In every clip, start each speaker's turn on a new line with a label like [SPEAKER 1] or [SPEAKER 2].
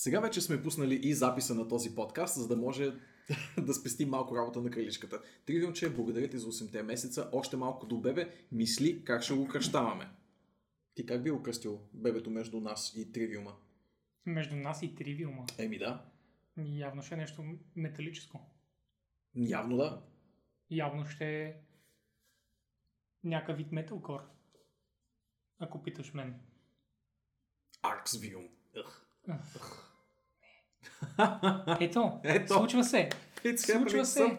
[SPEAKER 1] Сега вече сме пуснали и записа на този подкаст, за да може да спестим малко работа на краличката. Тривиумче, благодаря ти за 8-те месеца. Още малко до бебе, мисли как ще го кръщаваме. Ти как би го кръстил бебето между нас и Тривиума?
[SPEAKER 2] Между нас и Тривиума.
[SPEAKER 1] Еми да.
[SPEAKER 2] Явно ще е нещо металическо.
[SPEAKER 1] Явно да.
[SPEAKER 2] Явно ще е някакъв вид металкор. Ако питаш мен.
[SPEAKER 1] Арксвиум. Ugh.
[SPEAKER 2] Ето,
[SPEAKER 1] Ето.
[SPEAKER 2] случва се.
[SPEAKER 1] It's
[SPEAKER 2] Случва се.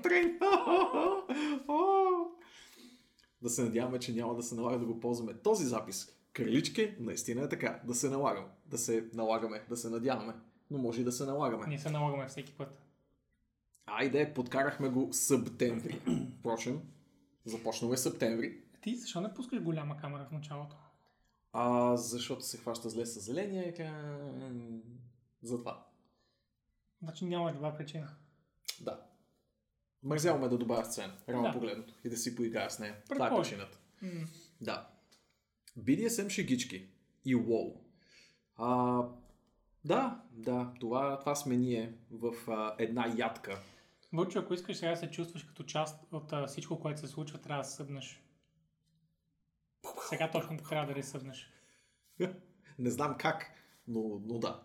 [SPEAKER 1] да се надяваме, че няма да се налага да го ползваме този запис. Кралички, наистина е така. Да се налагаме. Да се налагаме. Да се надяваме. Но може и да се налагаме.
[SPEAKER 2] Ние се налагаме всеки път.
[SPEAKER 1] Айде, подкарахме го септември. Впрочем, започнал е септември.
[SPEAKER 2] Ти защо не пускаш голяма камера в началото?
[SPEAKER 1] А, защото се хваща зле с зеления екран. Затова.
[SPEAKER 2] Значи нямаш добра причина.
[SPEAKER 1] Да. Мързяло ме да добавя сцена, реално
[SPEAKER 2] Да.
[SPEAKER 1] погледнато, и да си поиграя с нея. Това е причината.
[SPEAKER 2] М.
[SPEAKER 1] Да. BDSM шегички и WoW. А, да, да, това, това сме ние в а, една ядка.
[SPEAKER 2] Вълчо, ако искаш сега да се чувстваш като част от а, всичко, което се случва, трябва да събнеш. Сега точно трябва да ресъбнеш.
[SPEAKER 1] Не знам как, но, но да.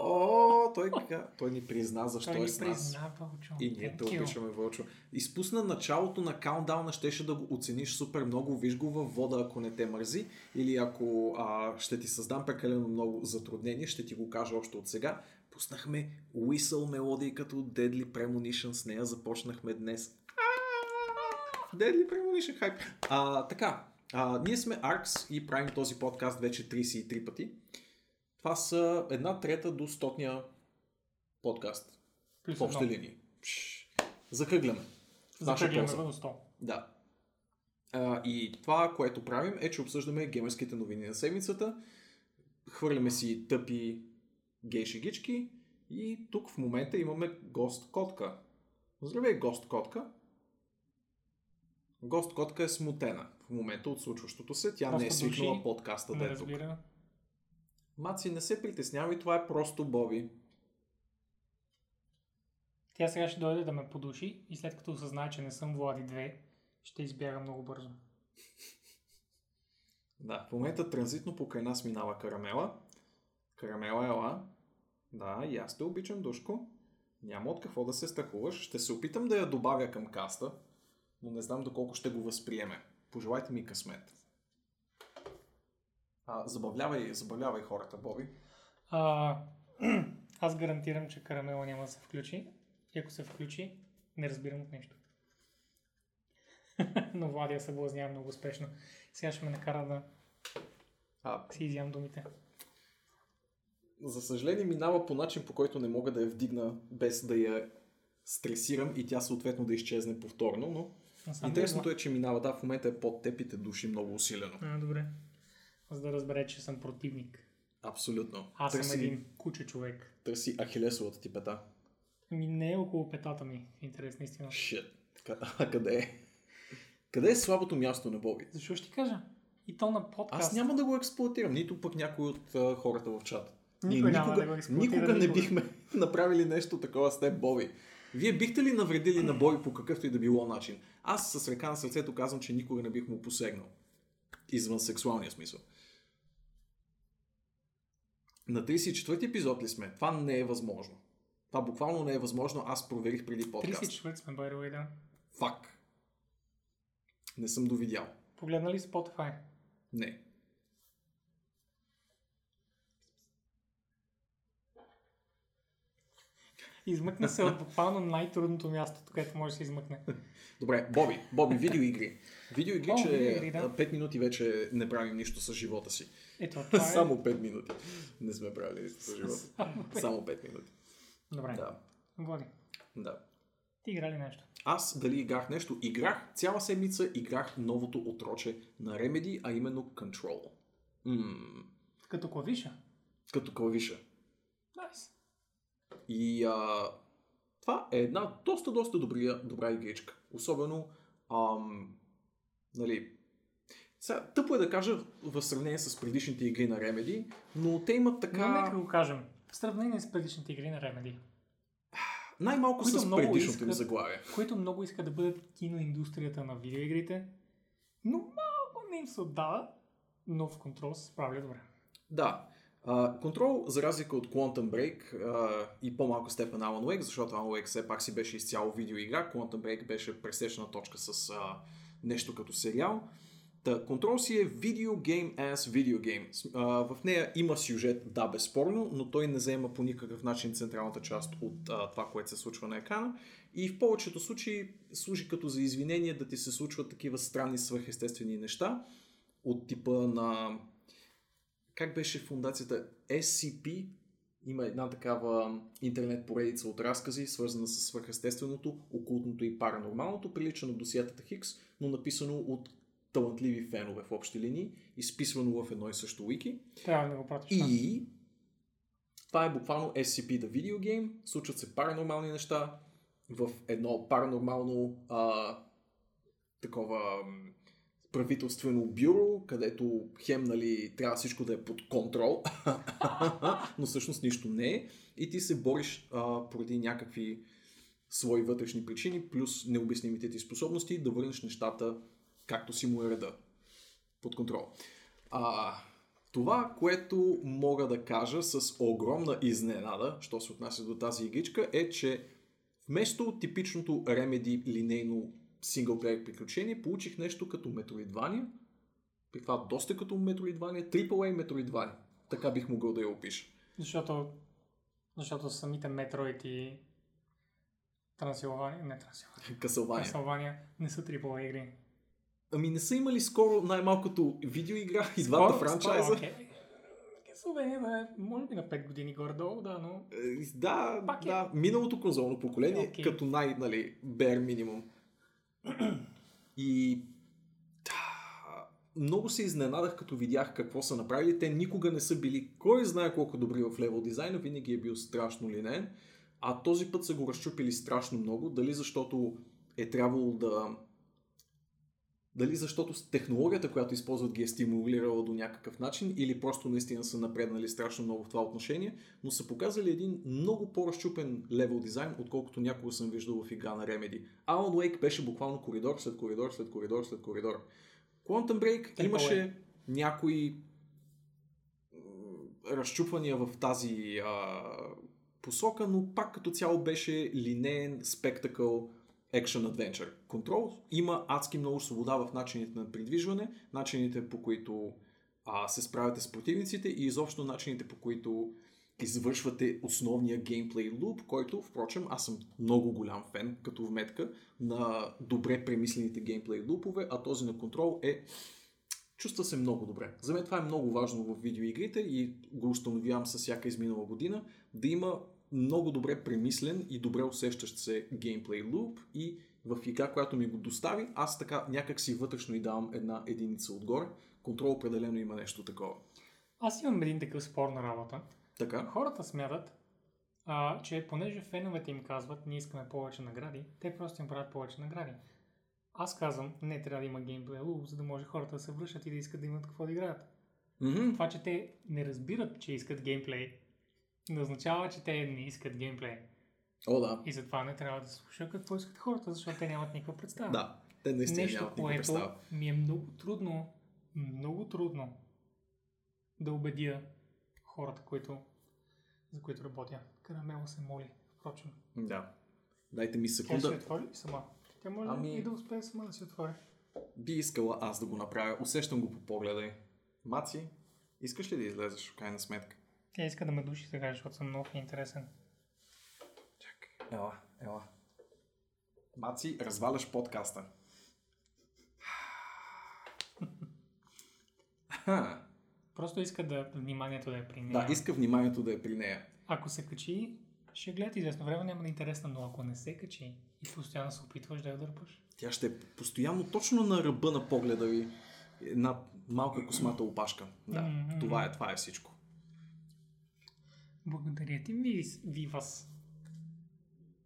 [SPEAKER 1] О, той, той ни призна защо
[SPEAKER 2] Той
[SPEAKER 1] е с нас.
[SPEAKER 2] призна, Вълчо.
[SPEAKER 1] И ние те обичаме, Вълчо. Изпусна началото на каунтдауна, щеше да го оцениш супер много. Виж го във вода, ако не те мързи. Или ако а, ще ти създам прекалено много затруднение, ще ти го кажа още от сега. Пуснахме Whistle мелодии като Deadly Premonition. С нея започнахме днес. Deadly Premonition хайп. А, така, а, ние сме Arx и правим този подкаст вече 33 пъти. Това са една трета до стотния подкаст.
[SPEAKER 2] Плюс
[SPEAKER 1] В общи линии. Закъгляме.
[SPEAKER 2] Закъгляме до 100.
[SPEAKER 1] Да. А, и това, което правим е, че обсъждаме геймерските новини на седмицата. Хвърляме си тъпи гей шегички и тук в момента имаме гост котка. Здравей, гост котка. Гост котка е смутена в момента от случващото се. Тя не е
[SPEAKER 2] Просто
[SPEAKER 1] свикнала подкаста да
[SPEAKER 2] Не
[SPEAKER 1] е тук.
[SPEAKER 2] разбира.
[SPEAKER 1] Маци, не се притеснявай, това е просто Боби.
[SPEAKER 2] Тя сега ще дойде да ме подуши и след като осъзнае, че не съм Влади 2, ще избяга много бързо.
[SPEAKER 1] Да, в момента транзитно покрай нас минава Карамела. Карамела ела. Да, и аз те обичам, Душко. Няма от какво да се страхуваш. Ще се опитам да я добавя към каста, но не знам доколко ще го възприеме. Пожелайте ми късмет. А, забавлявай, забавлявай хората, Боби.
[SPEAKER 2] А, аз гарантирам, че карамела няма да се включи. И ако се включи, не разбирам от нещо. Но Влади я съблазнява много успешно. Сега ще ме накара да
[SPEAKER 1] А,
[SPEAKER 2] си изям думите.
[SPEAKER 1] за съжаление минава по начин, по който не мога да я вдигна без да я стресирам и тя съответно да изчезне повторно, но
[SPEAKER 2] Насам
[SPEAKER 1] интересното е, че минава, да, в момента е под теб и те души много усилено.
[SPEAKER 2] А, добре. За да разбере, че съм противник.
[SPEAKER 1] Абсолютно.
[SPEAKER 2] Аз
[SPEAKER 1] търси,
[SPEAKER 2] съм един куче човек.
[SPEAKER 1] търси Ахилесовата ти пета.
[SPEAKER 2] Ми не е около петата ми, в интерес наистина.
[SPEAKER 1] Шит. А къде е? Къде е слабото място на Боби?
[SPEAKER 2] Защо ще ти кажа? И то на подкаст.
[SPEAKER 1] Аз няма да го експлуатирам, нито пък някой от а, хората в чата. Ние
[SPEAKER 2] няма
[SPEAKER 1] никога,
[SPEAKER 2] да го експлоатира
[SPEAKER 1] никога не
[SPEAKER 2] никога.
[SPEAKER 1] бихме направили нещо такова с теб, Боби. Вие бихте ли навредили на Боби по какъвто и да било начин? Аз с ръка на сърцето казвам, че никога не бих му посегнал. Извън сексуалния смисъл. На 34 епизод ли сме? Това не е възможно. Това буквално не е възможно. Аз проверих преди подкаст.
[SPEAKER 2] 34 сме, by the way, да.
[SPEAKER 1] Фак. Не съм довидял.
[SPEAKER 2] Погледна ли Spotify?
[SPEAKER 1] Не.
[SPEAKER 2] Измъкна се от буквално най-трудното място, където може да се измъкне.
[SPEAKER 1] Добре, Боби, Боби, видеоигри. Видеоигри,
[SPEAKER 2] О,
[SPEAKER 1] че
[SPEAKER 2] видеоигри, да.
[SPEAKER 1] 5 минути вече не правим нищо с живота си.
[SPEAKER 2] Ето, това е...
[SPEAKER 1] Само 5 минути. Не сме правили нищо с живота.
[SPEAKER 2] Само пет.
[SPEAKER 1] Само 5 минути.
[SPEAKER 2] Добре,
[SPEAKER 1] Да.
[SPEAKER 2] Влади,
[SPEAKER 1] Да.
[SPEAKER 2] ти игра ли нещо?
[SPEAKER 1] Аз дали играх нещо? Играх цяла седмица, играх новото отроче на Remedy, а именно Control. М-
[SPEAKER 2] Като клавиша?
[SPEAKER 1] като клавиша.
[SPEAKER 2] Найс.
[SPEAKER 1] И а, това е една доста, доста добрия, добра игричка. Особено, ам, нали, Сега, тъпо е да кажа в сравнение с предишните игри на Remedy, но те имат така...
[SPEAKER 2] Но нека го кажем. В сравнение с предишните игри на Remedy,
[SPEAKER 1] Най-малко
[SPEAKER 2] Които
[SPEAKER 1] с предишното им
[SPEAKER 2] искат-
[SPEAKER 1] заглавие.
[SPEAKER 2] които много искат да бъдат киноиндустрията на видеоигрите, но малко не им се отдава, но в контрол се справя добре.
[SPEAKER 1] Да. Control, за разлика от Quantum Break uh, и по-малко степен Alan Wake, защото Alan Wake все пак си беше изцяло видеоигра, Quantum Break беше пресечна точка с uh, нещо като сериал. Та, Control си е video game as video game. Uh, в нея има сюжет, да, безспорно, но той не заема по никакъв начин централната част от uh, това, което се случва на екрана. И в повечето случаи служи като за извинение да ти се случват такива странни свръхестествени неща от типа на как беше фундацията SCP, има една такава интернет поредица от разкази, свързана с свърхестественото, окултното и паранормалното, прилича на досиятата Хикс, но написано от талантливи фенове в общи линии, изписвано в едно и също wiki.
[SPEAKER 2] Трябва да го пратиш.
[SPEAKER 1] И това е буквално SCP The Video Game. Случват се паранормални неща в едно паранормално а, такова правителствено бюро, където хем нали, трябва всичко да е под контрол, но всъщност нищо не е. И ти се бориш а, поради някакви свои вътрешни причини, плюс необяснимите ти способности да върнеш нещата както си му е реда. Под контрол. А, това, което мога да кажа с огромна изненада, що се отнася до тази игричка, е, че вместо типичното Remedy линейно синглплеер приключение, получих нещо като Metroidvania. При това доста като Metroidvania, AAA Metroidvania. Така бих могъл да я опиша.
[SPEAKER 2] Защото, защото самите Metroid и Трансилвания, не Трансилвания,
[SPEAKER 1] Castlevania.
[SPEAKER 2] Трансилвания не са AAA игри.
[SPEAKER 1] Ами не са имали скоро най-малкото видеоигра и
[SPEAKER 2] Скоро-
[SPEAKER 1] двата франчайза.
[SPEAKER 2] скоро, да е, може би на 5 години горе-долу, да, но
[SPEAKER 1] Е, Да,
[SPEAKER 2] Пак е.
[SPEAKER 1] да, миналото конзолно поколение,
[SPEAKER 2] Окей.
[SPEAKER 1] като най, нали, bare минимум. И много се изненадах, като видях какво са направили. Те никога не са били кой знае колко добри в левел дизайна, винаги е бил страшно линейен. А този път са го разчупили страшно много. Дали защото е трябвало да... Дали защото технологията, която използват, ги е стимулирала до някакъв начин, или просто наистина са напреднали страшно много в това отношение, но са показали един много по-разчупен левел дизайн, отколкото някога съм виждал в игра на Remedy. Alan Wake беше буквално коридор след коридор, след коридор, след коридор. Quantum Break
[SPEAKER 2] Triple
[SPEAKER 1] имаше някои разчупвания в тази а, посока, но пак като цяло беше линейен спектакъл Action Adventure. Control има адски много свобода в начините на придвижване, начините по които а, се справяте с противниците и изобщо начините по които извършвате основния геймплей луп, който, впрочем, аз съм много голям фен, като вметка, на добре премислените геймплей лупове, а този на Control е чувства се много добре. За мен това е много важно в видеоигрите и го установявам с всяка изминала година, да има много добре премислен и добре усещащ се геймплей луп и в игра, която ми го достави, аз така някак си вътрешно и давам една единица отгоре. Контрол определено има нещо такова.
[SPEAKER 2] аз имам един такъв спор на работа.
[SPEAKER 1] Така?
[SPEAKER 2] Хората смятат, а, че понеже феновете им казват, ние искаме повече награди, те просто им правят повече награди. Аз казвам, не трябва да има геймплей луп, за да може хората да се връщат и да искат да имат какво да играят.
[SPEAKER 1] Мгм.
[SPEAKER 2] Това, че те не разбират, че искат геймплей, не означава, че те не искат геймплей.
[SPEAKER 1] О, да.
[SPEAKER 2] И затова не трябва да слуша какво искат хората, защото те нямат никаква представа.
[SPEAKER 1] Да. Те наистина
[SPEAKER 2] Нещо,
[SPEAKER 1] нямат
[SPEAKER 2] което
[SPEAKER 1] представа.
[SPEAKER 2] ми е много трудно, много трудно да убедя хората, които, за които работя. Карамела се моли, впрочем.
[SPEAKER 1] Да. Дайте ми
[SPEAKER 2] Тя ще
[SPEAKER 1] секунда.
[SPEAKER 2] отвори сама? Тя може
[SPEAKER 1] Ами-
[SPEAKER 2] и да успее сама да се отвори.
[SPEAKER 1] Би искала аз да го направя. Усещам го по погледа й. Маци, искаш ли да излезеш в крайна сметка?
[SPEAKER 2] Тя иска да ме души сега, защото съм много интересен.
[SPEAKER 1] Чакай. Ела, ела. Маци, разваляш подкаста. Ха,
[SPEAKER 2] Просто иска да вниманието да е при нея.
[SPEAKER 1] да, иска вниманието да е при нея.
[SPEAKER 2] Ако се качи, ще гледат известно време, няма да е интересно, но ако не се качи и постоянно се опитваш да я дърпаш,
[SPEAKER 1] Тя ще е постоянно точно на ръба на погледа ви. Една малка космата опашка. Да, това е, това е всичко.
[SPEAKER 2] Благодаря ти, ви, ви вас.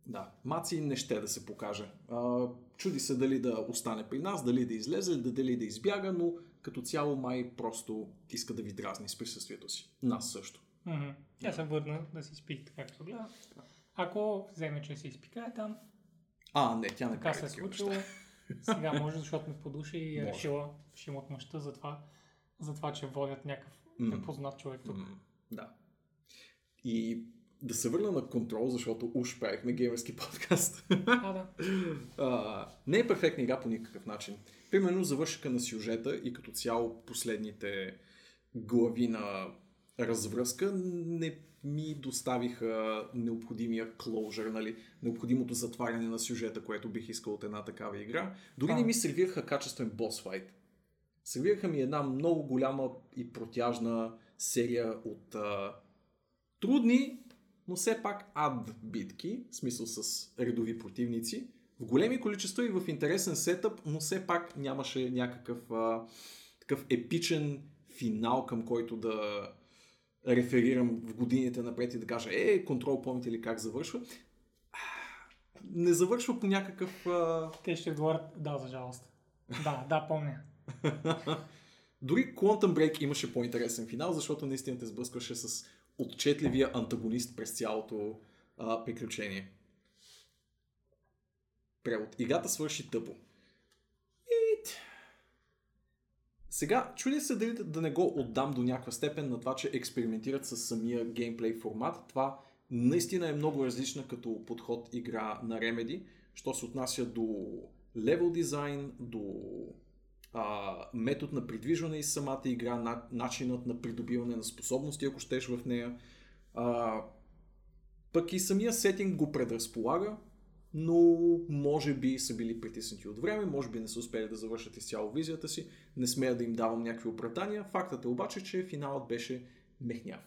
[SPEAKER 1] Да, Маци не ще да се покаже. А, чуди се дали да остане при нас, дали да излезе, дали да избяга, но като цяло май просто иска да ви дразни с присъствието си. Нас също.
[SPEAKER 2] Mm-hmm. Тя се върна да си спи, както гледа. Ако вземе, че се изпикае там,
[SPEAKER 1] А, не, тя не
[SPEAKER 2] така се е случило.
[SPEAKER 1] неща.
[SPEAKER 2] Сега може, защото ме подуши и е решила, ще им отмъща за това, за това, че водят някакъв непознат човек тук.
[SPEAKER 1] Да. И да се върна на контрол, защото уж правихме геймерски подкаст.
[SPEAKER 2] А, да.
[SPEAKER 1] А, не е перфектна игра по никакъв начин. Примерно завършика на сюжета и като цяло последните глави на развръзка не ми доставиха необходимия closure, нали, необходимото затваряне на сюжета, което бих искал от една такава игра. Дори
[SPEAKER 2] А.
[SPEAKER 1] не ми сервираха качествен бос файт. Сервираха ми една много голяма и протяжна серия от а, трудни, но все пак ад битки, в смисъл с редови противници, в големи количества и в интересен сетъп, но все пак нямаше някакъв а, такъв епичен финал, към който да реферирам в годините напред и да кажа, е, контрол, помните ли как завършва? Не завършва по някакъв... А...
[SPEAKER 2] Те ще отговорят, да, за жалост. Да, да, помня.
[SPEAKER 1] Дори Quantum Break имаше по-интересен финал, защото наистина те сблъскваше с отчетливия антагонист през цялото а, приключение. Превод. Играта свърши тъпо. И... Сега, чудя се дали да- да не го отдам до някаква степен на това, че експериментират с самия геймплей формат. Това наистина е много различна като подход игра на Remedy, що се отнася до левел дизайн, до а, метод на придвижване и самата игра, на, начинът на придобиване на способности, ако щеш в нея. А, пък и самия сетинг го предразполага, но може би са били притиснати от време, може би не са успели да завършат изцяло визията си, не смея да им давам някакви оправдания. Фактът е обаче, че финалът беше мехняв.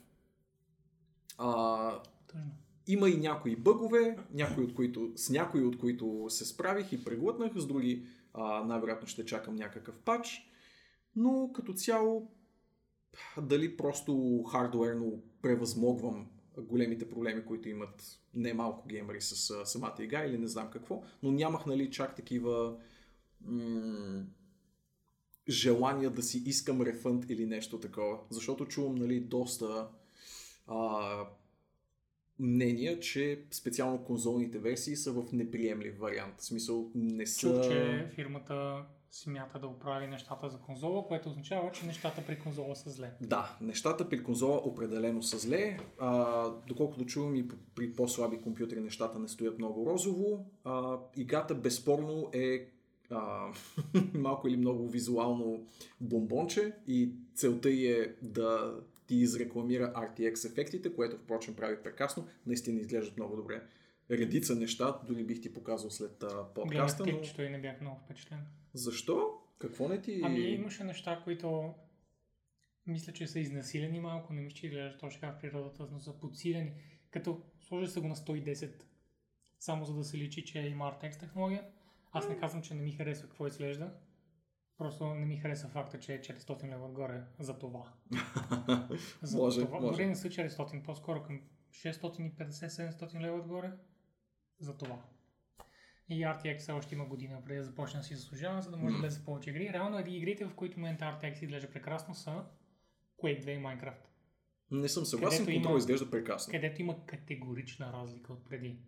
[SPEAKER 1] А,
[SPEAKER 2] Тъжно.
[SPEAKER 1] има и някои бъгове, някои от които, с някои от които се справих и преглътнах, с други най-вероятно ще чакам някакъв пач, но като цяло дали просто хардуерно превъзмогвам големите проблеми, които имат немалко геймери с а, самата игра или не знам какво, но нямах нали чак такива м- желания да си искам рефънд или нещо такова, защото чувам нали доста а, мнения, че специално конзолните версии са в неприемлив вариант. В смисъл не са...
[SPEAKER 2] Чух, че фирмата смята да оправи нещата за конзола, което означава, че нещата при конзола са зле.
[SPEAKER 1] Да, нещата при конзола определено са зле. А, доколкото чувам и при по-слаби компютри нещата не стоят много розово. А, играта безспорно е а, малко или много визуално бомбонче и целта е да ти изрекламира RTX ефектите, което впрочем прави прекрасно. Наистина изглеждат много добре. Редица неща, дори бих ти показал след а,
[SPEAKER 2] Гледах
[SPEAKER 1] подкаста. Но...
[SPEAKER 2] клипчето и не бях много впечатлен.
[SPEAKER 1] Защо? Какво не ти...
[SPEAKER 2] Ами имаше неща, които мисля, че са изнасилени малко, не мисля, че изглеждат точно така в природата, но са подсилени. Като сложи се го на 110, само за да се личи, че има RTX технология. Аз не казвам, че не ми харесва какво изглежда. Просто не ми хареса факта, че е 400 лева отгоре за това. За
[SPEAKER 1] Може,
[SPEAKER 2] това.
[SPEAKER 1] може.
[SPEAKER 2] Дори не са 400, по-скоро към 650-700 лева отгоре за това. И RTX още има година преди да започне да си заслужава, за да може да влезе повече игри. Реално еди игрите, в които момента RTX изглежда прекрасно са Quake 2 и Minecraft.
[SPEAKER 1] Не съм съгласен, контрол
[SPEAKER 2] има-
[SPEAKER 1] изглежда прекрасно.
[SPEAKER 2] Където има категорична разлика от преди.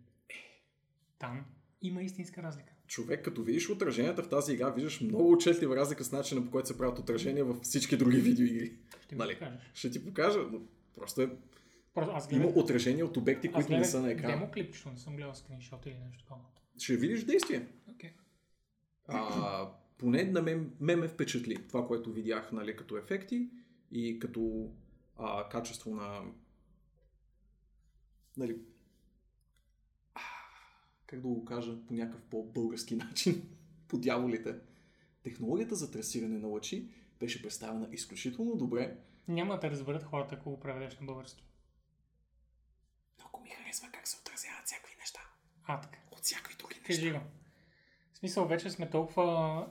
[SPEAKER 2] Там има истинска разлика.
[SPEAKER 1] Човек, като видиш отраженията в тази игра, виждаш много отчетлива разлика с начина по който се правят отражения във всички други видеоигри.
[SPEAKER 2] Ще
[SPEAKER 1] Нали? Ще ти покажа, но просто е,
[SPEAKER 2] Просто аз
[SPEAKER 1] има отражения от обекти, които не са на екрана.
[SPEAKER 2] демо клипчето, не съм гледал скриншот или нещо такова.
[SPEAKER 1] Ще видиш действие.
[SPEAKER 2] Окей.
[SPEAKER 1] А, поне на мен, мен ме впечатли това, което видях нали, като ефекти и като а, качество на нали, как да го кажа по някакъв по-български начин, по дяволите. Технологията за трасиране на лъчи беше представена изключително добре.
[SPEAKER 2] Няма да разберат хората, ако го преведеш на български.
[SPEAKER 1] Много ми харесва как се отразяват всякакви неща.
[SPEAKER 2] А, така.
[SPEAKER 1] От всякакви други
[SPEAKER 2] Кажи
[SPEAKER 1] неща.
[SPEAKER 2] го. В смисъл, вече сме толкова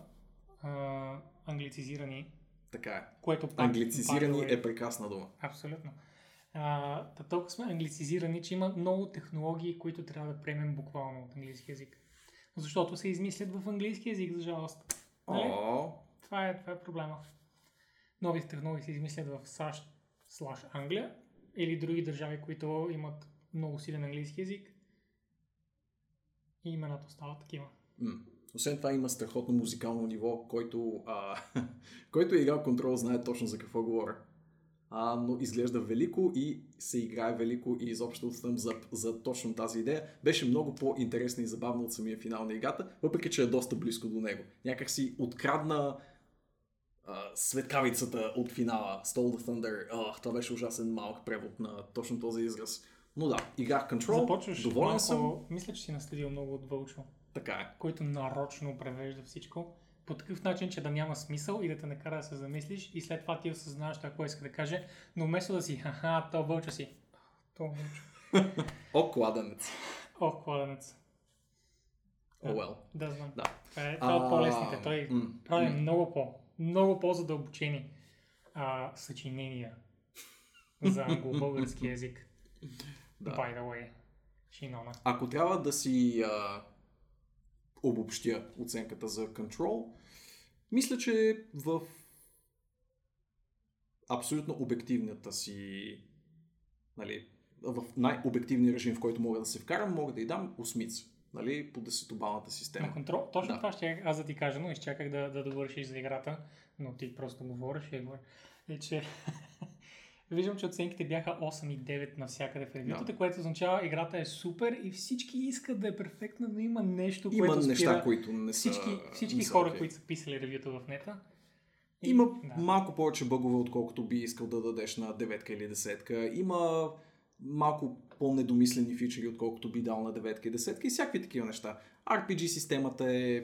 [SPEAKER 2] а, англицизирани,
[SPEAKER 1] Така е.
[SPEAKER 2] което пак...
[SPEAKER 1] Англицизирани
[SPEAKER 2] way-
[SPEAKER 1] е прекрасна дума.
[SPEAKER 2] Абсолютно. А, толкова сме англицизирани, че има много технологии, които трябва да приемем буквално от английски язик. Защото се измислят в английски язик, за жалост. Нали? Това е, това е проблема. Новите технологии се измислят в САЩ слаш Англия или други държави, които имат много силен английски язик. И имената остават такива.
[SPEAKER 1] М. Освен това има страхотно музикално ниво, който, а, който е играл контрол, знае точно за какво говоря. А, но изглежда велико и се играе велико и изобщо съм за, за точно тази идея. Беше много по-интересна и забавна от самия финал на играта, въпреки че е доста близко до него. Някак си открадна а, светкавицата от финала, Stole the Thunder. А, това беше ужасен малък превод на точно този израз. Но да, играх Control,
[SPEAKER 2] Започваш
[SPEAKER 1] доволен
[SPEAKER 2] малко,
[SPEAKER 1] съм.
[SPEAKER 2] мисля, че си наследил много от Вълчо,
[SPEAKER 1] Така е.
[SPEAKER 2] който нарочно превежда всичко по такъв начин, че да няма смисъл и да те накара да се замислиш и след това ти осъзнаваш това, което иска да каже, но вместо да си, ха то Вълчо си, то Вълчо.
[SPEAKER 1] О, кладенец.
[SPEAKER 2] О, кладенец.
[SPEAKER 1] О, well.
[SPEAKER 2] Да, знам.
[SPEAKER 1] Да.
[SPEAKER 2] Това е, това е по-лесните. Той
[SPEAKER 1] м,
[SPEAKER 2] прави
[SPEAKER 1] м.
[SPEAKER 2] много по, много по-задълбочени а, съчинения за англо-български язик.
[SPEAKER 1] Да.
[SPEAKER 2] By the way. Шинона.
[SPEAKER 1] Ако трябва да си а, обобщя оценката за Control, мисля, че в абсолютно обективната си нали, в най-обективния режим, в който мога да се вкарам, мога да й дам осмица. Нали, по десетобалната система.
[SPEAKER 2] На контрол. Точно
[SPEAKER 1] Да.
[SPEAKER 2] това ще аз да ти кажа, но изчаках да, да довършиш за играта, но ти просто говориш и говориш. Е, че Виждам, че оценките бяха 8 и 9 навсякъде в ревютата,
[SPEAKER 1] Да.
[SPEAKER 2] което означава играта е супер и всички искат да е перфектна, но има нещо,
[SPEAKER 1] Има
[SPEAKER 2] което
[SPEAKER 1] неща,
[SPEAKER 2] спира
[SPEAKER 1] които не са
[SPEAKER 2] всички, всички
[SPEAKER 1] не са
[SPEAKER 2] хора,
[SPEAKER 1] окей.
[SPEAKER 2] които са писали ревюта в нета. И-
[SPEAKER 1] Има
[SPEAKER 2] да.
[SPEAKER 1] малко повече бъгове, отколкото би искал да дадеш на деветка или десетка. Има малко по-недомислени фичери, отколкото би дал на деветка и десетка и всякакви такива неща. RPG системата е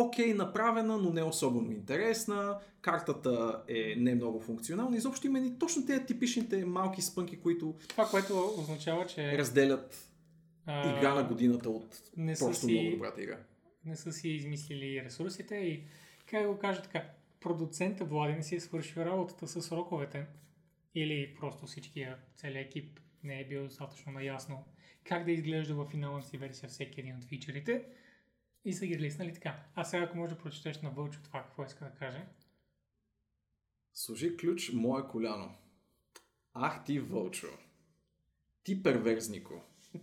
[SPEAKER 1] окей направена, но не особено интересна. Картата е не много функционална. Изобщо има и точно тези типичните малки спънки, които
[SPEAKER 2] Това, което означава, че
[SPEAKER 1] разделят
[SPEAKER 2] а,
[SPEAKER 1] игра на годината от
[SPEAKER 2] не
[SPEAKER 1] просто
[SPEAKER 2] си,
[SPEAKER 1] много добрата игра.
[SPEAKER 2] не са си измислили ресурсите и как да го кажа така, продуцента Влади не си е свършил работата с сроковете или просто всичкия, целият екип не е бил достатъчно наясно как да изглежда в финалната си версия всеки един от фичерите и са ги лиснали така. А сега ако можеш да прочетеш на Вълчо това, какво иска да каже.
[SPEAKER 1] Служи ключ мое коляно. Ах ти, Вълчо. Ти перверзнико.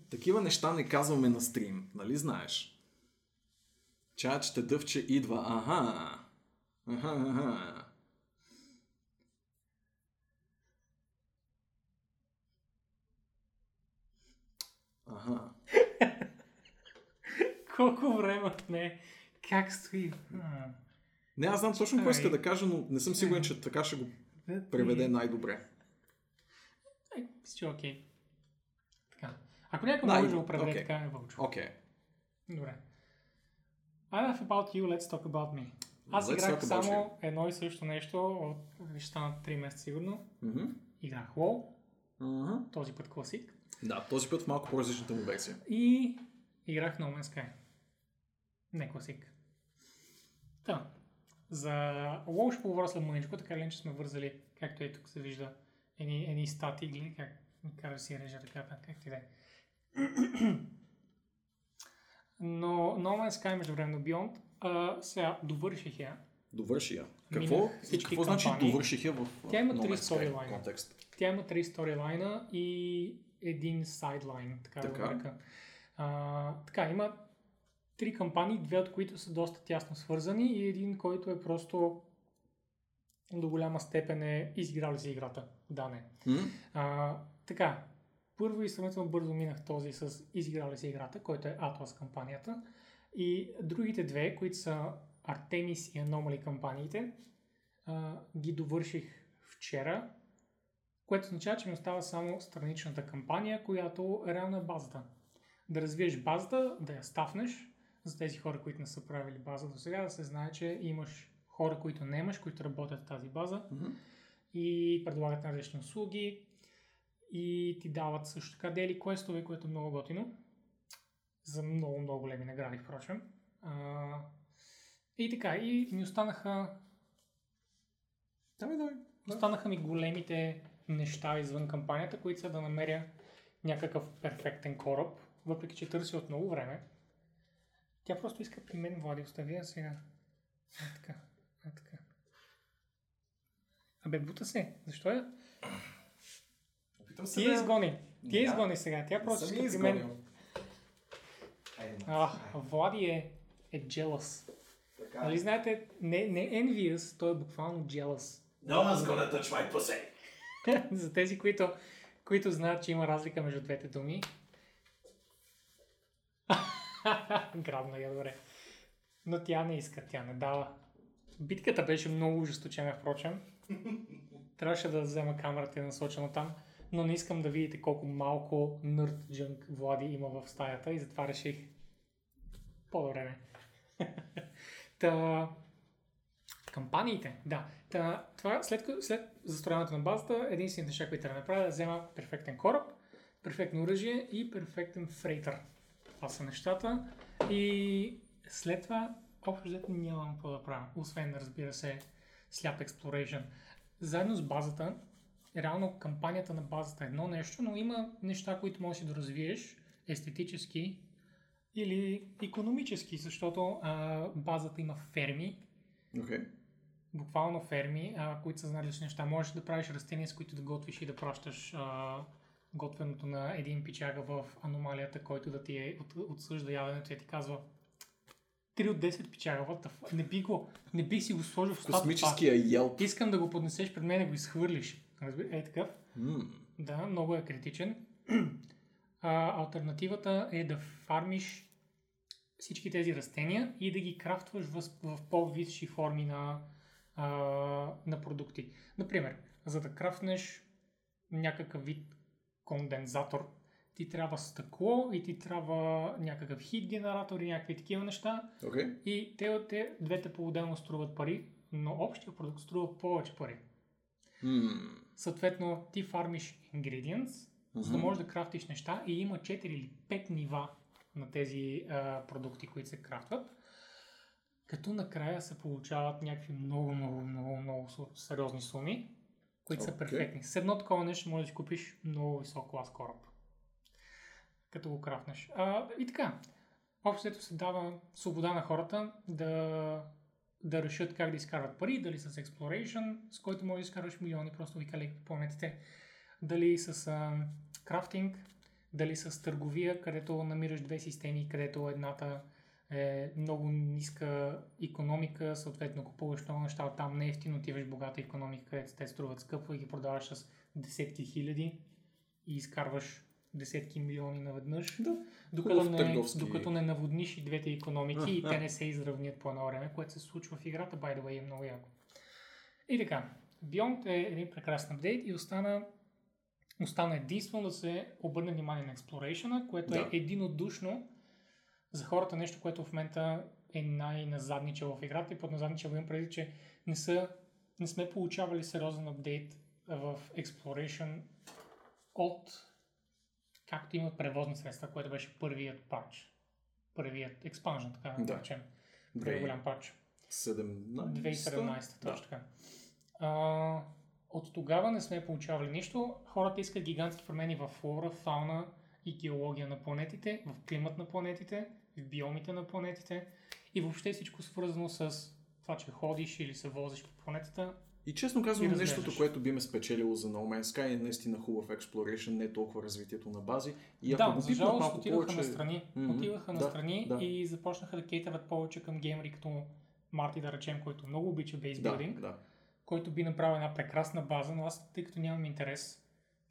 [SPEAKER 1] Такива неща не казваме на стрим, нали знаеш? Чачте дъвче идва, аха. Аха, аха. Аха.
[SPEAKER 2] Колко време не как стои? А,
[SPEAKER 1] Не, аз знам точно какво иска да кажа, но не съм сигурен, че така ще го преведе най-добре.
[SPEAKER 2] Мисля, е окей. Така. Ако някой може да го преведе
[SPEAKER 1] окей.
[SPEAKER 2] така, е Вълчо.
[SPEAKER 1] Окей.
[SPEAKER 2] Добре. Enough about you, let's talk about me. Аз
[SPEAKER 1] Let's
[SPEAKER 2] играх само едно и също нещо от ще станат 3 месеца сигурно.
[SPEAKER 1] Мгм.
[SPEAKER 2] Играх WoW,
[SPEAKER 1] Мгм.
[SPEAKER 2] този път класик.
[SPEAKER 1] Да, този път в малко по-различната му версия.
[SPEAKER 2] И играх No Man's Sky. Не класик. Та. За WoW ще поговоря след мъничко, така ли че сме вързали, както и тук се вижда, едни, едни стати, гледай как ми кара да си реже ръката, как ти да е. Но No Man's Sky междувременно Beyond, а, сега довърших я.
[SPEAKER 1] Довърши я. Какво, какво значи довърших я в
[SPEAKER 2] Тя има три сторилайна.
[SPEAKER 1] контекст?
[SPEAKER 2] Тя има три сторилайна и един сайдлайн, така, да
[SPEAKER 1] Така.
[SPEAKER 2] го нарека. А, така, има три кампании, две от които са доста тясно свързани и един, който е просто до голяма степен е изиграли си играта. Да, не.
[SPEAKER 1] М?
[SPEAKER 2] А, така, първо и сравнително бързо минах този с изиграли си играта, който е Atlas кампанията. И другите две, които са Artemis и Anomaly кампаниите, а, ги довърших вчера, което означава, че ми остава само страничната кампания, която реално е базата. Да развиеш базата, да я стафнеш, за тези хора, които не са правили база до сега, да се знае, че имаш хора, които не имаш, които работят в тази база
[SPEAKER 1] Мгм.
[SPEAKER 2] и предлагат различни услуги и ти дават също така дели квестове, което е много готино. За много, много големи награди, впрочем. А, и така, и ми останаха,
[SPEAKER 1] Давай, давай.
[SPEAKER 2] останаха ми големите неща извън кампанията, които са да намеря някакъв перфектен кораб, въпреки че търси от много време. Тя просто иска при мен, Влади, остави я сега. А, така, а, така. Абе, бута се. Защо я?
[SPEAKER 1] Опитам се
[SPEAKER 2] Ти
[SPEAKER 1] да...
[SPEAKER 2] изгони. Ти я изгони сега. Тя просто иска при мен. А, Влади е, е jealous.
[SPEAKER 1] Така.
[SPEAKER 2] Нали знаете, не, не envious, той е буквално jealous.
[SPEAKER 1] No one's gonna touch my pussy.
[SPEAKER 2] За тези, които, които знаят, че има разлика между двете думи. Грабна я, добре. Но тя не иска, тя не дава. Битката беше много ожесточена, впрочем. Трябваше да взема камерата и насочена там, но не искам да видите колко малко нърд джънк Влади има в стаята и затова реших по-добре не. Та, кампаниите, да. Та, това, след, след застрояването на базата, единствените неща, които трябва да направя, да взема перфектен кораб, перфектно оръжие и перфектен фрейтър. Това са нещата. И след това, общо взето нямам какво да правя, освен, разбира се, сляп exploration. Заедно с базата, реално кампанията на базата е едно нещо, но има неща, които можеш да развиеш естетически или економически, защото а, базата има ферми,
[SPEAKER 1] Окей.
[SPEAKER 2] буквално ферми, а, които са за различни неща. Можеш да правиш растения, с които да готвиш и да пращаш а, готвеното на един пичага в аномалията, който да ти е от, отсъжда яденето и ти казва 3 от 10 пичага, what the? Не би го, не би си го сложил в устата. това.
[SPEAKER 1] Космическия елп.
[SPEAKER 2] Искам да го поднесеш пред мен и го изхвърлиш. Разбира, е такъв.
[SPEAKER 1] М,
[SPEAKER 2] Да, много е критичен. А, альтернативата е да фармиш всички тези растения и да ги крафтваш в, в по-висши форми на, а, на продукти. Например, за да крафтнеш някакъв вид кондензатор, ти трябва стъкло и ти трябва някакъв хит генератор и някакви такива неща.
[SPEAKER 1] Окей.
[SPEAKER 2] И те, те двете по-отделно струват пари, но общия продукт струва повече пари.
[SPEAKER 1] М,
[SPEAKER 2] Съответно, ти фармиш ingredients, за да можеш да крафтиш неща и има 4 или 5 нива на тези а, продукти, които се крафтват. Като накрая се получават някакви много, много, много, много сериозни суми, които са
[SPEAKER 1] Окей.
[SPEAKER 2] перфектни. С едно такова нещо можеш да си купиш много висок клас кораб. Като го крафнеш. А, и така, общото се дава свобода на хората да, да решат как да изкарват пари, дали с exploration, с който може да изкарваш милиони, просто викали по планетите, дали с а, крафтинг, дали с търговия, където намираш две системи, където едната е много ниска економика, съответно купуваш много неща от там, не ефтино отиваш в богата економика, където те струват скъпо и ги продаваш с десетки хиляди и изкарваш десетки милиони наведнъж.
[SPEAKER 1] Да.
[SPEAKER 2] Докато не,
[SPEAKER 1] търговски-
[SPEAKER 2] докато не наводниш и двете економики и те
[SPEAKER 1] а.
[SPEAKER 2] не се изравнят по едно време, което се случва в играта, by the way, е много яко. И така, Beyond е един прекрасен апдейт и остана, остана единствено да се обърне внимание на Exploration, което
[SPEAKER 1] Да.
[SPEAKER 2] е единодушно за хората нещо, което в момента е най-назадничало в играта и под назадничало имам преди, че не, са, не сме получавали сериозен апдейт в Exploration от както имат превозни средства, което беше първият патч. Първият експанжен, така да
[SPEAKER 1] Да.
[SPEAKER 2] го речем. Първият голям патч.
[SPEAKER 1] 17.
[SPEAKER 2] 2017,
[SPEAKER 1] Да.
[SPEAKER 2] точно така. А, от тогава не сме получавали нищо. Хората искат гигантски промени в флора, фауна и геология на планетите, в климат на планетите, в биомите на планетите и въобще всичко свързано с това, че ходиш или се возиш по планетата.
[SPEAKER 1] И честно казвам,
[SPEAKER 2] И
[SPEAKER 1] нещото, което би ме спечелило за No Man's Sky е наистина хубав exploration, не е толкова развитието на бази. И ако
[SPEAKER 2] да,
[SPEAKER 1] го
[SPEAKER 2] за жалост отиваха
[SPEAKER 1] повече...
[SPEAKER 2] на страни.
[SPEAKER 1] Мгм.
[SPEAKER 2] Отиваха на
[SPEAKER 1] Да,
[SPEAKER 2] страни
[SPEAKER 1] да.
[SPEAKER 2] и започнаха да кейтърват повече към геймери като Марти, да речем, който много обича
[SPEAKER 1] Да,
[SPEAKER 2] бейсбилдинг.
[SPEAKER 1] да.
[SPEAKER 2] който би направил една прекрасна база, но аз, тъй като нямам интерес,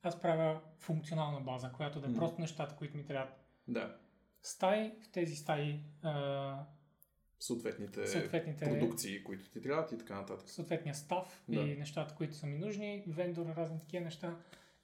[SPEAKER 2] аз правя функционална база, която да е
[SPEAKER 1] Мгм.
[SPEAKER 2] просто нещата, които ми трябват.
[SPEAKER 1] Да.
[SPEAKER 2] Стаи, в тези стаи а,
[SPEAKER 1] Съответните,
[SPEAKER 2] Съответните-
[SPEAKER 1] продукции, които ти трябват и така нататък.
[SPEAKER 2] съответния став
[SPEAKER 1] Да.
[SPEAKER 2] и нещата, които са ми нужни, вендор, разни такива неща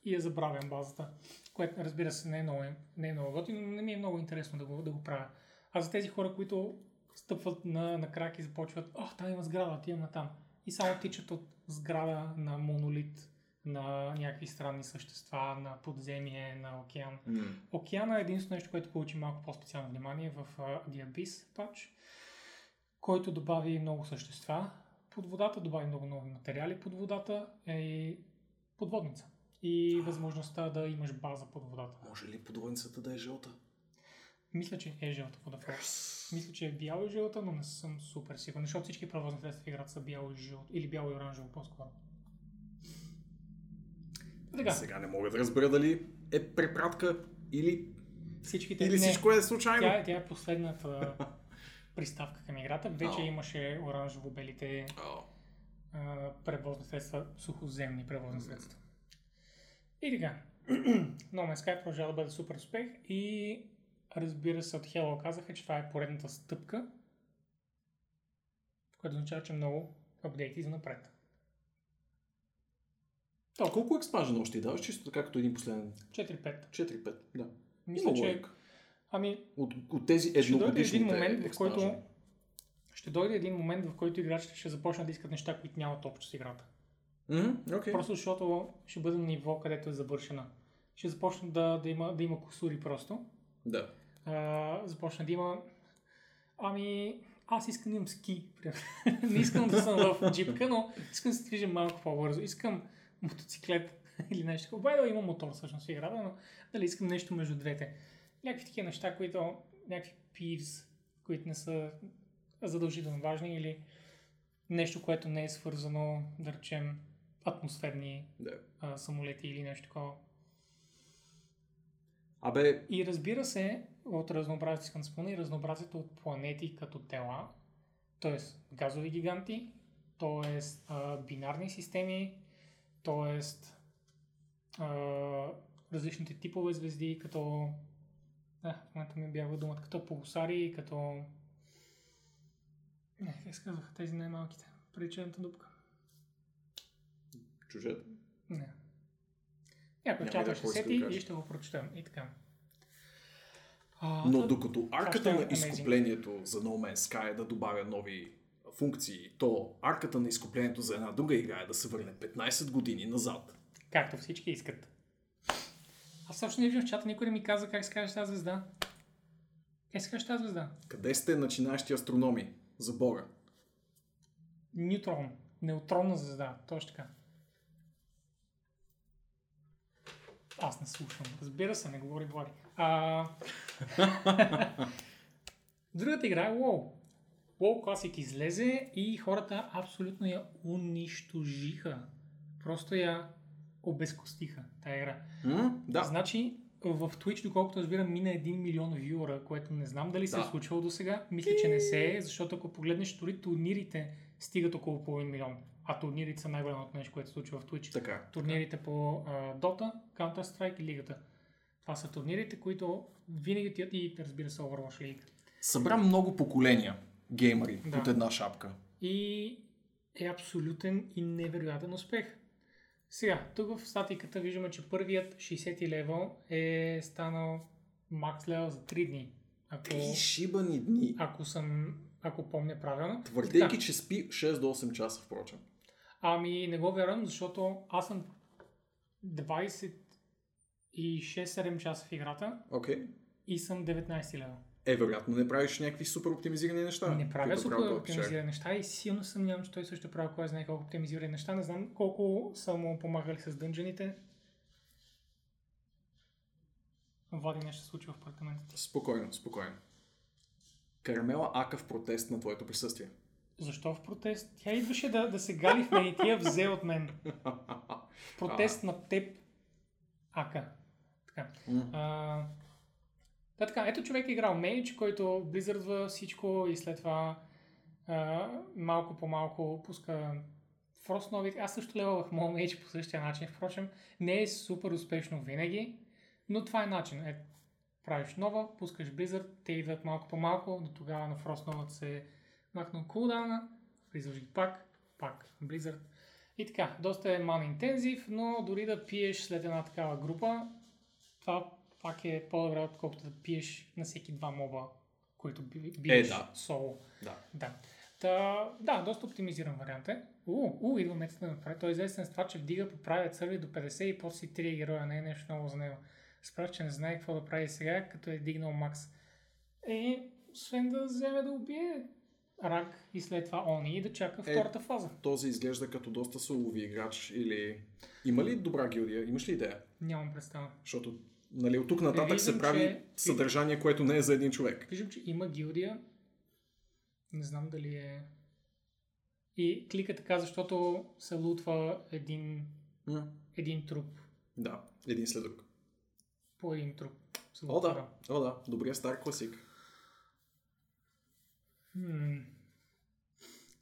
[SPEAKER 2] и я забравям базата, което разбира се не е много, не е много готино, но не ми е много интересно да го, да го правя. А за тези хора, които стъпват на, на крак и започват, ох, там има сграда, отивам на там. И само тичат от сграда на монолит, на някакви странни същества, на подземие, на океан.
[SPEAKER 1] М.
[SPEAKER 2] Океана е единственото нещо, което получи малко по-специално внимание в uh, The Abyss патч, който добави много същества. Под водата добави много нови материали. Под водата е и подводница. и възможността да имаш база под водата.
[SPEAKER 1] Може ли подводницата да е жълта?
[SPEAKER 2] Мисля, че е жълта водофол. Мисля, че е бяла и жълта, но не съм супер сигурен, защото всички превозни средства в играта са бяло и жълто. Или бяло и оранжево по-скоро. Така,
[SPEAKER 1] Сега не мога да разбера дали е препратка или,
[SPEAKER 2] всичките...
[SPEAKER 1] или
[SPEAKER 2] не,
[SPEAKER 1] всичко е случайно.
[SPEAKER 2] Тя, е- тя е последната приставка към играта. Вече
[SPEAKER 1] Ао.
[SPEAKER 2] имаше оранжево-белите а, превозни средства, сухоземни превозни средства. И така, No Man's Sky продължава да бъде супер успех и разбира се от Hello казаха, че това е поредната стъпка, което означава, че много апдейти за напред.
[SPEAKER 1] А колко експанжена още ти даваш, чисто така като един последен?
[SPEAKER 2] 4-5.
[SPEAKER 1] 4-5, да.
[SPEAKER 2] Мисля,
[SPEAKER 1] Има
[SPEAKER 2] че...
[SPEAKER 1] логика.
[SPEAKER 2] Ами,
[SPEAKER 1] От, от тези
[SPEAKER 2] ще дойде
[SPEAKER 1] едногодишните
[SPEAKER 2] един момент, в който ще дойде един момент, в който играчите ще започнат да искат неща, които нямат общо с играта.
[SPEAKER 1] Мгм, окей.
[SPEAKER 2] Просто защото ще бъде на ниво, където е завършена. Ще започне да, да, има, да има косури просто.
[SPEAKER 1] Да.
[SPEAKER 2] А, започне да има... Ами, аз искам да имам ски. Не искам да съм в джипка, но искам да се движа малко по-бързо. Искам мотоциклет или нещо такова. Бай да има мотор всъщност в играта, но дали искам нещо между двете. Някакви такива неща, които някакви пивс, които не са задължително важни или нещо, което не е свързано, да речем, атмосферни
[SPEAKER 1] да.
[SPEAKER 2] а, самолети или нещо такова.
[SPEAKER 1] Абе,
[SPEAKER 2] И разбира се, от разнообразието искам да спомена и разнообразието от планети като тела, т.е. газови гиганти, т.е. бинарни системи, т.е. различните типове звезди, като а, в момента ми бяга думата, като полусари, като не, как се казваха тези най-малките? Причината дупка.
[SPEAKER 1] чужет.
[SPEAKER 2] Не. Някой в чата ще
[SPEAKER 1] да
[SPEAKER 2] сети и ще го прочетем. И така. А,
[SPEAKER 1] Но докато арката
[SPEAKER 2] е
[SPEAKER 1] на
[SPEAKER 2] amazing.
[SPEAKER 1] изкуплението за No Man's Sky е да добавя нови функции, то арката на изкуплението за една друга игра е да се върне 15 години назад.
[SPEAKER 2] Както всички искат. Аз също не виждам в чата, никой не ми каза как се казва тази звезда. Как се казва тази звезда?
[SPEAKER 1] Къде сте начинаещи астрономи? За Бога.
[SPEAKER 2] Неутрон. Неутронна звезда. Точно така. Аз не слушам. Разбира се, не говори Влади. А... Другата игра е WoW. WoW Classic излезе и хората абсолютно я унищожиха. Просто я обезкостиха, тая игра.
[SPEAKER 1] М? Да.
[SPEAKER 2] Значи, в Twitch, доколкото разбирам, мина 1 милион вюра, което не знам дали се
[SPEAKER 1] Да.
[SPEAKER 2] е случвало до сега. Мисля, че не се е, защото ако погледнеш дори турнирите, стигат около половин милион. А турнирите са най-голямото нещо, което се случва в Twitch.
[SPEAKER 1] Така.
[SPEAKER 2] Турнирите по а, Dota, Counter-Strike и Лигата. Това са турнирите, които винаги тият и разбира се Overwatch League.
[SPEAKER 1] Събра много поколения геймери
[SPEAKER 2] Да.
[SPEAKER 1] под една шапка.
[SPEAKER 2] И е абсолютен и невероятен успех. Сега, тук в статиката виждаме, че първият 60 левел е станал макс левел за 3 дни. Ако,
[SPEAKER 1] Три шибани дни.
[SPEAKER 2] ако съм, ако помня правилно.
[SPEAKER 1] Твърдейки,
[SPEAKER 2] Така.
[SPEAKER 1] че спи 6 до 8 часа, впрочем.
[SPEAKER 2] Ами не го вярвам, защото аз съм 26-7 часа в играта
[SPEAKER 1] Окей.
[SPEAKER 2] и съм 19 левел.
[SPEAKER 1] Е, вероятно не правиш някакви супер оптимизирани неща.
[SPEAKER 2] Не правя
[SPEAKER 1] които
[SPEAKER 2] супер
[SPEAKER 1] правил
[SPEAKER 2] оптимизирани неща и силно съмнявам, че той също прави кой знае колко оптимизирани неща. Не знам колко са му помагали с дънжените. Влади нещо се случва в апартаментите.
[SPEAKER 1] Спокойно, спокойно. Карамела ака в протест на твоето присъствие.
[SPEAKER 2] Защо в протест? Тя идваше да, да се гали в мен и тя взе от мен. В протест на теб. Ака. Така.
[SPEAKER 1] М.
[SPEAKER 2] А, да, така, ето човек е играл мейдж, който близърдва всичко и след това а, малко по малко пуска Фрост нови. Аз също левах моят мейдж по същия начин. Впрочем, не е супер успешно винаги, но това е начин. Е, правиш нова, пускаш Blizzard, те идват малко по малко, до тогава на новата се махнал кулдауна, влизаш ги пак, пак Blizzard. И така, доста е ман интензив, но дори да пиеш след една такава група, това пак е по-добре, отколкото да пиеш на всеки два моба, които би- биеш
[SPEAKER 1] Е, да.
[SPEAKER 2] соло.
[SPEAKER 1] Да.
[SPEAKER 2] Да. Та, да, доста оптимизиран вариант е. У, у, идва метата да направи. Той е известен с това, че вдига по правят сърви до 50 и после си трия героя. Не е нещо ново за него. Справя, че не знае какво да прави сега, като е дигнал Макс. Е, освен да вземе да убие рак и след това они и да чака втората фаза.
[SPEAKER 1] Този изглежда като доста солови играч или... Има ли добра гилдия? Имаш ли идея?
[SPEAKER 2] Нямам представа.
[SPEAKER 1] Защото нали, от тук нататък
[SPEAKER 2] Виждам,
[SPEAKER 1] се прави
[SPEAKER 2] че-
[SPEAKER 1] съдържание, което не е за един човек.
[SPEAKER 2] Виждам, че има гилдия. Не знам дали е... И клика така, защото се лутва един,
[SPEAKER 1] М,
[SPEAKER 2] един труп.
[SPEAKER 1] Да, един след друг.
[SPEAKER 2] По един труп.
[SPEAKER 1] О, да. О, да. Добрия стар класик.
[SPEAKER 2] М.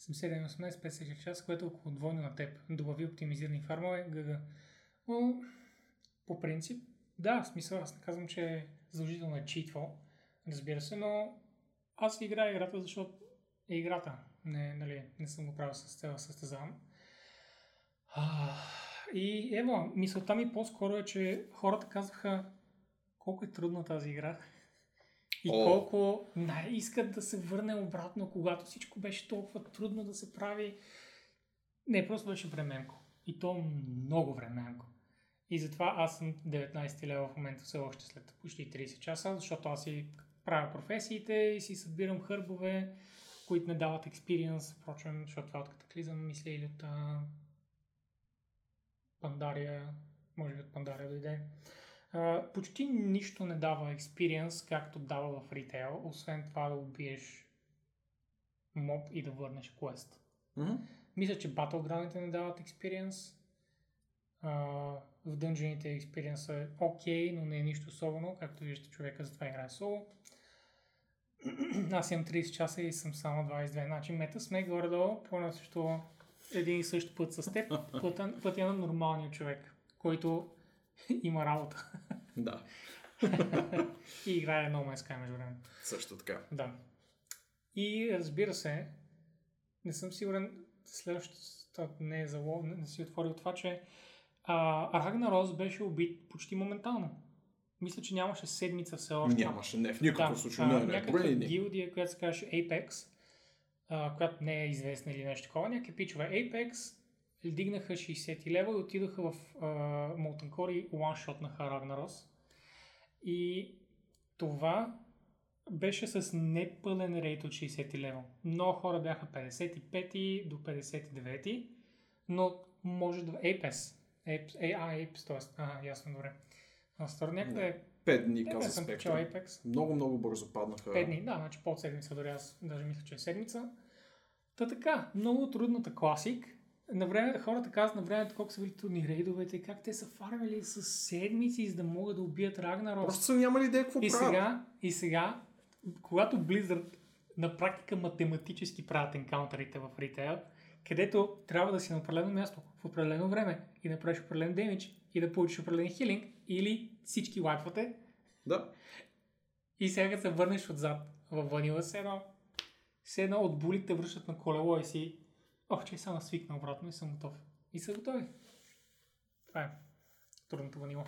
[SPEAKER 2] 77 56 час, което е около двойно на теб. Добави оптимизирани фармове, ГГ. Но, по принцип, да, в смисъл, аз не казвам, че е задължително е читвал, разбира се, но аз играя играта, защото е играта. Не, нали, не съм го правил с цел състезавам. А, И ево, мисълта ми по-скоро е, че хората казваха колко е трудна тази игра. И
[SPEAKER 1] О.
[SPEAKER 2] колко най искат да се върне обратно, когато всичко беше толкова трудно да се прави. Не, просто беше временко. И то много временко. И затова аз съм 19 лева в момента все още след почти 30 часа, защото аз си правя професиите и си събирам хърбове, които не дават експириенс, впрочем, защото това е от катаклизъм, мисля, или от а... Пандария, може би от Пандария дойде. А, почти нищо не дава експириенс, както дава в ритейл, освен това да убиеш моб и да върнеш квест.
[SPEAKER 1] Мгм.
[SPEAKER 2] Мисля, че Battleground не дават експириенс. В дънжените експириенс е окей, но не е нищо особено, както виждате човека затова играе соло. Аз имам 30 часа и съм само 22. Значи мета сме горе-долу по на също един и същ път с теб, пътя, пътя на нормалния човек, който има работа
[SPEAKER 1] Да,
[SPEAKER 2] и играе No Man's Sky между време.
[SPEAKER 1] също така.
[SPEAKER 2] Да. И разбира се, не съм сигурен, следващото не е зало, не, не си отворил това, че а, Рагнарос беше убит почти моментално. Мисля, че нямаше седмица все още.
[SPEAKER 1] Нямаше, не, в никакъв случай.
[SPEAKER 2] а,
[SPEAKER 1] Не, не,
[SPEAKER 2] някаква
[SPEAKER 1] не.
[SPEAKER 2] гилдия, която се казваше Apex, а, която не е известна или нещо такова, някакви пичове Apex, дигнаха 60 лева и отидоха в а, Molten Core и one-shotнаха Рагнарос. И това беше с непълен рейт от 60 лева. Много хора бяха 55 до 59, но може да... Apex. Apes, A, а, Apes, т.е. А, ясно, добре. А, стор някъде...
[SPEAKER 1] Пет дни,
[SPEAKER 2] Не,
[SPEAKER 1] каза.
[SPEAKER 2] Apex.
[SPEAKER 1] Много, много бързо паднаха.
[SPEAKER 2] 5 дни, да, значи под седмица, дори аз даже мисля, че е седмица. Та така, много трудната класик. На време, хората казват на времето колко са били трудни рейдовете и как те са фармили с седмици, за да могат да убият Рагнарос.
[SPEAKER 1] Просто са нямали идея какво
[SPEAKER 2] И
[SPEAKER 1] правят.
[SPEAKER 2] сега, и сега, когато Blizzard на практика математически правят енкаунтерите в ритейл, където трябва да си на определено място в определено време и да правиш определен демидж и да получиш определен хилинг или всички лайфвате
[SPEAKER 1] Да.
[SPEAKER 2] и сега като се върнеш отзад в ванила, се едно, се едно от булите връщат на колело и си ох, че само свикна обратно и съм готов. И са готови. Това е трудното ванила.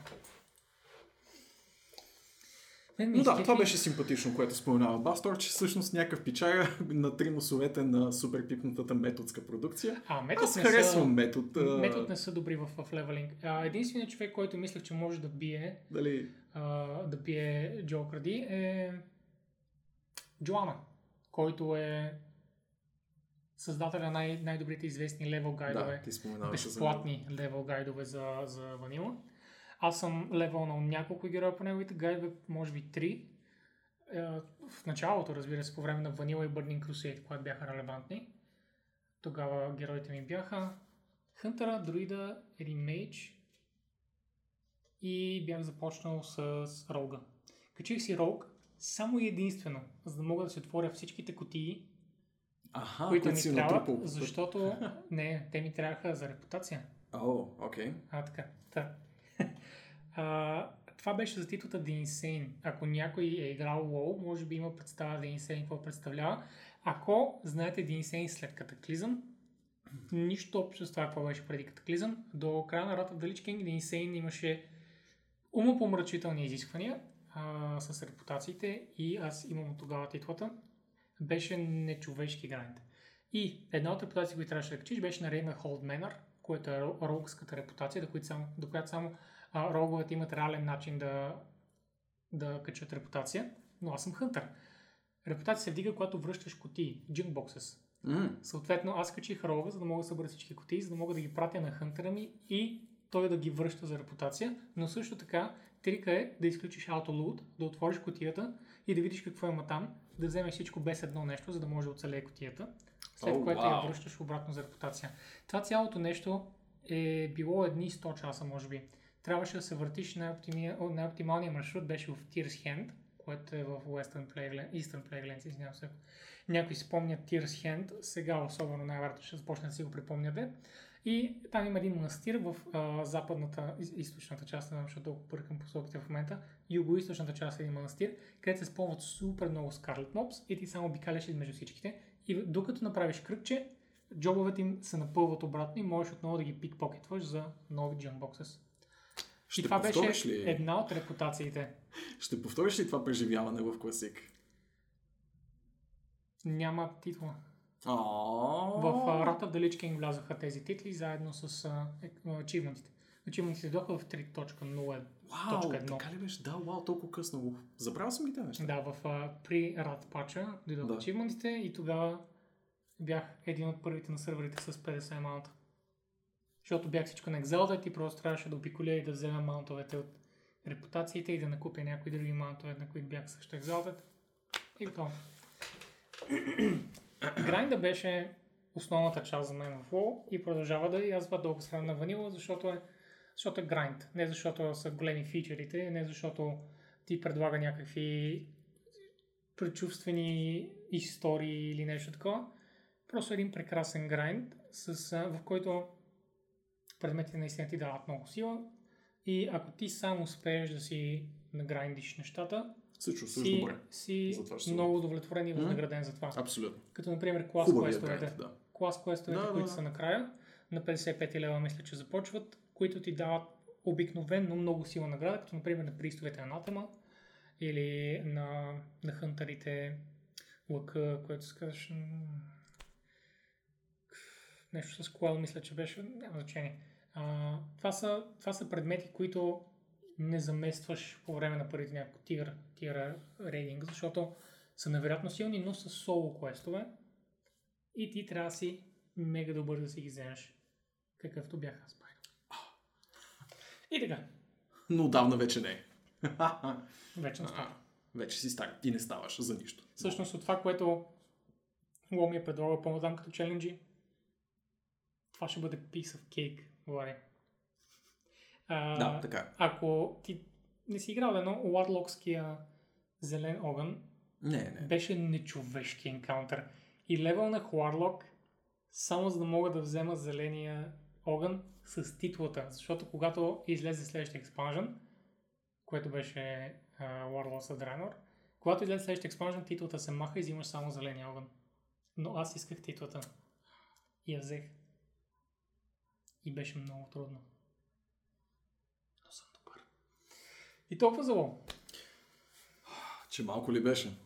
[SPEAKER 2] Ми
[SPEAKER 1] Но да, това беше симпатично, което споменава Бастор, че всъщност някакъв пичага на три носовете на супер пипнатата методска продукция.
[SPEAKER 2] А, метод
[SPEAKER 1] Аз
[SPEAKER 2] не
[SPEAKER 1] харесвам
[SPEAKER 2] са,
[SPEAKER 1] метод. а,
[SPEAKER 2] метод не са добри в, в левелинг. А, единственият човек, който мислех, че може да бие,
[SPEAKER 1] Дали...
[SPEAKER 2] а, да бие Джо Кради е Джоана, който е създателя на най- най-добрите известни левел гайдове.
[SPEAKER 1] Да, ти за
[SPEAKER 2] безплатни левел гайдове за, за ванила. Аз съм левел на няколко героя по неговите гайдове, може би три. Е, В началото, разбира се, по време на Vanilla и Burning Crusade, когато бяха релевантни. Тогава героите ми бяха Хънтера, Друида, един мейдж и бях започнал с Рога. Качих си Рог само и единствено, за да мога да си отворя всичките кутии,
[SPEAKER 1] Аха,
[SPEAKER 2] които ми трябват, защото не, те ми трябваха за репутация.
[SPEAKER 1] О, окей.
[SPEAKER 2] А, така. Та. Това беше за титлата The Insane. Ако някой е играл WoW, може би има представа The Insane какво представлява. Ако знаете The Insane след катаклизъм, нищо общо с това какво беше преди катаклизъм. До края на Wrath of the Lich King The Insane имаше умопомрачителни изисквания а, с репутациите и аз имам от тогава титлата. Беше нечовешки граните. И една от репутациите, които трябваше да качиш, беше на Рейна Hold Manor, което е ро- роугската репутация, до, които само, до която само а, роговете имат реален начин да, да качат репутация, но аз съм хънтър. Репутация се вдига, когато връщаш кутии, junk boxes.
[SPEAKER 1] М,
[SPEAKER 2] Съответно, аз качих рога, за да мога да събера всички кутии, за да мога да ги пратя на хънтера ми и той да ги връща за репутация. Но също така, трика е да изключиш Auto Loot, да отвориш кутията и да видиш какво има там, да вземеш всичко без едно нещо, за да може да оцелее кутията. След
[SPEAKER 1] О,
[SPEAKER 2] което
[SPEAKER 1] вау.
[SPEAKER 2] я връщаш обратно за репутация. Това цялото нещо е било едни 100 часа, може би. Трябваше да се въртиш най-оптимия- о, най-оптималният маршрут беше в Tears Hand, което е в Western Playland, Eastern Playland, извинявам се. си спомнят Tears Hand, сега особено най-вероятно ще започнете да си го припомняте. И там има един манастир в а, западната, из- източната част, не знам, защото толкова бъркам посоките в момента, юго-источната част е един манастир, където се спомнят супер много Scarlet Mobs и ти само обикаляш измежду всичките. И докато направиш кръгче, джобовете им се напълват обратно и можеш отново да ги пикпокетваш за нови junkboxes.
[SPEAKER 1] Ще
[SPEAKER 2] и това беше
[SPEAKER 1] ли?
[SPEAKER 2] една от репутациите.
[SPEAKER 1] Ще повториш ли това преживяване в класик?
[SPEAKER 2] Няма титла.
[SPEAKER 1] А,
[SPEAKER 2] В Lich King влязоха тези титли заедно с е, ачивментите. Ачивментите дойдоха в 3.0.
[SPEAKER 1] Вау,
[SPEAKER 2] едно.
[SPEAKER 1] така ли беше? Да, вау, толкова късно. Забравял съм ги тези неща.
[SPEAKER 2] Да, в а, при Rat пача дойдоха
[SPEAKER 1] Да.
[SPEAKER 2] ачивментите и тогава бях един от първите на сървърите с 50 маунта. Защото бях всичко на Exalted и просто трябваше да обиколя и да взема маунтовете от репутациите и да накупя някои други маунтове, на които бях също Exalted. И готово. Грайнда беше основната част за мен в WoW и продължава да и аз дълго срам на ванила, защото е, защото е грайнд. Не защото са големи фичерите, не защото ти предлага някакви предчувствени истории или нещо такова. Просто един прекрасен грайнд, с, в който предметите наистина ти дават много сила и ако ти само успееш да си награйндиш нещата,
[SPEAKER 1] Се чувстваш
[SPEAKER 2] си,
[SPEAKER 1] добре.
[SPEAKER 2] си много удовлетворен и възнаграден за това.
[SPEAKER 1] Абсолютно.
[SPEAKER 2] Като например клас квестовете.
[SPEAKER 1] да.
[SPEAKER 2] Клас квестовете,
[SPEAKER 1] Да,
[SPEAKER 2] които
[SPEAKER 1] да.
[SPEAKER 2] са накрая, на 55 лева мисля, че започват, които ти дават обикновенно много сила награда, като например на пристовете Анатема или на, на хънтарите лъка, което се казваш нещо с коел, мисля, че беше, няма значение. А, това, са, това са предмети, които не заместваш по време на първите няколко тир, тир рейдинг, защото са невероятно силни, но са соло квестове и ти трябва да си мега добър да си ги вземеш, какъвто бях аз. Байро. И така,
[SPEAKER 1] Но отдавна вече не.
[SPEAKER 2] вече не става.
[SPEAKER 1] вече си стар и не ставаш за нищо.
[SPEAKER 2] Всъщност от това, което Ло ми е предлагал по-надам като челенджи, това ще бъде piece of cake, Влади. А,
[SPEAKER 1] Да, така. е.
[SPEAKER 2] Ако ти не си играл едно Warlockския зелен огън,
[SPEAKER 1] Не, не.
[SPEAKER 2] беше нечовешки енкаунтър. И левелнах Warlock само за да мога да взема зеления огън с титлата. Защото когато излезе следващия експанжен, което беше uh, Warlocks of Draenor, когато излезе следващия експанжен, титлата се маха и взимаш само зеления огън. Но аз исках титлата. И я взех. И беше много трудно. Но съм добър. И толкова за лол.
[SPEAKER 1] Че малко ли беше?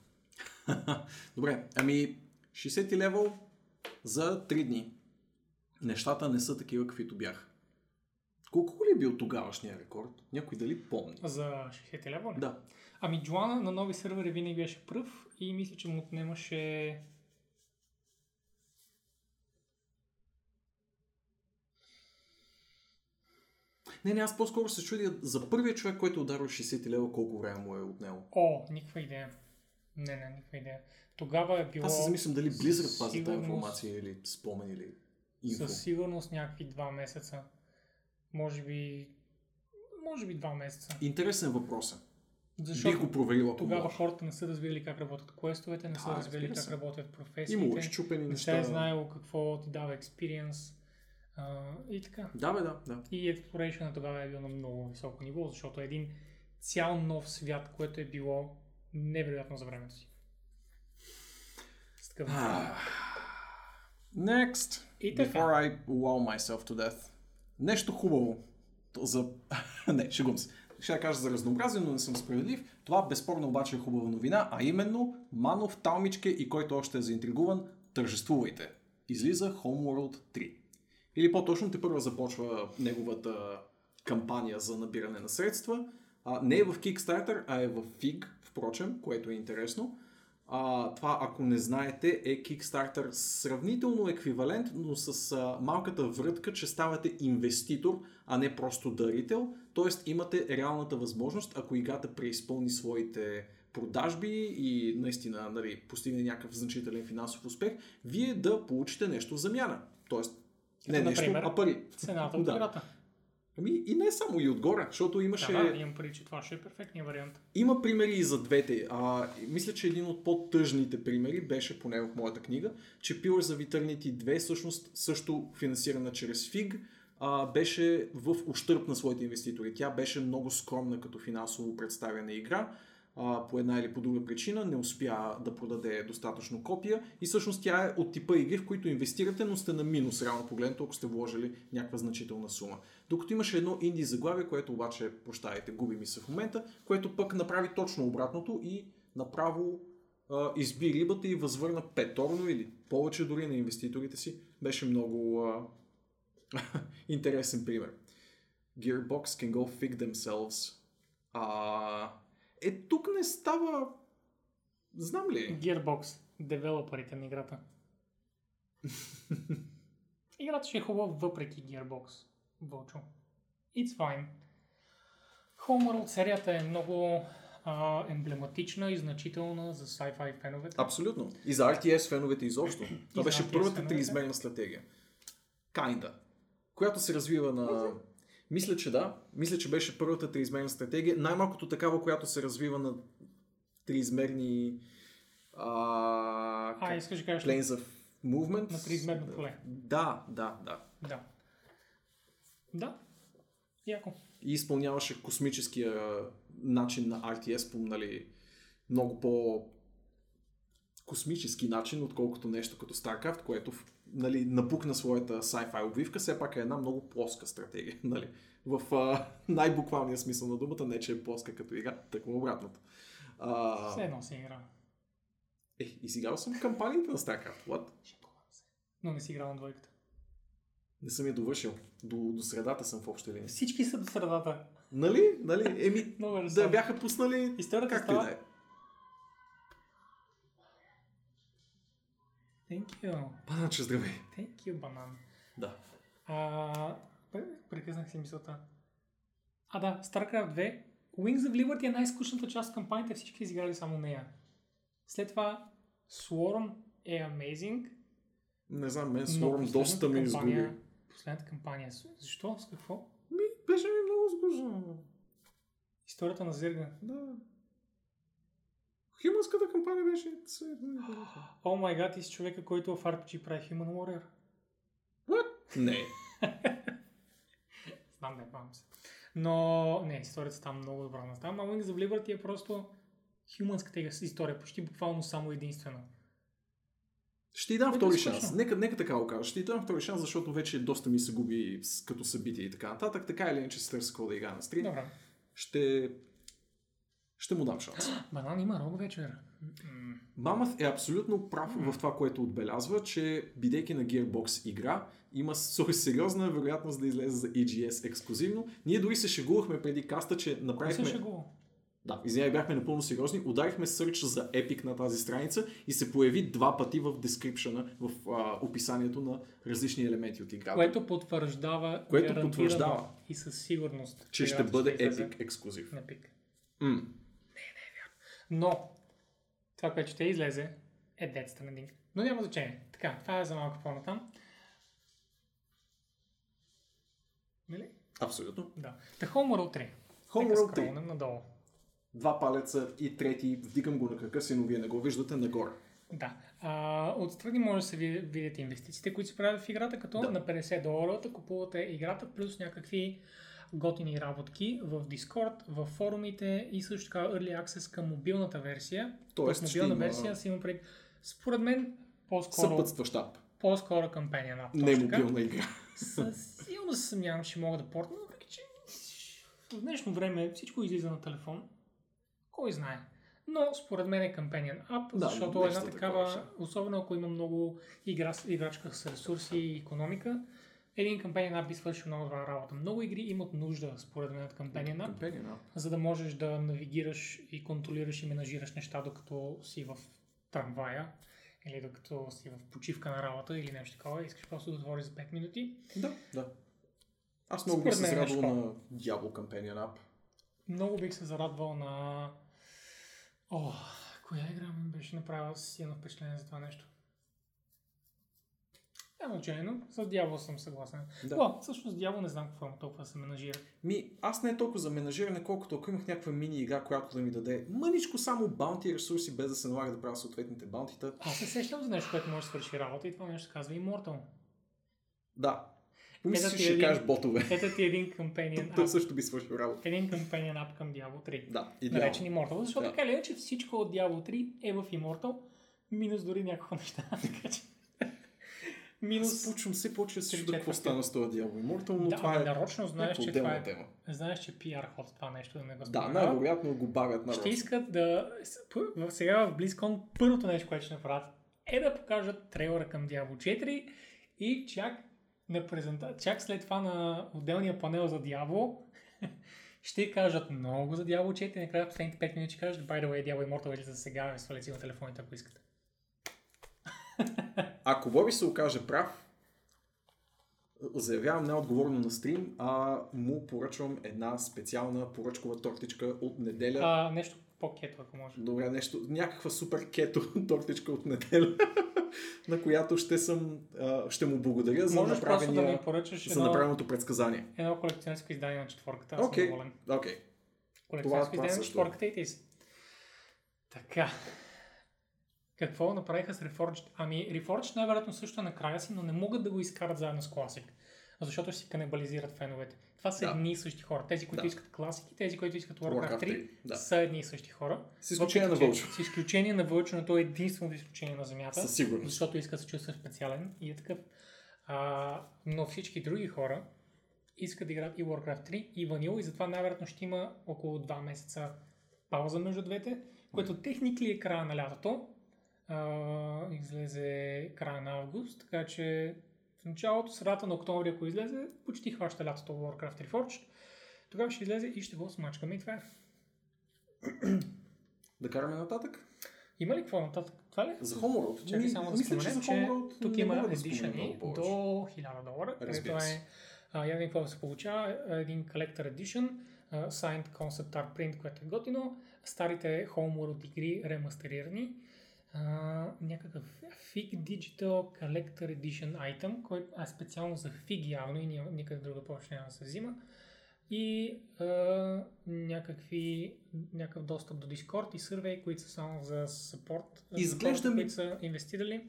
[SPEAKER 1] Добре, ами 60 левел за 3 дни. Нещата не са такива, каквито бяха. Колко ли е бил тогавашния рекорд? Някой дали помни?
[SPEAKER 2] За 60 лева ли?
[SPEAKER 1] Да.
[SPEAKER 2] Ами Джоана на нови сървъри винаги беше пръв и мисля, че му отнемаше
[SPEAKER 1] Не, не, аз по-скоро се чудя за първия човек, който ударил 60 лева, колко време му е отнело.
[SPEAKER 2] О, никаква идея. Не, не, никаква идея. Тогава е било
[SPEAKER 1] Аз се замислям дали Blizzard пази тази информация или спомен или инфо.
[SPEAKER 2] със сигурност някакви два месеца. Може би... Може би два месеца.
[SPEAKER 1] Интересен въпрос е.
[SPEAKER 2] Защото
[SPEAKER 1] Бих го проверил, ако
[SPEAKER 2] тогава
[SPEAKER 1] може.
[SPEAKER 2] хората не са разбирали как работят квестовете, не са
[SPEAKER 1] Да,
[SPEAKER 2] разбирали
[SPEAKER 1] разбира
[SPEAKER 2] как работят професиите.
[SPEAKER 1] Имало изчупени
[SPEAKER 2] не се е
[SPEAKER 1] неща.
[SPEAKER 2] знаело какво ти дава experience. А, и така.
[SPEAKER 1] Да, бе, да, да.
[SPEAKER 2] И Exploration тогава е бил на много високо ниво, защото е един цял нов свят, което е било невероятно за времето си. С такъв
[SPEAKER 1] Ah. Next.
[SPEAKER 2] И така.
[SPEAKER 1] Before I wow myself to death. Нещо хубаво. То За... не, шегувам се. Ще да кажа за разнообразие, но не съм справедлив. Това безспорно обаче е хубава новина, а именно Манов, Талмичке и който още е заинтригуван, тържествувайте. Излиза Homeworld 3. Или по-точно те първа започва неговата кампания за набиране на средства. А, не е в Kickstarter, а е в FIG, впрочем, което е интересно. А, това, ако не знаете, е Kickstarter сравнително еквивалент, но с а, малката врътка, че ставате инвеститор, а не просто дарител. Тоест имате реалната възможност, ако играта преизпълни своите продажби и наистина нали, постигне някакъв значителен финансов успех, вие да получите нещо в замяна. Тоест, не
[SPEAKER 2] Като,
[SPEAKER 1] нещо,
[SPEAKER 2] например,
[SPEAKER 1] а пари.
[SPEAKER 2] Цената от
[SPEAKER 1] Да.
[SPEAKER 2] играта.
[SPEAKER 1] Ами и не само и отгоре, защото имаше...
[SPEAKER 2] Да, да, имам пари, че това ще е перфектният вариант.
[SPEAKER 1] Има примери и за двете. А, мисля, че един от по-тъжните примери беше, поне в моята книга, че Pillars of Eternity 2 всъщност също финансирана чрез FIG, а, беше в ущърп на своите инвеститори. Тя беше много скромна като финансово представена игра. По една или по друга причина не успя да продаде достатъчно копия и всъщност тя е от типа игри, в които инвестирате, но сте на минус, реално погледнато, ако сте вложили някаква значителна сума. Докато имаше едно инди заглавие, което обаче, прощайте, губи ми се в момента, което пък направи точно обратното и направо а, изби рибата и възвърна петорно или повече дори на инвеститорите си. Беше много а, интересен пример. Gearbox can go fig themselves. А, е, тук не става... Знам ли?
[SPEAKER 2] Gearbox, девелоперите на играта. Играта ще е хубава въпреки Gearbox, Вълчо. It's fine. Homeworld серията е много а, емблематична и значителна за sci-fi феновете.
[SPEAKER 1] Абсолютно. И за RTS феновете изобщо. Това беше
[SPEAKER 2] RTS
[SPEAKER 1] първата
[SPEAKER 2] феновете.
[SPEAKER 1] триизмерна стратегия. Kinda. Която се развива на... Мисля, че да. Мисля, че беше първата триизмерна стратегия. Най-малкото такава, която се развива на триизмерни... А,
[SPEAKER 2] А, искаш да кажеш
[SPEAKER 1] Planes of Movement.
[SPEAKER 2] на триизмерно поле.
[SPEAKER 1] Да, да, да.
[SPEAKER 2] Да. Да. Яко.
[SPEAKER 1] и изпълняваше космическия начин на RTS по нали, много по космически начин, отколкото нещо като StarCraft, което нали, напукна своята sci-fi обвивка, все пак е една много плоска стратегия. Нали. В а, най-буквалния смисъл на думата, не че е плоска като игра, тъкмо обратното. А,
[SPEAKER 2] Все едно се игра.
[SPEAKER 1] е, изиграл съм кампанията на StarCraft. What?
[SPEAKER 2] Но не си играл на двойката.
[SPEAKER 1] Не съм я довършил. До, до средата съм в обща линия.
[SPEAKER 2] Всички са до средата.
[SPEAKER 1] Нали? Нали? Еми,
[SPEAKER 2] е
[SPEAKER 1] да бяха пуснали
[SPEAKER 2] Историята
[SPEAKER 1] и
[SPEAKER 2] става... Thank you.
[SPEAKER 1] Паначе, здравей.
[SPEAKER 2] Thank you, банан.
[SPEAKER 1] Да.
[SPEAKER 2] А, пре- прекъснах си мисълта. А да, StarCraft 2. Wings of Liberty е най-скучната част от кампанията, всички изиграли само нея. След това Swarm е amazing.
[SPEAKER 1] Не знам, мен Swarm доста ме изгуби.
[SPEAKER 2] Последната кампания. Защо? С какво?
[SPEAKER 1] Ми, беше ми много скучно.
[SPEAKER 2] Историята на Зерга.
[SPEAKER 1] Да. Химанската кампания беше.
[SPEAKER 2] О май гад, ти си човека, който в RPG прави Human Warrior.
[SPEAKER 1] Не.
[SPEAKER 2] Знам, не памам се. Но, не, историята става много добра на там. А Wings of Liberty е просто хуманската история, почти буквално само единствена.
[SPEAKER 1] Ще й дам
[SPEAKER 2] Което е
[SPEAKER 1] втори шанс. Нека, нека така го кажа. Ще й дам втори шанс, защото вече доста ми се губи като събитие и така нататък. Така или иначе се търся какво да играя на стрим.
[SPEAKER 2] Добре.
[SPEAKER 1] Ще... Ще му дам шанс.
[SPEAKER 2] Банан има рог вечер.
[SPEAKER 1] Мамът е абсолютно прав в това, което отбелязва, че бидейки на Gearbox игра, има сериозна вероятност да излезе за EGS ексклюзивно. Ние дори се шегувахме преди каста, че
[SPEAKER 2] се
[SPEAKER 1] направихме...
[SPEAKER 2] шегува.
[SPEAKER 1] Да, извинявай, бяхме напълно сериозни. Ударихме сърч за Epic на тази страница и се появи два пъти в description, в а, описанието на различни елементи от играта.
[SPEAKER 2] Което потвърждава,
[SPEAKER 1] Което потвърждава.
[SPEAKER 2] и със сигурност,
[SPEAKER 1] че ще бъде
[SPEAKER 2] излезе
[SPEAKER 1] Epic ексклюзив.
[SPEAKER 2] Пик.
[SPEAKER 1] М.
[SPEAKER 2] Но, това, което ще излезе, е Dead Stranding. Но няма значение. Така, това е за малко по-натам. Нали?
[SPEAKER 1] Абсолютно.
[SPEAKER 2] Да. The Homeworld 3.
[SPEAKER 1] Homeworld
[SPEAKER 2] Нека
[SPEAKER 1] 3.
[SPEAKER 2] скролнем надолу.
[SPEAKER 1] Два палеца и трети, вдигам го на кръка си, но вие не го виждате нагоре.
[SPEAKER 2] Да. А, отстрани може да се ви- видят инвестициите, които се правят в играта, като
[SPEAKER 1] Да.
[SPEAKER 2] на 50 долара купувате играта, плюс някакви готини работки в Discord, в форумите и също така Early Access към мобилната версия.
[SPEAKER 1] Тоест,
[SPEAKER 2] мобилна
[SPEAKER 1] има
[SPEAKER 2] версия си има пред... Според мен по-скоро,
[SPEAKER 1] съпътстващ ап.
[SPEAKER 2] по-скоро кампания на
[SPEAKER 1] Не мобилна игра.
[SPEAKER 2] Със силно се съмнявам, че мога да портна, въпреки че в днешно време всичко излиза на телефон. Кой знае. Но според мен е Companion App,
[SPEAKER 1] Да,
[SPEAKER 2] защото е една такава,
[SPEAKER 1] такова
[SPEAKER 2] особено ако има много игра, играчка с ресурси и економика, един Companion App би свършил много добра работа. Много игри имат нужда, според мен, от Companion App. за да можеш да навигираш и контролираш и менажираш неща, докато си в трамвая или докато си в почивка на работа или нещо такова, искаш просто да отвориш за 5 минути.
[SPEAKER 1] Да, да. Аз много
[SPEAKER 2] Според
[SPEAKER 1] бих се
[SPEAKER 2] е
[SPEAKER 1] зарадвал на Diablo Companion App.
[SPEAKER 2] Много бих се зарадвал на... О, коя игра ми беше направила силно впечатление за това нещо? Няма значение, но с дявол съм съгласен.
[SPEAKER 1] Да.
[SPEAKER 2] О, всъщност дявол не знам какво има толкова да се менажира.
[SPEAKER 1] Ми, аз не е толкова за менажиране, колкото ако имах някаква мини игра, която да ми даде мъничко само баунти ресурси, без да се налага да правя съответните баунтита.
[SPEAKER 2] Аз се сещам за нещо, което може да свърши работа и това нещо се казва Immortal.
[SPEAKER 1] Да. Помисли, че ще
[SPEAKER 2] един-
[SPEAKER 1] кажеш ботове.
[SPEAKER 2] Ето ти един companion
[SPEAKER 1] Той също би свършил работа.
[SPEAKER 2] Един companion app към Diablo 3.
[SPEAKER 1] Да, идеално.
[SPEAKER 2] Наречен Immortal, защото
[SPEAKER 1] Да.
[SPEAKER 2] така или иначе всичко от Diablo 3 е в Immortal, минус дори няколко неща. Минус...
[SPEAKER 1] почвам все повече да се чудя какво стана с този Diablo Immortal, но
[SPEAKER 2] да,
[SPEAKER 1] това е
[SPEAKER 2] нарочно знаеш, че това е...
[SPEAKER 1] тема.
[SPEAKER 2] Знаеш, че PR ход това нещо да не го
[SPEAKER 1] Да, най-вероятно го бавят на
[SPEAKER 2] Ще искат да... Сега в BlizzCon първото нещо, което ще направят е да покажат трейлера към Diablo 4 и чак на презента... чак след това на отделния панел за Diablo ще кажат много за Diablo 4 и накрая последните 5 минути ще кажат by the way Diablo Immortal или за сега свалете си на телефоните, ако искате.
[SPEAKER 1] Ако Боби се окаже прав, заявявам неотговорно на стрим, а му поръчвам една специална поръчкова тортичка от неделя.
[SPEAKER 2] А, нещо по-кето, ако може.
[SPEAKER 1] Добре, нещо, някаква супер кето тортичка от неделя, на която ще съм, а, ще му благодаря за,
[SPEAKER 2] Можеш просто да ми
[SPEAKER 1] направения,
[SPEAKER 2] поръчаш
[SPEAKER 1] за
[SPEAKER 2] едно,
[SPEAKER 1] направеното предсказание.
[SPEAKER 2] едно колекционерско издание на четворката. Аз
[SPEAKER 1] Окей,
[SPEAKER 2] съм доволен.
[SPEAKER 1] окей.
[SPEAKER 2] Колекционерско
[SPEAKER 1] това
[SPEAKER 2] издание на четворката и тис. Така. Какво направиха с Reforged? Ами, Reforged най-вероятно също е накрая си, но не могат да го изкарат заедно с Classic. Защото ще си канибализират феновете. Това са
[SPEAKER 1] Да.
[SPEAKER 2] едни и същи хора. Тези, които
[SPEAKER 1] Да.
[SPEAKER 2] искат и тези, които искат Warcraft,
[SPEAKER 1] Warcraft
[SPEAKER 2] 3,
[SPEAKER 1] 3, да.
[SPEAKER 2] са едни и същи хора.
[SPEAKER 1] С изключение на
[SPEAKER 2] Въпреки, че-
[SPEAKER 1] Вълчо.
[SPEAKER 2] С изключение на Вълчо, но той е единственото изключение на Земята.
[SPEAKER 1] Със сигурност.
[SPEAKER 2] Защото иска да се чувства специален и е такъв. А, но всички други хора искат да играят и Warcraft 3 и Vanilla и затова най-вероятно ще има около 2 месеца пауза между двете, което техникли е края на лятото. А, излезе края на август, така че в началото, средата на октомври, ако излезе, почти хваща лятото Warcraft Reforged. Тогава ще излезе и ще го смачкаме и това е.
[SPEAKER 1] Да караме нататък?
[SPEAKER 2] Има ли какво нататък? Това ли?
[SPEAKER 1] За Homeworld.
[SPEAKER 2] Чакай само да
[SPEAKER 1] мисля, че
[SPEAKER 2] споменем, че,
[SPEAKER 1] Homeworld
[SPEAKER 2] тук има
[SPEAKER 1] да
[SPEAKER 2] едишъни до 1000 долара,
[SPEAKER 1] Разбира се.
[SPEAKER 2] е явно какво се получава, един Collector Edition, а, Signed Concept Art Print, което е готино, старите Homeworld игри ремастерирани, а, някакъв Fig Digital Collector Edition item, който е специално за Fig явно и никъде друга повече няма да се взима. И а, някакви, някакъв достъп до Discord и survey, които са само за support.
[SPEAKER 1] Изглежда ми
[SPEAKER 2] които са инвестирали.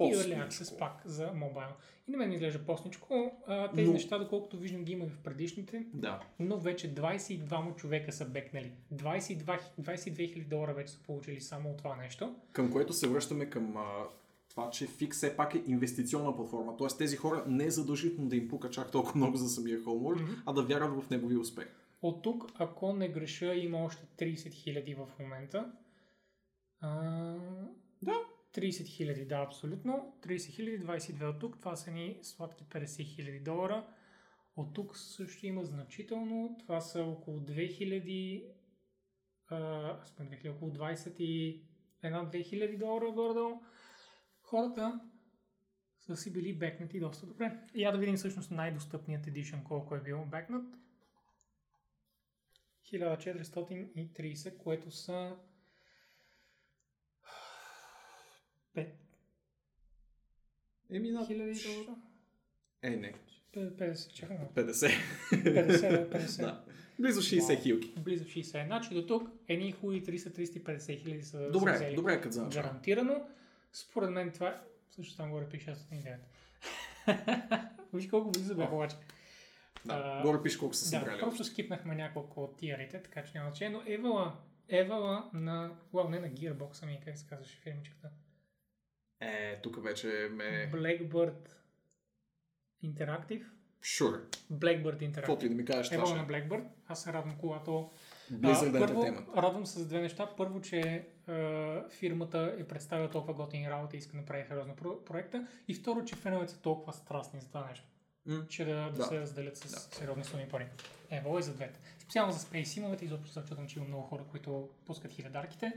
[SPEAKER 2] И. Early Access пак за мобайл. И на мен ми изглежда постничко. А, тези
[SPEAKER 1] Но-
[SPEAKER 2] неща, доколкото виждам, ги има и в предишните,
[SPEAKER 1] Да.
[SPEAKER 2] но вече 22 човека са бекнали. 22 22 000 долара вече са получили само от това нещо.
[SPEAKER 1] Към което се връщаме към а, това, че Fix все пак е инвестиционна платформа. Тоест тези хора не е задължително да им пука чак толкова много за самия Homeworld,
[SPEAKER 2] Мгм.
[SPEAKER 1] а да вярват в неговия успех.
[SPEAKER 2] От тук, ако не греша, има още 30 000 в момента. А,
[SPEAKER 1] Да.
[SPEAKER 2] 30 000, да, абсолютно. 30 000, 22 от тук. Това са ни сладки 50 000 долара. От тук също има значително. Това са около 2000, а, сме 2000 около 20 и една 2000 долара горе-долу. Хората са си били бекнати доста добре. И я да видим всъщност най-достъпният едишън, колко е бил бекнат. 1430, което са 5
[SPEAKER 1] Еми на...
[SPEAKER 2] хиляди долара.
[SPEAKER 1] Е, не.
[SPEAKER 2] 50, чакай,
[SPEAKER 1] 50.
[SPEAKER 2] 50, 50.
[SPEAKER 1] да. Близо 60
[SPEAKER 2] Вау.
[SPEAKER 1] хилки.
[SPEAKER 2] Близо 60. Значи до тук едни хубави 300-350 хиляди са са
[SPEAKER 1] Добре,
[SPEAKER 2] взели.
[SPEAKER 1] добре, като за начало.
[SPEAKER 2] Гарантирано. Според мен това. Също там горе пише 609. Виж колко близо бях обаче.
[SPEAKER 1] Да,
[SPEAKER 2] А,
[SPEAKER 1] горе пише колко са
[SPEAKER 2] Да,
[SPEAKER 1] събрали.
[SPEAKER 2] просто скипнахме няколко от тиарите, така че няма значение, но Евала, Евала на... Уау, не на Gearbox, ами как се казваше фирмичката?
[SPEAKER 1] Е, тук вече ме...
[SPEAKER 2] Blackbird Interactive.
[SPEAKER 1] Sure.
[SPEAKER 2] Blackbird Interactive.
[SPEAKER 1] Каквото и да ми кажеш, ще
[SPEAKER 2] на Blackbird. Аз се радвам, когато...
[SPEAKER 1] Blizzard
[SPEAKER 2] А, първо, радвам се за две неща. Първо, че а, фирмата е представила толкова готини работа и иска да направи сериозно про- проекта. И второ, че феновете са толкова страстни за това нещо.
[SPEAKER 1] М.
[SPEAKER 2] че да, да,
[SPEAKER 1] Да.
[SPEAKER 2] се разделят с
[SPEAKER 1] Да.
[SPEAKER 2] сериозни суми пари. Ево и за двете. Специално за Space Симовете, изобщо защото че има много хора, които пускат хилядарките.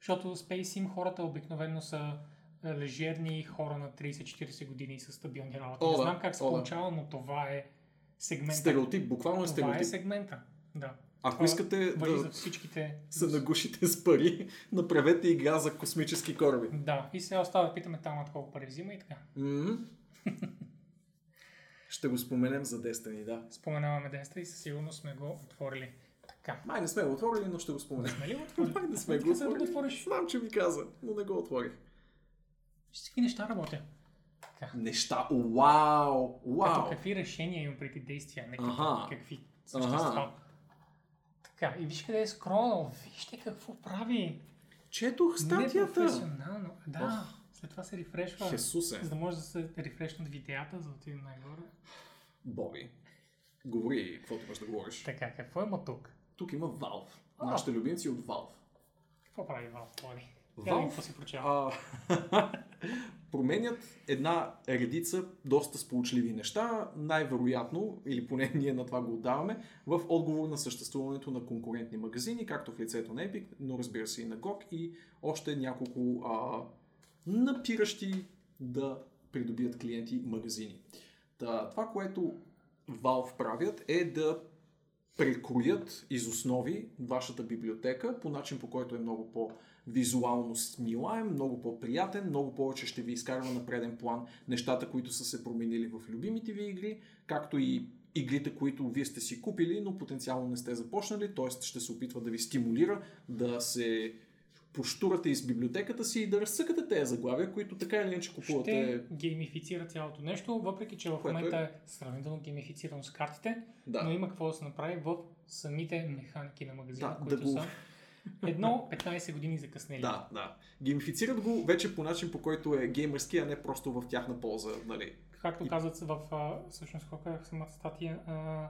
[SPEAKER 2] Защото Space Sim хората обикновено са е, лежерни хора на 30-40 години са стабилни работи.
[SPEAKER 1] О,
[SPEAKER 2] Не
[SPEAKER 1] да,
[SPEAKER 2] знам как се
[SPEAKER 1] о, да.
[SPEAKER 2] получава, но това е сегмента.
[SPEAKER 1] Стереотип, буквално е
[SPEAKER 2] Това е
[SPEAKER 1] стереотип.
[SPEAKER 2] сегмента. Да.
[SPEAKER 1] Ако
[SPEAKER 2] Това
[SPEAKER 1] искате
[SPEAKER 2] Въжи за
[SPEAKER 1] да
[SPEAKER 2] всичките.
[SPEAKER 1] се нагушите с пари, направете игра за космически кораби.
[SPEAKER 2] Да, и сега остава да питаме там колко пари взима и така.
[SPEAKER 1] М. Ще го споменем за Destiny, да.
[SPEAKER 2] Споменаваме Destiny и със сигурност сме го отворили. Така.
[SPEAKER 1] Май не сме го отворили, но ще го споменем.
[SPEAKER 2] Сме ли го отворили?
[SPEAKER 1] Май не сме го
[SPEAKER 2] да
[SPEAKER 1] отворили.
[SPEAKER 2] отвориш.
[SPEAKER 1] Знам, че ми каза, но не го отворих.
[SPEAKER 2] Всички неща работят. Така.
[SPEAKER 1] Неща, вау,
[SPEAKER 2] Като
[SPEAKER 1] вау.
[SPEAKER 2] какви решения имам преди действия, не като
[SPEAKER 1] Аха.
[SPEAKER 2] какви същества.
[SPEAKER 1] Аха.
[SPEAKER 2] Така, и виж къде е скролнал. Вижте какво прави.
[SPEAKER 1] Четох статията.
[SPEAKER 2] Непрофесионално. Да,
[SPEAKER 1] Ох.
[SPEAKER 2] след това се рефрешва.
[SPEAKER 1] Хесусе.
[SPEAKER 2] За да може да се рефрешнат видеята, за да отидем най-горе.
[SPEAKER 1] Боби. Говори, каквото имаш да говориш.
[SPEAKER 2] Така, какво има тук?
[SPEAKER 1] Тук има Valve.
[SPEAKER 2] А.
[SPEAKER 1] Нашите любимци от Valve.
[SPEAKER 2] Какво прави Valve, Поли?
[SPEAKER 1] Valve?
[SPEAKER 2] Какво си прочел?
[SPEAKER 1] Променят една редица доста сполучливи неща, най-вероятно, или поне ние на това го отдаваме, в отговор на съществуването на конкурентни магазини, както в лицето на Epic, но разбира се и на GOG и още няколко а, напиращи да придобият клиенти магазини. Та, това, което Valve правят е да прекроят из основи вашата библиотека по начин по който е много по-визуално смилаем, много по-приятен, много повече ще ви изкарва на преден план нещата, които са се променили в любимите ви игри, както и игрите, които вие сте си купили, но потенциално не сте започнали, т.е. ще се опитва да ви стимулира да се поштурате из библиотеката си и да разсъкате тези заглавия, които така или иначе купувате.
[SPEAKER 2] Ще геймифицира цялото нещо, въпреки че в
[SPEAKER 1] Което
[SPEAKER 2] момента е сравнително геймифицирано с картите,
[SPEAKER 1] Да.
[SPEAKER 2] но има какво да се направи в самите механики на магазина,
[SPEAKER 1] Да,
[SPEAKER 2] които
[SPEAKER 1] да го-
[SPEAKER 2] са едно 15 години закъснели.
[SPEAKER 1] Да, да. Геймифицират го вече по начин, по който е геймърски, а не просто в тяхна полза, нали?
[SPEAKER 2] Както
[SPEAKER 1] И-
[SPEAKER 2] казват в всъщност колко е самата статия, а,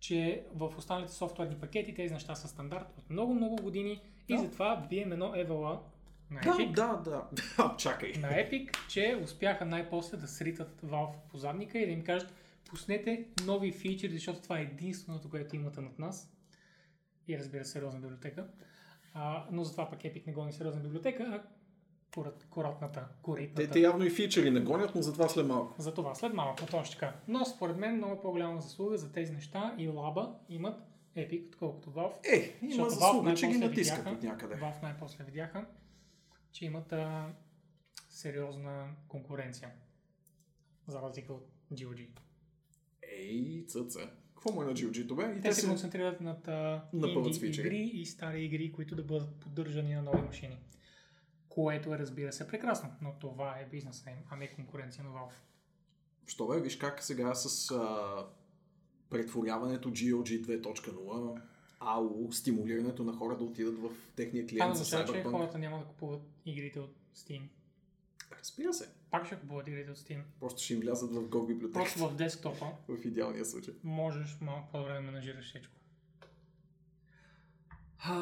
[SPEAKER 2] че в останалите софтуерни пакети тези неща са стандарт от много-много години и
[SPEAKER 1] Да.
[SPEAKER 2] затова бием едно евала на
[SPEAKER 1] Да,
[SPEAKER 2] Epic,
[SPEAKER 1] да, да. А, Чакай.
[SPEAKER 2] на Epic, че успяха най-после да сритат Valve по задника и да им кажат пуснете нови фичери, защото това е единственото, което имате над нас. И разбира се, сериозна библиотека. А, но затова пък Epic не гони сериозна библиотека, а корат, коратната, коритната.
[SPEAKER 1] Те, те явно и фичери не гонят, но затова след малко.
[SPEAKER 2] За това след малко, точно така. Но според мен много по-голяма заслуга за тези неща и лаба имат Epic, отколкото Valve.
[SPEAKER 1] Е, има заслуга, че ги натискат
[SPEAKER 2] видяха-
[SPEAKER 1] от някъде.
[SPEAKER 2] Valve най-после видяха, че имат а, сериозна конкуренция. За разлика от GOG.
[SPEAKER 1] Ей, цъце. Какво му е на GOG-то, бе? И
[SPEAKER 2] Те се концентрират над инди игри и стари игри, които да бъдат поддържани на нови машини. Което е, разбира се, прекрасно, но това е бизнеса им, а не конкуренция на Valve.
[SPEAKER 1] Що бе, виж как сега с а, претворяването GOG 2.0, АУ, стимулирането на хора да отидат в техния
[SPEAKER 2] Това
[SPEAKER 1] клиент за
[SPEAKER 2] означава, че хората няма да купуват игрите от Steam.
[SPEAKER 1] Разбира се.
[SPEAKER 2] Пак ще купуват игрите от Steam.
[SPEAKER 1] Просто ще им влязат в GOG библиотека.
[SPEAKER 2] Просто в десктопа
[SPEAKER 1] в идеалния случай.
[SPEAKER 2] можеш малко по-добре да менажираш всичко.
[SPEAKER 1] А,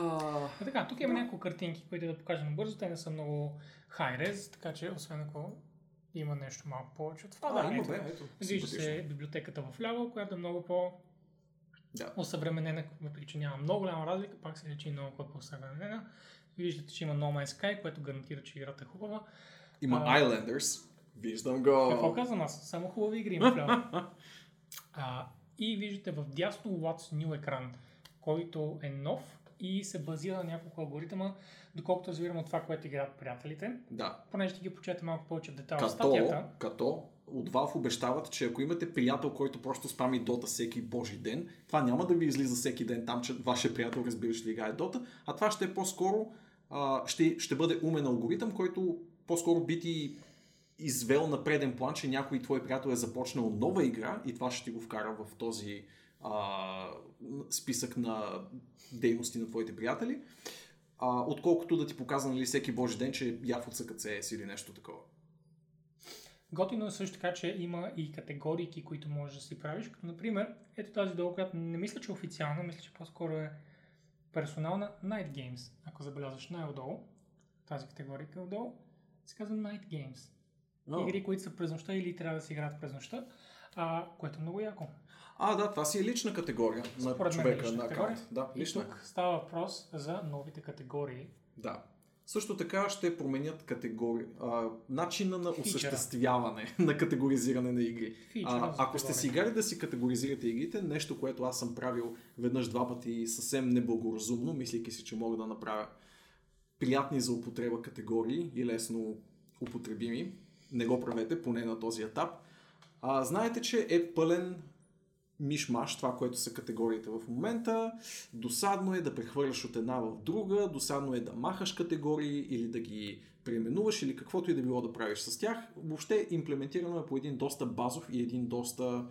[SPEAKER 2] А така, тук има няколко картинки, които да покажем бързо. Те не са много high-res, така че освен ако има нещо малко повече от това.
[SPEAKER 1] а,
[SPEAKER 2] да,
[SPEAKER 1] да, има
[SPEAKER 2] ето.
[SPEAKER 1] бе, ето.
[SPEAKER 2] Вижда се библиотеката в ляво, която е много по
[SPEAKER 1] Да.
[SPEAKER 2] осъвременена, въпреки че няма много голяма разлика, пак се лечи много по-осъвременена. Виждате, че има No Man's Sky, което гарантира, че играта е хубава.
[SPEAKER 1] Има
[SPEAKER 2] А.
[SPEAKER 1] Islanders. Виждам го.
[SPEAKER 2] Какво казвам аз? Само хубави игри има а, и виждате в дясно What's New екран, който е нов и се базира на няколко алгоритъма, доколкото разбирам от това, което играят приятелите.
[SPEAKER 1] Да.
[SPEAKER 2] Понеже ще ги почете малко повече в детайл
[SPEAKER 1] Като,
[SPEAKER 2] статията.
[SPEAKER 1] като от Valve обещават, че ако имате приятел, който просто спами Дота всеки божи ден, това няма да ви излиза всеки ден там, че вашия приятел разбираш ли играе Дота, а това ще е по-скоро, а, ще, ще бъде умен алгоритъм, който по-скоро би ти извел на преден план, че някой твой приятел е започнал нова игра и това ще ти го вкара в този а, списък на дейности на твоите приятели, а, отколкото да ти показва нали, всеки божи ден, че яв се е или нещо такова.
[SPEAKER 2] Готино е също така, че има и категории, които можеш да си правиш, като например, ето тази долу, която не мисля, че е официална, мисля, че по-скоро е персонална Night Games. Ако забелязваш най-отдолу, тази категория е отдолу, се казва Night Games.
[SPEAKER 1] Но.
[SPEAKER 2] Игри, които са през нощта или трябва да се играят през нощта, а, което е много яко.
[SPEAKER 1] А, да, това си е лична категория на
[SPEAKER 2] Според е
[SPEAKER 1] човека
[SPEAKER 2] лична
[SPEAKER 1] на
[SPEAKER 2] категория.
[SPEAKER 1] Да,
[SPEAKER 2] И
[SPEAKER 1] лична.
[SPEAKER 2] тук става въпрос за новите категории.
[SPEAKER 1] Да. Също така ще променят категори... а, начина на
[SPEAKER 2] Фичъра.
[SPEAKER 1] осъществяване на категоризиране на игри. А, ако сте си играли да си категоризирате игрите, нещо, което аз съм правил веднъж два пъти съвсем неблагоразумно, мислейки си, че мога да направя приятни за употреба категории и лесно употребими, не го правете, поне на този етап. А, знаете, че е пълен мишмаш, това, което са категориите в момента. Досадно е да прехвърляш от една в друга, досадно е да махаш категории или да ги преименуваш или каквото и да било да правиш с тях. Въобще имплементирано е по един доста базов и един доста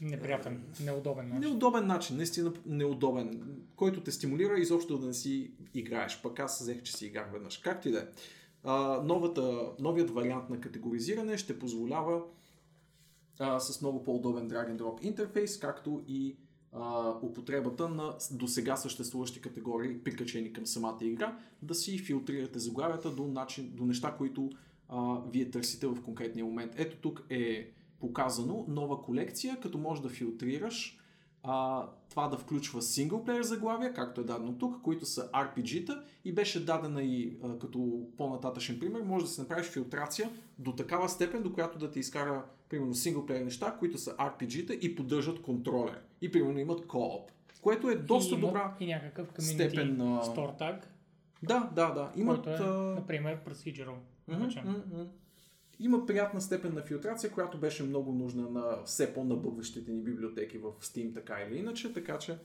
[SPEAKER 2] Неприятен, неудобен начин.
[SPEAKER 1] неудобен начин, наистина неудобен, който те стимулира изобщо да не си играеш. Пък аз взех, че си играх веднъж. Както и да е. Новата, новият вариант на категоризиране ще позволява а, с много по-удобен drag and drop интерфейс, както и а, употребата на досега съществуващи категории, прикачени към самата игра, да си филтрирате заглавията до, начин, до неща, които а, вие търсите в конкретния момент. Ето тук е показано нова колекция, като можеш да филтрираш а, това да включва синглплеер заглавия, както е дадено тук, които са RPG-та и беше дадена и а, като по-нататъчен пример, може да си направиш филтрация до такава степен, до която да ти изкара примерно синглплеер неща, които са RPG-та и поддържат контролер. И примерно имат co-op. Което е доста
[SPEAKER 2] и има
[SPEAKER 1] добра.
[SPEAKER 2] И някакъв
[SPEAKER 1] степен на-
[SPEAKER 2] store tag,
[SPEAKER 1] Да, да, да. Имат,
[SPEAKER 2] е, например, procedural.
[SPEAKER 1] Мгм. Има приятна степен на филтрация, която беше много нужна на все по-набъбващите ни библиотеки в Steam, така или иначе, така че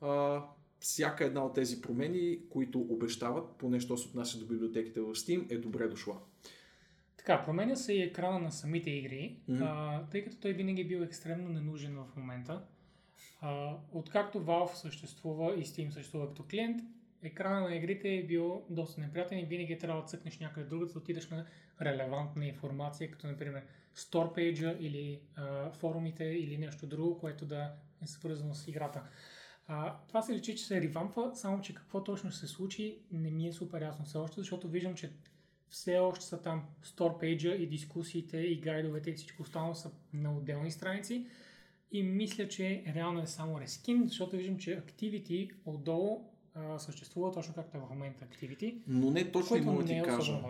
[SPEAKER 1] а, всяка една от тези промени, които обещават, поне що се отнася до библиотеките в Steam, е добре дошла.
[SPEAKER 2] Така, променя се и екрана на самите игри,
[SPEAKER 1] Мгм.
[SPEAKER 2] а, тъй като той винаги е бил екстремно ненужен в момента. А, откакто Valve съществува и Steam съществува като клиент, екрана на игрите е бил доста неприятен и винаги е трябвало да цъкнеш някъде друга, да отидеш на релевантна информация, като например Page или а, форумите или нещо друго, което да е свързано с играта. А, това се личи, че се ревампва, само че какво точно ще се случи не ми е супер ясно все още, защото виждам, че все още са там Page и дискусиите и гайдовете и всичко останало са на отделни страници. И мисля, че реално е само рескин, защото виждам, че Activity отдолу а, съществува точно както е в момента Activity,
[SPEAKER 1] Но не точно мога да ти
[SPEAKER 2] е
[SPEAKER 1] кажа.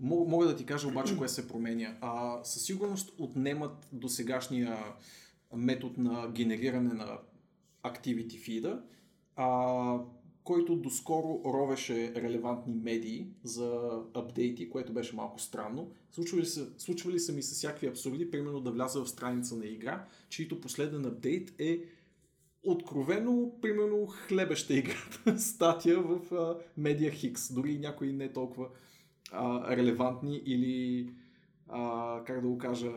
[SPEAKER 1] Мога, мога да ти кажа обаче кое се променя. А, със сигурност отнемат до сегашния метод на генериране на Activity Feed, а, който доскоро ровеше релевантни медии за апдейти, което беше малко странно. Случвали са, случвали са ми с всякакви абсурди, примерно да вляза в страница на игра, чието последен апдейт е откровено, примерно, хлебеща играта статия в а, Media Hicks, дори някои не толкова а, релевантни или, а, как да го кажа,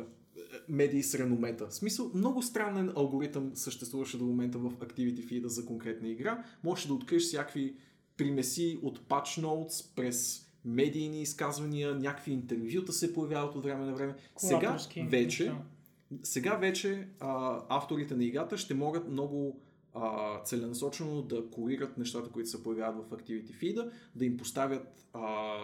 [SPEAKER 1] медии с реномета. В смисъл, много странен алгоритъм съществуваше до момента в Activity Feed за конкретна игра. Можеш да откриеш всякакви примеси от patch notes през медийни изказвания, някакви интервюта се появяват от време на време. Сега вече. Сега вече а, авторите на играта ще могат много а, целенасочено да корират нещата, които се появяват в Activity Feed, да им поставят а,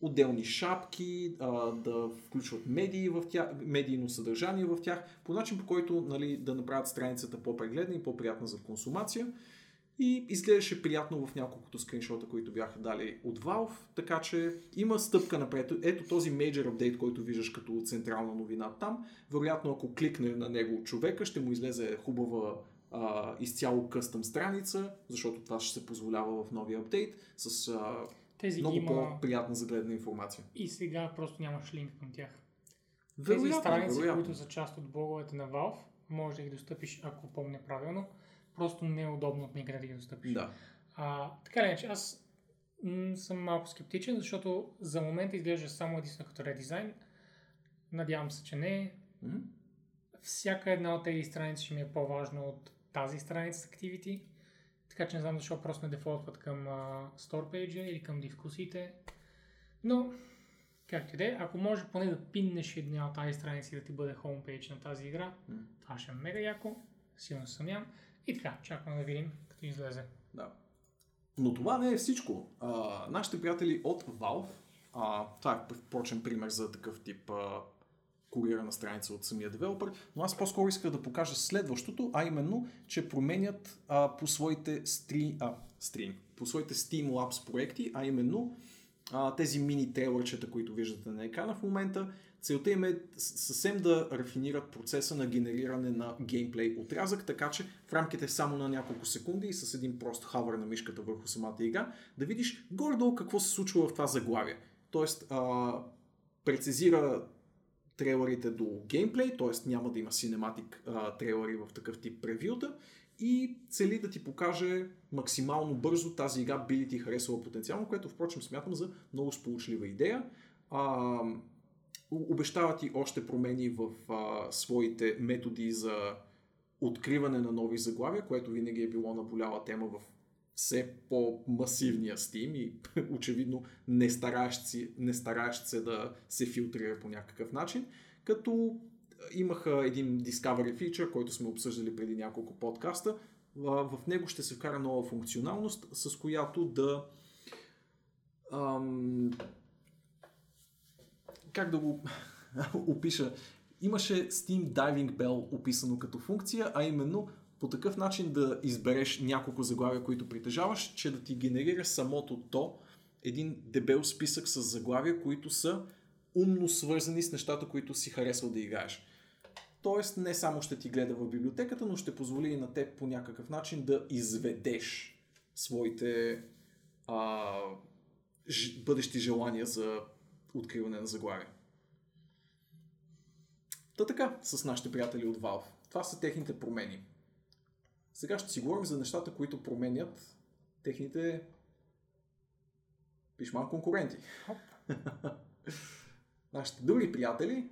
[SPEAKER 1] отделни шапки, а, да включват медии в тях, медийно съдържание в тях, по начин по който нали, да направят страницата по-прегледна и по-приятна за консумация. И изглеждаше приятно в няколкото скриншота, които бяха дали от Valve, така че има стъпка напред. Ето този major update, който виждаш като централна новина там. Вероятно, ако кликне на него човека, ще му излезе хубава а, изцяло къстъм страница, защото това ще се позволява в новия апдейт с а,
[SPEAKER 2] Тези
[SPEAKER 1] много
[SPEAKER 2] има
[SPEAKER 1] по-приятна за гледна информация.
[SPEAKER 2] и сега просто нямаш линк към тях. Тези
[SPEAKER 1] Вероятно,
[SPEAKER 2] страници,
[SPEAKER 1] вероятно.
[SPEAKER 2] които са част от блоговете на Valve, може да ги достъпиш, ако помня правилно. Просто не е удобно от никъде да ги достъпиш.
[SPEAKER 1] Да.
[SPEAKER 2] А, така ли, че аз м- съм малко скептичен, защото за момента изглежда само единствено като редизайн. Надявам се, че не.
[SPEAKER 1] М?
[SPEAKER 2] Всяка една от тези страници ще ми е по-важна от тази страница с Activity. Така че не знам защо просто не дефолтват към а, Store Page или към дискусиите. Но, както и да е, ако може поне да пиннеш една от тази страници да ти бъде homepage на тази игра,
[SPEAKER 1] М.
[SPEAKER 2] това ще е мега яко. Силно съмнявам. И така, чакаме да видим като излезе.
[SPEAKER 1] Да. Но това не е всичко. А, нашите приятели от Valve, а, това е впрочем пример за такъв тип а, курирана страница от самия девелопър, но аз по-скоро исках да покажа следващото, а именно, че променят а, по своите стри, а, стрим, по своите Steam Labs проекти, а именно а, тези мини трейлърчета, които виждате на екрана в момента. Целта им е съвсем да рафинират процеса на генериране на геймплей отрязък, така че в рамките само на няколко секунди и с един прост хавър на мишката върху самата игра, да видиш горе-долу какво се случва в това заглавие. Тоест, а, прецизира трейлерите до геймплей, т.е. няма да има синематик трейлери в такъв тип превюта и цели да ти покаже максимално бързо тази игра би ли ти харесала потенциално, което впрочем смятам за много сполучлива идея. А, обещава ти още промени в а, своите методи за откриване на нови заглавия, което винаги е било наболяла тема в все по-масивния Steam и очевидно не стараещ, си, не стараещ се да се филтрира по някакъв начин, като имаха един Discovery feature, който сме обсъждали преди няколко подкаста. В него ще се вкара нова функционалност, с която да ам, как да го опиша? Имаше Steam Diving Bell описано като функция, а именно по такъв начин да избереш няколко заглавия, които притежаваш, че да ти генерира самото то един дебел списък с заглавия, които са умно свързани с нещата, които си харесал да играеш. Тоест не само ще ти гледа в библиотеката, но ще позволи и на теб по някакъв начин да изведеш своите а, ж, бъдещи желания за откриване на заглавия. Та така, с нашите приятели от Valve. Това са техните промени. Сега ще си говорим за нещата, които променят техните пишман конкуренти. Нашите други приятели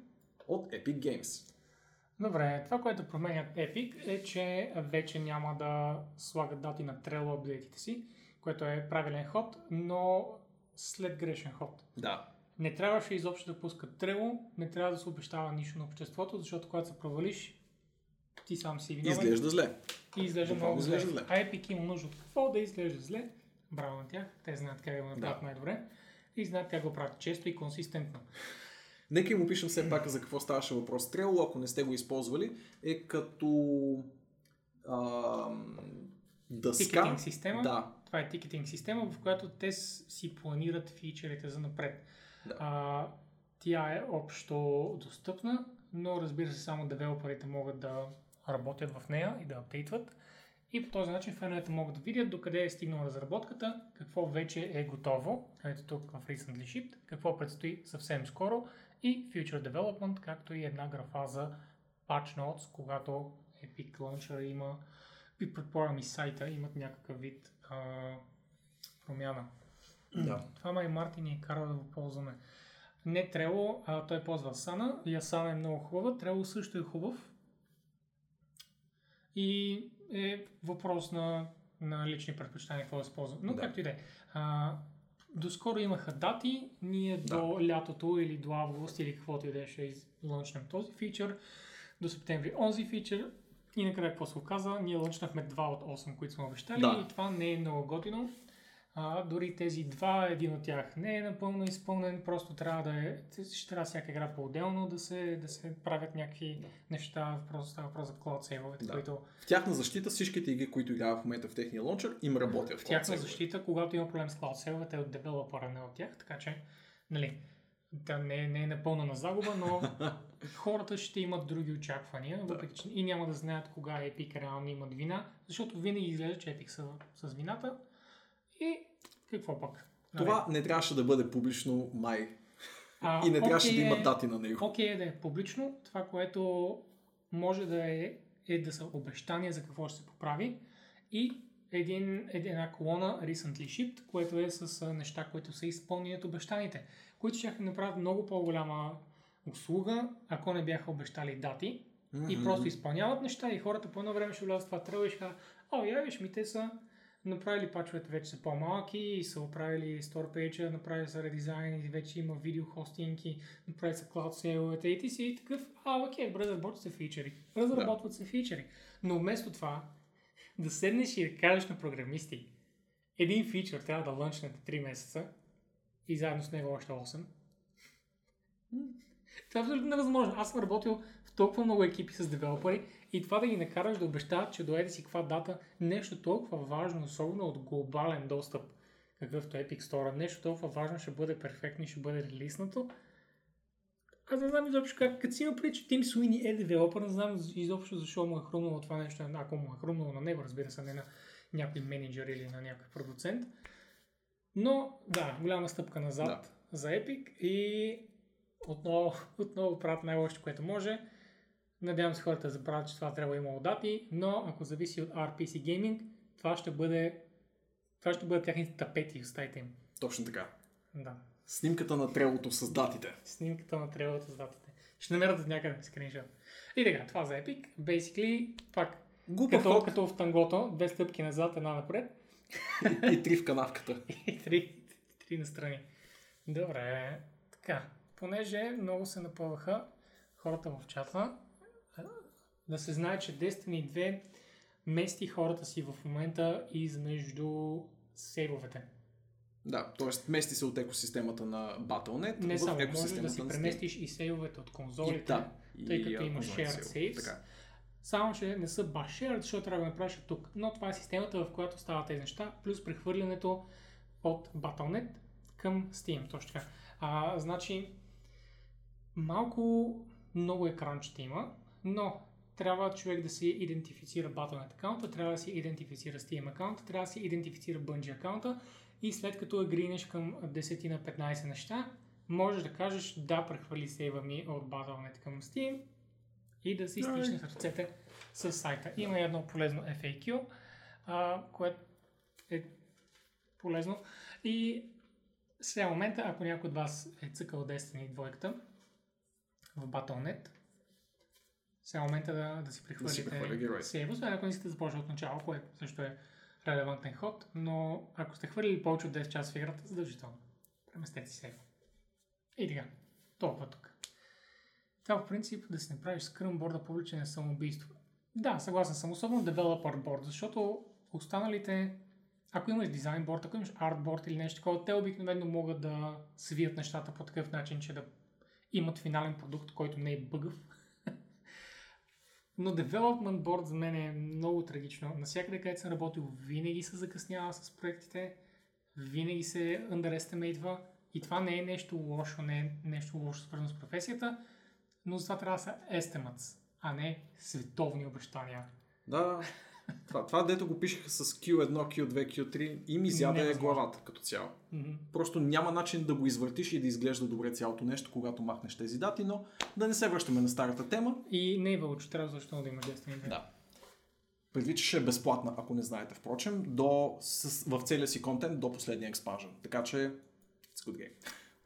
[SPEAKER 1] от Epic Games.
[SPEAKER 2] Добре, това, което променят Epic е, че вече няма да слагат дати на Trello апдейтите си, което е правилен ход, но след грешен ход.
[SPEAKER 1] Да.
[SPEAKER 2] Не трябваше изобщо да пускат Trello, не трябва да се обещава нищо на обществото, защото когато се провалиш, ти сам си виновен.
[SPEAKER 1] Изглежда зле.
[SPEAKER 2] И изглежда Буквално много зле. зле. А Epic има нужда от какво да изглежда зле. Браво на тях. Те знаят как да го направят да. най-добре. И знаят как го правят често и консистентно.
[SPEAKER 1] Нека им опишем все пак за какво ставаше въпрос. Трело, ако не сте го използвали, е като а,
[SPEAKER 2] дъска. Тикетинг система. Да. Това е тикетинг система, в която те си планират фичерите за напред. Да. А, тя е общо достъпна, но разбира се само девелоперите могат да работят в нея и да апдейтват. И по този начин феновете могат да видят докъде е стигнала разработката, какво вече е готово, ето тук в Recently Shipped, какво предстои съвсем скоро и Future Development, както и една графа за Patch Notes, когато Epic Launcher има, предполагам и сайта имат някакъв вид а, промяна.
[SPEAKER 1] Да.
[SPEAKER 2] Това май Марти ни е карал да го ползваме. Не Трело, а той ползва Asana и Asana е много хубава. Трело също е хубав. И е въпрос на, на лични предпочитания какво да се ползва. Но да. както и да е. Доскоро имаха дати, ние да. до лятото или до август или каквото и да е ще излънчнем този фичър, до септември онзи фичър и накрая какво се оказа, ние лънчнахме 2 от 8, които сме обещали да. и това не е много готино. А, дори тези два, един от тях не е напълно изпълнен, просто трябва да е, ще трябва всяка игра по-отделно да се, да се правят някакви да. неща, просто става въпрос за клауд сейвовете, да. които...
[SPEAKER 1] В тяхна защита всичките игри, които играят в момента в техния лончер, им работят
[SPEAKER 2] в, в тяхна защита, когато има проблем с клауд сейвовете, е от девелопера, не от тях, така че, нали, да не, не е напълно на загуба, но хората ще имат други очаквания, въпреки че и няма да знаят кога Epic реално имат вина, защото винаги изглежда, че Epic са с вината и какво пък?
[SPEAKER 1] Това нали? не трябваше да бъде публично май. А, и не трябваше okay, да има дати на него.
[SPEAKER 2] Окей okay, да е публично. Това, което може да е, е да са обещания за какво ще се поправи. И един, една колона Recently Shipped, което е с неща, които са изпълнени от обещаните, които ще направят много по-голяма услуга, ако не бяха обещали дати mm-hmm. и просто изпълняват неща и хората по едно време ще влязат в това тръл и ще кажат, о, я виж ми, те са направили пачовете вече са по-малки и са оправили store page, направили са редизайн и вече има видео хостинги, направили са cloud сейловете и ти си такъв, а окей, добре, разработват се фичери. Разработват да. се фичери. Но вместо това, да седнеш и да кажеш на програмисти, един фичър трябва да лънчнете 3 месеца и заедно с него още 8. Това е абсолютно невъзможно. Аз съм работил в толкова много екипи с девелопери и това да ги накараш да обещават, че доеде си каква дата, нещо толкова важно, особено от глобален достъп, какъвто е Epic Store. Нещо толкова важно ще бъде перфектно и ще бъде релиснато. Аз не знам изобщо как, като си има преди, че Тим Суини е девелопър, не знам изобщо защо му е хрумнало това нещо, ако му е хрумнало на него, разбира се, не на някой менеджер или на някой продуцент. Но, да, голяма стъпка назад да. за Epic и отново, отново правят най-лошото, което може. Надявам се хората да забравят, че това трябва да има дати, но ако зависи от RPC Gaming, това ще бъде това ще бъдат тяхните тапети в стаите им.
[SPEAKER 1] Точно така.
[SPEAKER 2] Да.
[SPEAKER 1] Снимката на трелото с датите.
[SPEAKER 2] Снимката на трелото с датите. Ще намерят от някъде скриншот. И така, това за Epic. Basically, пак Глупа като, като в тангото, две стъпки назад, една напред.
[SPEAKER 1] И, и три в канавката.
[SPEAKER 2] и три, три настрани. Добре, така. Понеже много се напълваха хората в чата, да се знае, че Destiny 2 мести хората си в момента измежду сейвовете.
[SPEAKER 1] Да, т.е. мести се от екосистемата на Battle.net
[SPEAKER 2] Не само, можеш да си преместиш и сейвовете от конзолите, и, да, тъй като има shared saves. Така. Само, че не са баш shared, защото трябва да направиш тук. Но това е системата, в която стават тези неща, плюс прехвърлянето от Battle.net към Steam. Точно така. А, значи, малко много екран ще има, но трябва човек да си идентифицира Battle.net аккаунта, трябва да си идентифицира Steam аккаунта, трябва да си идентифицира Bungie аккаунта и след като агринеш към 10 на 15 неща, можеш да кажеш да, прехвърли сейва ми от Battle.net към Steam и да си стичнеш ръцете с сайта. Има едно полезно FAQ, а, което е полезно. И сега момента, ако някой от вас е цъкал Destiny двойката в Battle.net, сега момента да, да си прехвърлите да освен ако не искате да започне от начало, което също е релевантен ход, но ако сте хвърлили повече от 10 часа в играта, задължително. Преместете си сейва. И така, толкова тук. Това по принцип да си направиш скръм борда публичен е самоубийство. Да, съгласен съм, особено developer board, защото останалите, ако имаш дизайн борд, ако имаш арт борд или нещо такова, те обикновено могат да свият нещата по такъв начин, че да имат финален продукт, който не е бъгъв. Но development board за мен е много трагично. Насякъде, където съм работил, винаги се закъснява с проектите, винаги се underestimate и това не е нещо лошо, не е нещо лошо свързано с професията, но за това трябва да са estimates, а не световни обещания.
[SPEAKER 1] Да, това, това дето го пишеха с Q1, Q2, Q3 и ми изяда е главата като цяло.
[SPEAKER 2] Mm-hmm.
[SPEAKER 1] Просто няма начин да го извъртиш и да изглежда добре цялото нещо, когато махнеш тези дати, но да не се връщаме на старата тема.
[SPEAKER 2] И не е вълчо, трябва защо да има Destiny
[SPEAKER 1] Да. Предвид, че ще е безплатна, ако не знаете, впрочем, до, с, в целия си контент до последния експанжен. Така че, it's good game.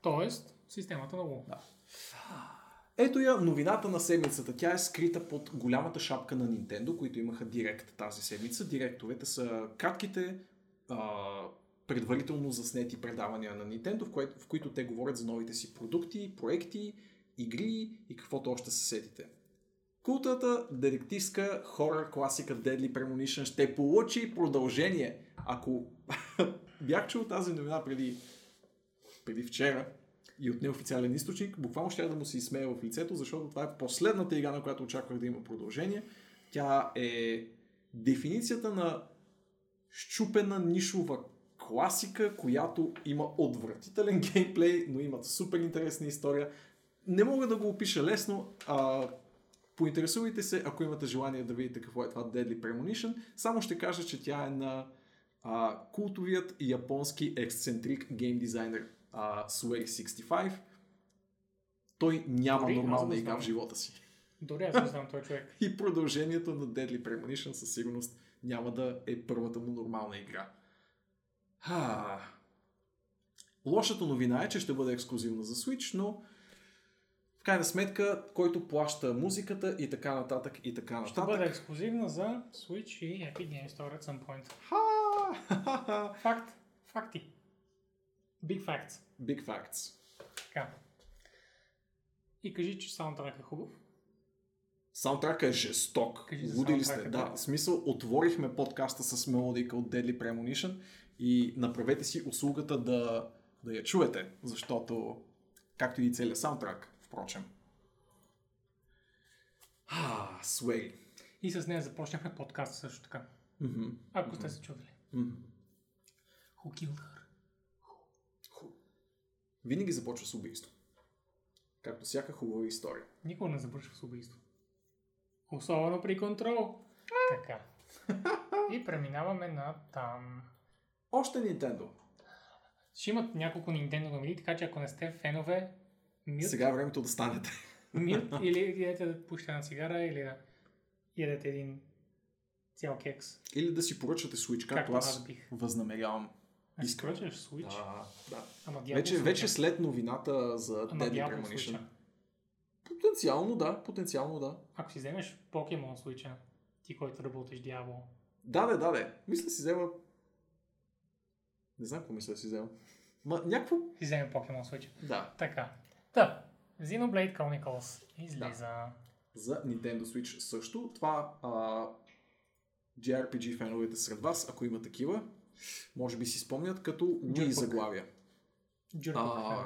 [SPEAKER 2] Тоест, системата на WoW.
[SPEAKER 1] Да. Ето я новината на седмицата. Тя е скрита под голямата шапка на Nintendo, които имаха директ тази седмица. Директовете са кратките, а, предварително заснети предавания на Nintendo, в, кое, в които те говорят за новите си продукти, проекти, игри и каквото още се сетите. Култата детективска хорър класика Deadly Premonition ще получи продължение. Ако бях чул тази новина преди, преди вчера, и от неофициален източник, буквално ще да му се изсмея в лицето, защото това е последната игра, на която очаквах да има продължение. Тя е дефиницията на щупена нишова класика, която има отвратителен геймплей, но имат супер интересна история. Не мога да го опиша лесно, а поинтересувайте се, ако имате желание да видите какво е това Deadly Premonition. Само ще кажа, че тя е на а, култовият японски ексцентрик гейм uh, Sway 65, той няма Дори, нормална игра в живота си.
[SPEAKER 2] Дори аз не знам този човек.
[SPEAKER 1] И продължението на Deadly Premonition със сигурност няма да е първата му нормална игра. Ха. Лошата новина е, че ще бъде ексклюзивна за Switch, но в крайна сметка, който плаща музиката и така нататък и така нататък.
[SPEAKER 2] Ще бъде ексклюзивна за Switch и Epic Games Store at some point.
[SPEAKER 1] Ха!
[SPEAKER 2] Факт. Факти. Big facts.
[SPEAKER 1] Big facts.
[SPEAKER 2] Така. И кажи, че саундтрак е хубав.
[SPEAKER 1] Саундтрак е жесток. Луди ли сте? Да, в смисъл, отворихме подкаста с мелодика от Deadly Premonition и направете си услугата да, да я чуете, защото, както и целият саундтрак, впрочем. А, Sway.
[SPEAKER 2] И с нея започнахме подкаст също така.
[SPEAKER 1] Mm-hmm.
[SPEAKER 2] Ако сте се чудили.
[SPEAKER 1] Mm-hmm.
[SPEAKER 2] Who killed her?
[SPEAKER 1] Винаги започва с убийство. Както всяка хубава история.
[SPEAKER 2] Никога не завършва с убийство. Особено при контрол. Така. И преминаваме на там.
[SPEAKER 1] Още Nintendo.
[SPEAKER 2] Ще имат няколко Nintendo новини, така че ако не сте фенове, мют,
[SPEAKER 1] Сега е времето да станете.
[SPEAKER 2] мют или идете да пушите на цигара, или да ядете един цял кекс.
[SPEAKER 1] Или да си поръчате Switch, както
[SPEAKER 2] Както
[SPEAKER 1] аз
[SPEAKER 2] аз бих.
[SPEAKER 1] възнамерявам.
[SPEAKER 2] Поръчаш Switch?
[SPEAKER 1] Да, да.
[SPEAKER 2] Ама
[SPEAKER 1] Вече, вече след новината за
[SPEAKER 2] Ама
[SPEAKER 1] Deadly Premonition. Потенциално да, потенциално да.
[SPEAKER 2] Ако си вземеш Pokemon Switch-а, ти който работиш дявол,
[SPEAKER 1] Да, да, да, да. Мисля си взема... Не знам какво мисля да си взема. Ма, някакво...
[SPEAKER 2] си вземе Pokemon Switch.
[SPEAKER 1] Да.
[SPEAKER 2] Така. Та, Xenoblade Chronicles излиза.
[SPEAKER 1] За Nintendo Switch също. Това а, JRPG феновете сред вас, ако има такива, може би си спомнят като Wii заглавия. А,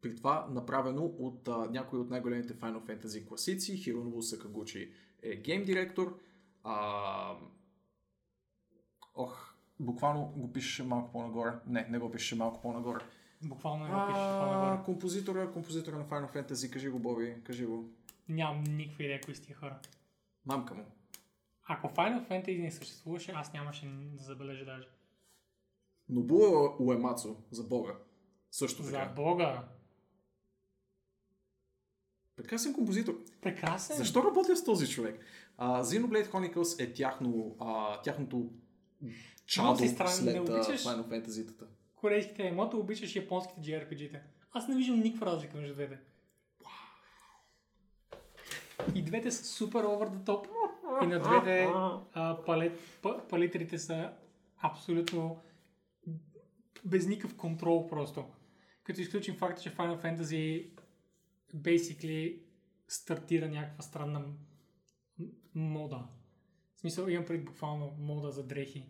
[SPEAKER 1] при това направено от а, някои от най-големите Final Fantasy класици. Хиронобу Сакагучи е гейм директор. А, ох, буквално го пишеше малко по-нагоре. Не, не го пишеше малко по-нагоре.
[SPEAKER 2] Буквално не го пишеш
[SPEAKER 1] А,
[SPEAKER 2] по-нагоре.
[SPEAKER 1] композитора, композитора на Final Fantasy, кажи го, Боби, кажи го.
[SPEAKER 2] Нямам никаква идея кои тия хора.
[SPEAKER 1] Мамка му.
[SPEAKER 2] Ако Final Fantasy не съществуваше, аз нямаше да забележа даже.
[SPEAKER 1] Нобуа Уемацу, за Бога. Също
[SPEAKER 2] За
[SPEAKER 1] така.
[SPEAKER 2] бога!
[SPEAKER 1] Прекрасен композитор.
[SPEAKER 2] Прекрасен!
[SPEAKER 1] Защо работя с този човек? Uh, Xenoblade Chronicles е тяхно, а, тяхното чадо
[SPEAKER 2] си странен,
[SPEAKER 1] след
[SPEAKER 2] не обичаш?
[SPEAKER 1] Final Fantasy-тата.
[SPEAKER 2] Корейските емото обичаш японските JRPG-та. Аз не виждам никаква разлика между двете. И двете са супер over the top. И на двете а, палет, па, палитрите са абсолютно без никакъв контрол просто. Като изключим факта, че Final Fantasy basically стартира някаква странна мода. В смисъл имам пред буквално мода за дрехи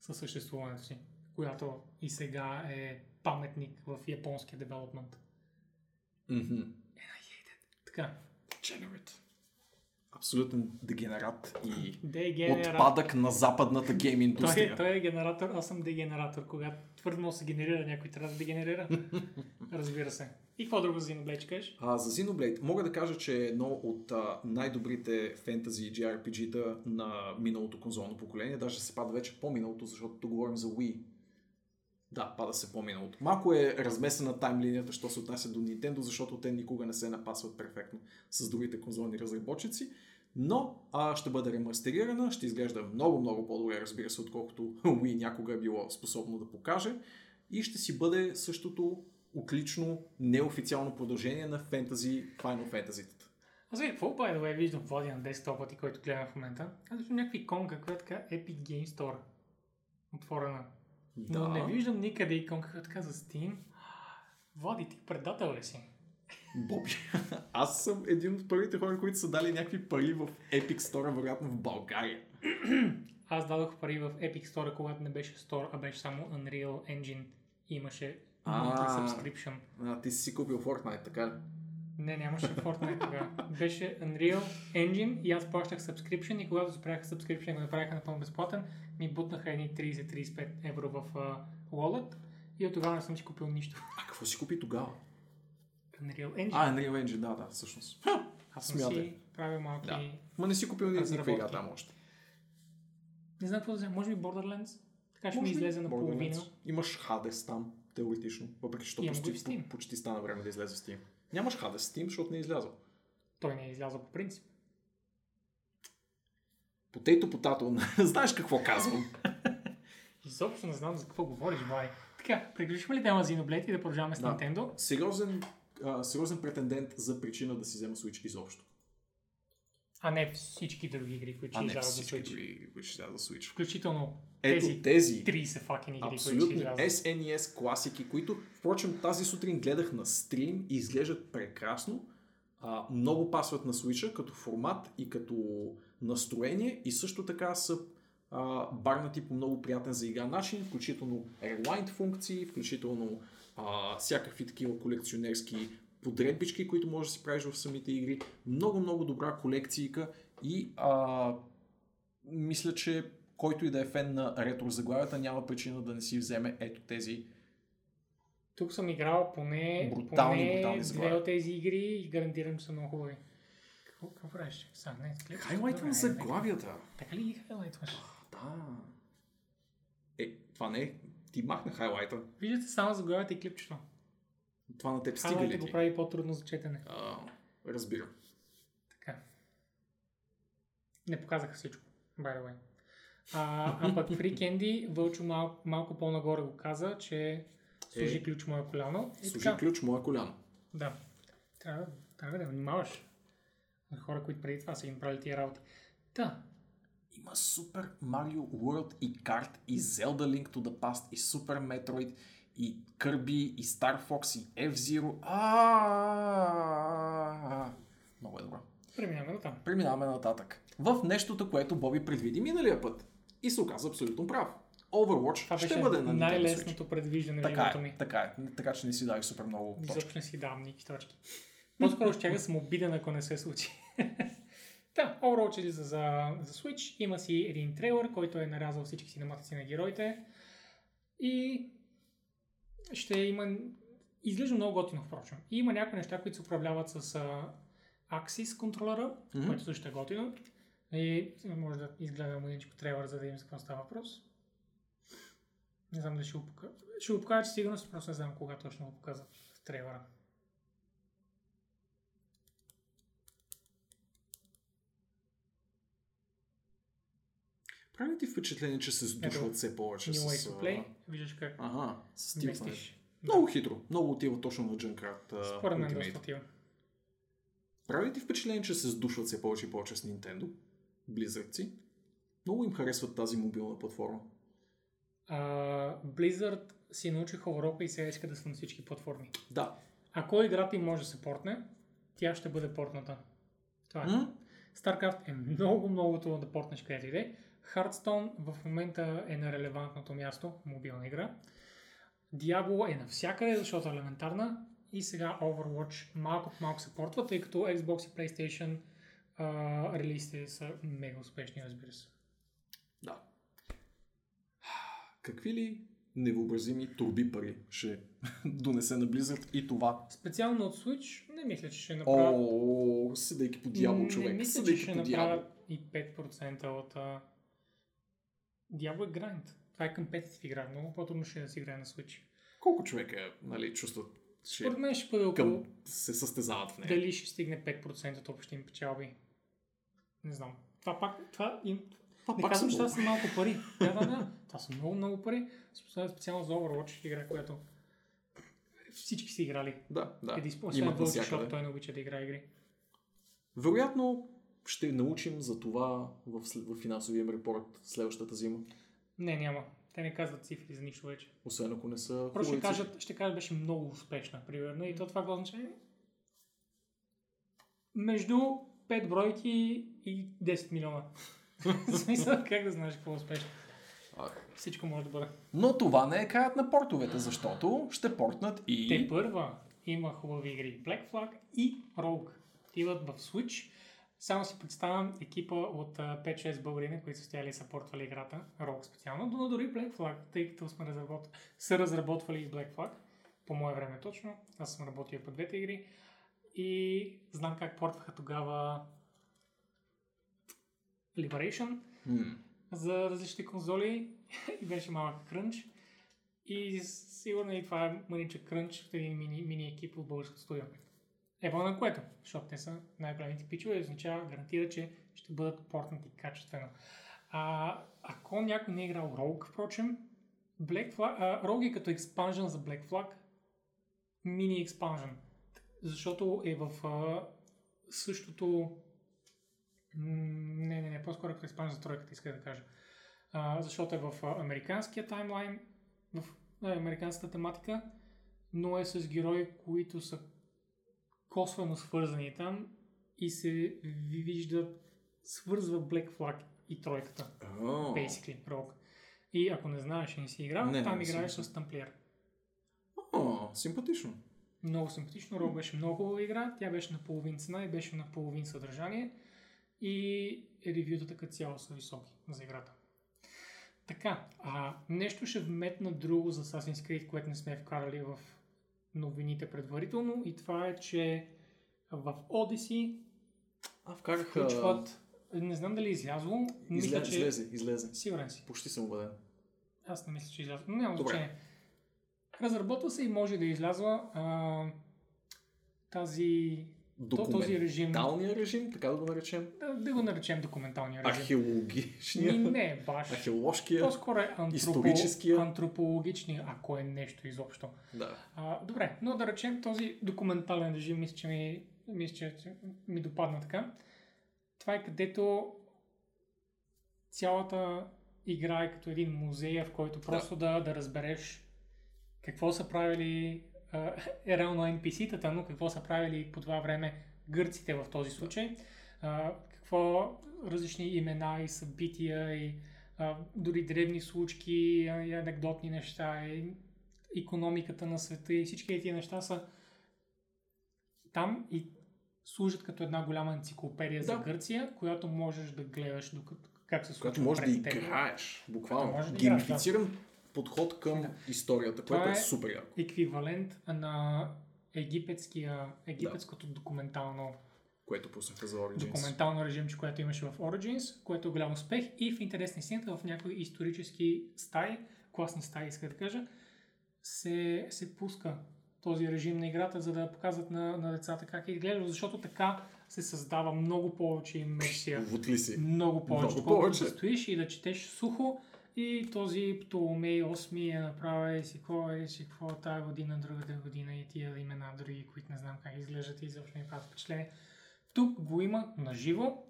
[SPEAKER 2] със съществуването си, която и сега е паметник в японския девелопмент.
[SPEAKER 1] Mm-hmm.
[SPEAKER 2] Така,
[SPEAKER 1] Degenerate. Абсолютен дегенерат и
[SPEAKER 2] дегенерат.
[SPEAKER 1] отпадък на западната гейм
[SPEAKER 2] Той,
[SPEAKER 1] индустрия.
[SPEAKER 2] е- той е генератор, аз съм дегенератор. Когато твърде много се генерира, някой трябва да дегенерира. Разбира се. И какво друго за Xenoblade ще кажеш?
[SPEAKER 1] А, за Xenoblade мога да кажа, че е едно от а, най-добрите фентази JRPG-та на миналото конзолно поколение. Даже се пада вече по-миналото, защото тук говорим за Wii. Да, пада се по-миналото. Малко е размесена таймлинията, що се отнася до Nintendo, защото те никога не се напасват перфектно с другите конзолни разработчици. Но а, ще бъде ремастерирана, ще изглежда много, много по-добре, разбира се, отколкото Wii някога е било способно да покаже. И ще си бъде същото отлично неофициално продължение на фентази, Final Fantasy-тата.
[SPEAKER 2] Аз вие какво, by the way, виждам води на десктопа ти, който гледам в момента? Аз виждам някаква иконка, която така Epic Game Store. Отворена. Но не виждам никъде иконка, така за Steam. Води, ти предател ли си?
[SPEAKER 1] Боби, аз съм един от първите хора, които са дали някакви пари в Epic Store, вероятно в България.
[SPEAKER 2] Аз дадох пари в Epic Store, когато не беше Store, а беше само Unreal Engine. Имаше monthly subscription.
[SPEAKER 1] А, ти си купил Fortnite, така ли?
[SPEAKER 2] Не, нямаше Fortnite тогава. Беше Unreal Engine и аз плащах subscription и когато спряха subscription и го направиха напълно безплатен, ми бутнаха едни 30-35 евро в uh, wallet и от тогава не съм си купил нищо.
[SPEAKER 1] А какво си купи тогава?
[SPEAKER 2] Unreal Engine.
[SPEAKER 1] А, Unreal Engine, да, да, всъщност.
[SPEAKER 2] аз съм
[SPEAKER 1] смятай.
[SPEAKER 2] си правил малки...
[SPEAKER 1] Да. Ма не си купил ни- никаква игра там още.
[SPEAKER 2] Не знам какво да взема. Може би Borderlands? Така ще ми
[SPEAKER 1] Може би
[SPEAKER 2] излезе на половина.
[SPEAKER 1] Имаш Hades там, теоретично. Въпреки, че почти, почти стана време да излезе в Steam. Нямаш Hades Steam, защото не е излязъл.
[SPEAKER 2] Той не е излязъл по принцип.
[SPEAKER 1] Потейто, потато. Знаеш какво казвам?
[SPEAKER 2] Изобщо не знам за какво говориш, Вай. Така, приключваме ли тема Xenoblade и да продължаваме с
[SPEAKER 1] Да.
[SPEAKER 2] Nintendo?
[SPEAKER 1] Сериозен, а, сериозен претендент за причина да си взема Switch изобщо.
[SPEAKER 2] А не всички други игри, които ще излязат за Switch.
[SPEAKER 1] други игри, които ще излязат за Switch.
[SPEAKER 2] Включително
[SPEAKER 1] Ето
[SPEAKER 2] тези
[SPEAKER 1] тези
[SPEAKER 2] 30 факен игри, които ще излязат.
[SPEAKER 1] SNES класики, които, впрочем, тази сутрин гледах на стрим и изглеждат прекрасно. А, много пасват на Switch като формат и като настроение и също така са а, барнати по много приятен за игра начин, включително rewind функции, включително а, всякакви такива колекционерски подредбички, които можеш да си правиш в самите игри. Много, много добра колекцийка и а, мисля, че който и да е фен на ретро заглавията няма причина да не си вземе ето тези
[SPEAKER 2] Тук съм играл поне,
[SPEAKER 1] Брутални,
[SPEAKER 2] поне
[SPEAKER 1] брутални
[SPEAKER 2] две от тези игри и гарантирам, че са много хубави. Какво, какво правиш? Са, не, клип.
[SPEAKER 1] Хайлайтвам
[SPEAKER 2] Добре,
[SPEAKER 1] за
[SPEAKER 2] нека.
[SPEAKER 1] главията.
[SPEAKER 2] Така ли ги хайлайтваш?
[SPEAKER 1] Да. Е, това не е. Ти махна хайлайта.
[SPEAKER 2] Виждате само заглавията и клипчето.
[SPEAKER 1] Това на теб стига
[SPEAKER 2] Хайлайта
[SPEAKER 1] ли
[SPEAKER 2] го прави по-трудно за четене.
[SPEAKER 1] А, разбирам.
[SPEAKER 2] Така. Не показаха всичко, by the way. А, а пък Free Candy, Вълчо мал, малко по-нагоре го каза, че служи
[SPEAKER 1] Е.
[SPEAKER 2] ключ мое коляно. И
[SPEAKER 1] Служи
[SPEAKER 2] така.
[SPEAKER 1] ключ, моя коляно.
[SPEAKER 2] Да. Трябва, трябва да внимаваш. На хора, които преди това са ги направили тия работи. Да.
[SPEAKER 1] Има Super Mario World и Kart и Zelda Link to the Past и Super Metroid и Kirby и Star Fox и F-Zero. Много е добро.
[SPEAKER 2] Преминаваме там.
[SPEAKER 1] Преминаваме нататък. В нещото, което Боби предвиди миналия път. И се оказа абсолютно прав. Overwatch
[SPEAKER 2] Това
[SPEAKER 1] ще бъде на
[SPEAKER 2] най-лесното предвиждане
[SPEAKER 1] Така е,
[SPEAKER 2] ми.
[SPEAKER 1] така е. Така че не си дай супер много точки.
[SPEAKER 2] Изобщо не си давам никакви точки. По-скоро ще съм обиден, ако не се случи. да, Overwatch излиза за, за Switch. Има си един трейлър, който е нарязал всички синематици на героите. И ще има... Изглежда много готино, впрочем. И има някои неща, които се управляват с а, Axis контролера,
[SPEAKER 1] Мгм.
[SPEAKER 2] който също е готино. И може да изгледам единичко трейлър, за да видим за какво става въпрос. Не знам дали ще го покажа. Ще го покажа със сигурност, просто не знам кога точно го показват в трейлера.
[SPEAKER 1] Прави ти впечатление, че се сдушват все повече
[SPEAKER 2] New Way
[SPEAKER 1] с...
[SPEAKER 2] to
[SPEAKER 1] а,
[SPEAKER 2] Play. Виждаш как
[SPEAKER 1] Ага,
[SPEAKER 2] местиш.
[SPEAKER 1] Много хитро. Много отива точно на Junkrat
[SPEAKER 2] Според мен доста отива.
[SPEAKER 1] Прави ли ти впечатление, че се сдушват все повече и повече с Nintendo? Близърци? Много им харесват тази мобилна платформа.
[SPEAKER 2] А, Blizzard си научиха урока и сега иска да са на всички платформи.
[SPEAKER 1] Да.
[SPEAKER 2] Ако играта им може да се портне, тя ще бъде портната. Това е.
[SPEAKER 1] М?
[SPEAKER 2] StarCraft е много, много трудно да портнеш където иде. Hearthstone в момента е на релевантното място, мобилна игра. Diablo е навсякъде, защото е елементарна. И сега Overwatch малко по малко се портва, тъй като Xbox и PlayStation а, релизите са мега успешни, разбира се.
[SPEAKER 1] Да. Какви ли невъобразими турби пари ще донесе на Blizzard и това?
[SPEAKER 2] Специално от Switch не мисля, че ще направят...
[SPEAKER 1] О, седейки по дявол, човек.
[SPEAKER 2] Не мисля, че ще направят и 5% от... А... Diablo е грайнд. Това е компетитив игра. Много по-трудно ще е да си играе на Switch.
[SPEAKER 1] Колко човека, нали, чувстват, че
[SPEAKER 2] Според мен ще бъде около...
[SPEAKER 1] към се състезават в нея?
[SPEAKER 2] Дали ще стигне 5% от общите им печалби? Не знам. Това пак... Това им...
[SPEAKER 1] Това
[SPEAKER 2] Не
[SPEAKER 1] пак
[SPEAKER 2] казвам,
[SPEAKER 1] са
[SPEAKER 2] че това са малко пари. Да, да, да. Това са много, много пари. Специално- за Overwatch игра, която всички си играли.
[SPEAKER 1] Да, да.
[SPEAKER 2] Еди, освен
[SPEAKER 1] Имат
[SPEAKER 2] Вълчо, защото той не обича да играе игри.
[SPEAKER 1] Вероятно ще научим за това в, в финансовия им репорт следващата зима.
[SPEAKER 2] Не, няма. Те не казват цифри за нищо вече.
[SPEAKER 1] Освен ако не са
[SPEAKER 2] Просто ще кажат, ще кажат, беше много успешна, примерно. И то това какво означава? Между 5 бройки и 10 милиона. В смисъл, как да знаеш какво е успешно? Всичко може да бъде.
[SPEAKER 1] Но това не е краят на портовете, защото ще портнат и...
[SPEAKER 2] Те първа има хубави игри. Black Flag и Rogue. Отиват в Switch. Само си представям екипа от а, 5-6 българини, които са стояли и са портвали играта, Rogue специално, но дори Black Flag, тъй като сме разработ... са разработвали и Black Flag, по мое време точно, аз съм работил по двете игри и знам как портваха тогава Liberation,
[SPEAKER 1] М.
[SPEAKER 2] за различни конзоли и беше малък крънч. И сигурно и това е мъничък крънч в един мини, мини екип от българското студио. Ево на което, защото те са най-големите пичове, означава, гарантира, че ще бъдат портнати качествено. А, ако някой не е играл Rogue, впрочем, Black Flag, а, Rogue е като експанжен за Black Flag, мини експанжен, защото е в а, същото Не, не, не, по-скоро като експанжен за тройката, иска да кажа. А, защото е в а, американския таймлайн, в а, американската тематика, но е с герои, които са косвено свързани там и се ви- виждат, свързва Black Flag и тройката,
[SPEAKER 1] О,
[SPEAKER 2] basically, Rogue. И ако не знаеш и не си играл,
[SPEAKER 1] Не,
[SPEAKER 2] там
[SPEAKER 1] не
[SPEAKER 2] играеш
[SPEAKER 1] си.
[SPEAKER 2] с Тамплиер.
[SPEAKER 1] О, симпатично.
[SPEAKER 2] Много симпатично. Rogue беше много хубава игра. Тя беше на половин цена и беше на половин съдържание. И ревютата като цяло са високи за играта. Така, а, нещо ще вметна друго за Assassin's Creed, което не сме вкарали в новините предварително и това е, че в Odyssey
[SPEAKER 1] А, вкараха...
[SPEAKER 2] включват... Не знам дали е излязло. Мисля,
[SPEAKER 1] Излезе,
[SPEAKER 2] че...
[SPEAKER 1] излезе, излезе.
[SPEAKER 2] Сигурен си.
[SPEAKER 1] Почти съм убеден.
[SPEAKER 2] Аз не мисля, че е излязло. Но няма значение. Разработва се и може да е излязла а, тази... Този режим...
[SPEAKER 1] Документалния режим, така да го наречем.
[SPEAKER 2] Да, да го наречем документалния режим.
[SPEAKER 1] Археологичния.
[SPEAKER 2] Ми, не баш.
[SPEAKER 1] Археоложкия.
[SPEAKER 2] По-скоро е антропо...
[SPEAKER 1] Историческия.
[SPEAKER 2] антропологичния, ако е нещо изобщо.
[SPEAKER 1] Да.
[SPEAKER 2] А, добре, но да речем този документален режим, мисля, че ми, мисля, че ми допадна така. Това е където цялата игра е като един музей, в който просто да, да разбереш какво са правили е реално NPC-тата, но какво са правили по това време гърците в този случай. А, какво различни имена и събития и а, дори древни случки и анекдотни неща и економиката на света и всички тези неща са там и служат като една голяма енциклопедия за
[SPEAKER 1] Да.
[SPEAKER 2] Гърция, която можеш да гледаш докато, как се случва
[SPEAKER 1] Която може да играеш. Буквално.
[SPEAKER 2] Да играеш, да.
[SPEAKER 1] Подход към
[SPEAKER 2] Да.
[SPEAKER 1] историята, което е
[SPEAKER 2] е-
[SPEAKER 1] супер яко.
[SPEAKER 2] еквивалент на египетския, египетското документално,
[SPEAKER 1] Което пуснаха за Origins.
[SPEAKER 2] документално режимче, което имаше в Origins, което е голям успех и в интерес на истината в някои исторически стаи, класни стаи, иска да кажа, се, се пуска този режим на играта, за да показват на, на децата как е изглежда, защото така се създава много повече имерсия. Много повече.
[SPEAKER 1] Много повече.
[SPEAKER 2] да стоиш и да четеш сухо и този Птоломей 8 е направил и си какво е, си какво тая година, другата година и тия имена други, които не знам как изглеждат и изобщо ми правят впечатление. Тук го има наживо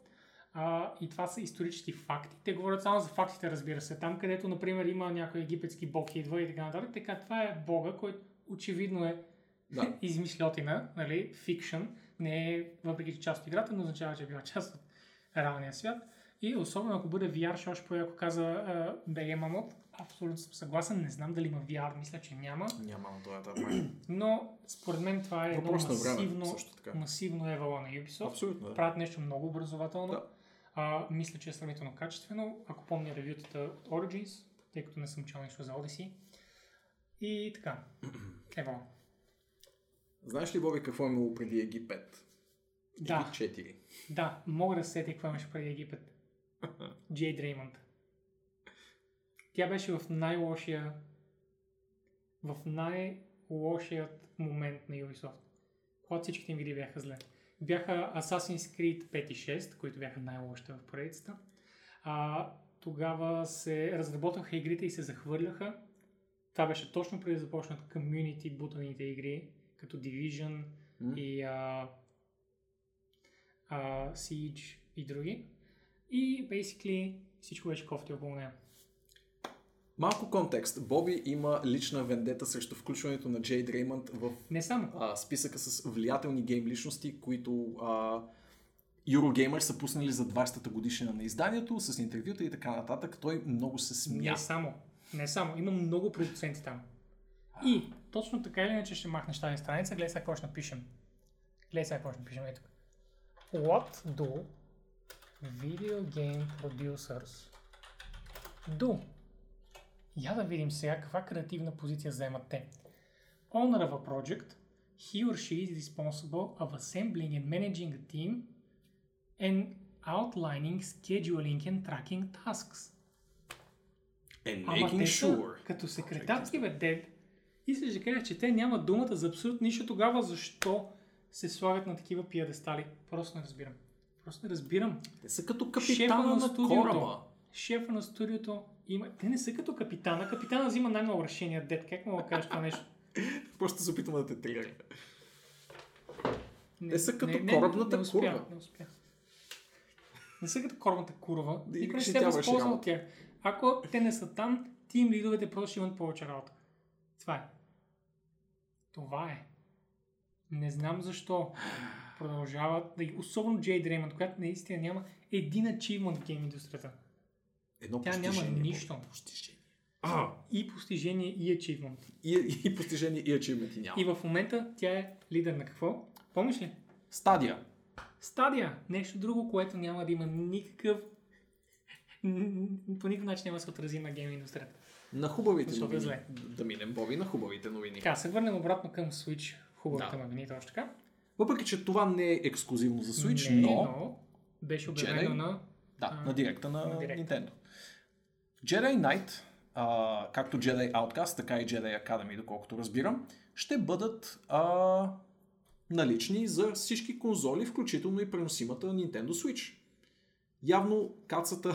[SPEAKER 2] а, и това са исторически факти. Те говорят само за фактите, разбира се. Там, където, например, има някой египетски бог идва и така нататък, така това е бога, който очевидно е
[SPEAKER 1] Да.
[SPEAKER 2] измишлетина, нали, фикшн, не е, въпреки че част от играта, но означава, че е била част от реалния свят. И особено ако бъде VR, ще още по-яко каза uh, BG Mamot, абсолютно съм съгласен, не знам дали има VR, мисля, че няма,
[SPEAKER 1] Няма на този етап.
[SPEAKER 2] но според мен това е едно
[SPEAKER 1] Въпрос време,
[SPEAKER 2] масивно,
[SPEAKER 1] така.
[SPEAKER 2] масивно евала на Ubisoft.
[SPEAKER 1] Абсолютно, да.
[SPEAKER 2] Правят нещо много образователно.
[SPEAKER 1] Да.
[SPEAKER 2] А, мисля, че е сравнително качествено. Ако помня ревютата от Origins, тъй като не съм чел нищо за Odyssey. И така. Ево.
[SPEAKER 1] Знаеш ли, Боби, какво е имало преди Египет?
[SPEAKER 2] Да.
[SPEAKER 1] Египет 4.
[SPEAKER 2] Да, мога да се сетя какво имаше преди Египет. Джей Дреймонд. Тя беше в най-лошия в най-лошият момент на Ubisoft. Когато всичките им игри бяха зле. Бяха Assassin's Creed 5 и 6, които бяха най-лошите в поредицата. А, тогава се разработваха игрите и се захвърляха. Това беше точно преди да започнат community бутаните игри, като Division
[SPEAKER 1] М.
[SPEAKER 2] и а, а, Siege и други. И basically всичко беше кофти около нея.
[SPEAKER 1] Малко контекст. Боби има лична вендета срещу включването на Джей Дреймънд в
[SPEAKER 2] Не само.
[SPEAKER 1] а, списъка с влиятелни гейм личности, които а, Eurogamer са пуснали за 20-та годишнина на изданието, с интервюта и така нататък. Той много се смя.
[SPEAKER 2] Не само. Не само. Има много продуценти там. И точно така или иначе ще махнеш тази страница. Гледай сега какво ще напишем. Гледай сега какво ще напишем. Ето. What do video game producers do? Я да видим сега каква креативна позиция заемат те. Owner of a project, he or she is responsible of assembling and managing a team and outlining, scheduling and tracking tasks.
[SPEAKER 1] And
[SPEAKER 2] Ама
[SPEAKER 1] making
[SPEAKER 2] са
[SPEAKER 1] sure.
[SPEAKER 2] като секретарски бе дед. Искаш да кажеш, че те нямат думата за абсолютно нищо тогава, защо се слагат на такива пиадестали? Просто не разбирам. Просто не разбирам.
[SPEAKER 1] Те са като капитана
[SPEAKER 2] на
[SPEAKER 1] на кораба.
[SPEAKER 2] Шефа на студиото има... Те не са като капитана. Капитана взима най-много решения, дед. Как мога да кажеш това нещо?
[SPEAKER 1] Просто се опитвам да те тригъря.
[SPEAKER 2] Не,
[SPEAKER 1] Те са като
[SPEAKER 2] не,
[SPEAKER 1] корабната
[SPEAKER 2] не, не успях,
[SPEAKER 1] курва.
[SPEAKER 2] Не успях. Не са като корабната курва. Никой не се възползва от тях. Ако те не са там, тим лидовете просто ще имат повече работа. Това е. Това е. Не знам защо продължават да. Особено Джей Дреймонд, която наистина няма един ачивмент в гейм индустрията.
[SPEAKER 1] Едно
[SPEAKER 2] Тя няма нищо.
[SPEAKER 1] Постижение. А,
[SPEAKER 2] И постижение, и ачивмент.
[SPEAKER 1] и, и постижение, и ачивменти няма.
[SPEAKER 2] И в момента тя е лидер на какво? Помниш ли?
[SPEAKER 1] Стадия.
[SPEAKER 2] Стадия. Нещо друго, което няма да има никакъв... По никакъв начин няма да се отрази на гейм индустрията.
[SPEAKER 1] На хубавите
[SPEAKER 2] е
[SPEAKER 1] новини.
[SPEAKER 2] зле.
[SPEAKER 1] Да минем, Боби, на хубавите новини.
[SPEAKER 2] Така, се върнем обратно към Switch. Хубавите
[SPEAKER 1] Да.
[SPEAKER 2] новини, точно така.
[SPEAKER 1] Въпреки, че това не е ексклюзивно за Switch,
[SPEAKER 2] Не,
[SPEAKER 1] но...
[SPEAKER 2] но беше обявено
[SPEAKER 1] Jedi?
[SPEAKER 2] на...
[SPEAKER 1] Да,
[SPEAKER 2] А,
[SPEAKER 1] на директа на,
[SPEAKER 2] на директа.
[SPEAKER 1] Nintendo. Jedi Knight, а, както Jedi Outcast, така и Jedi Academy, доколкото разбирам, ще бъдат а, налични за всички конзоли, включително и преносимата Nintendo Switch. Явно кацата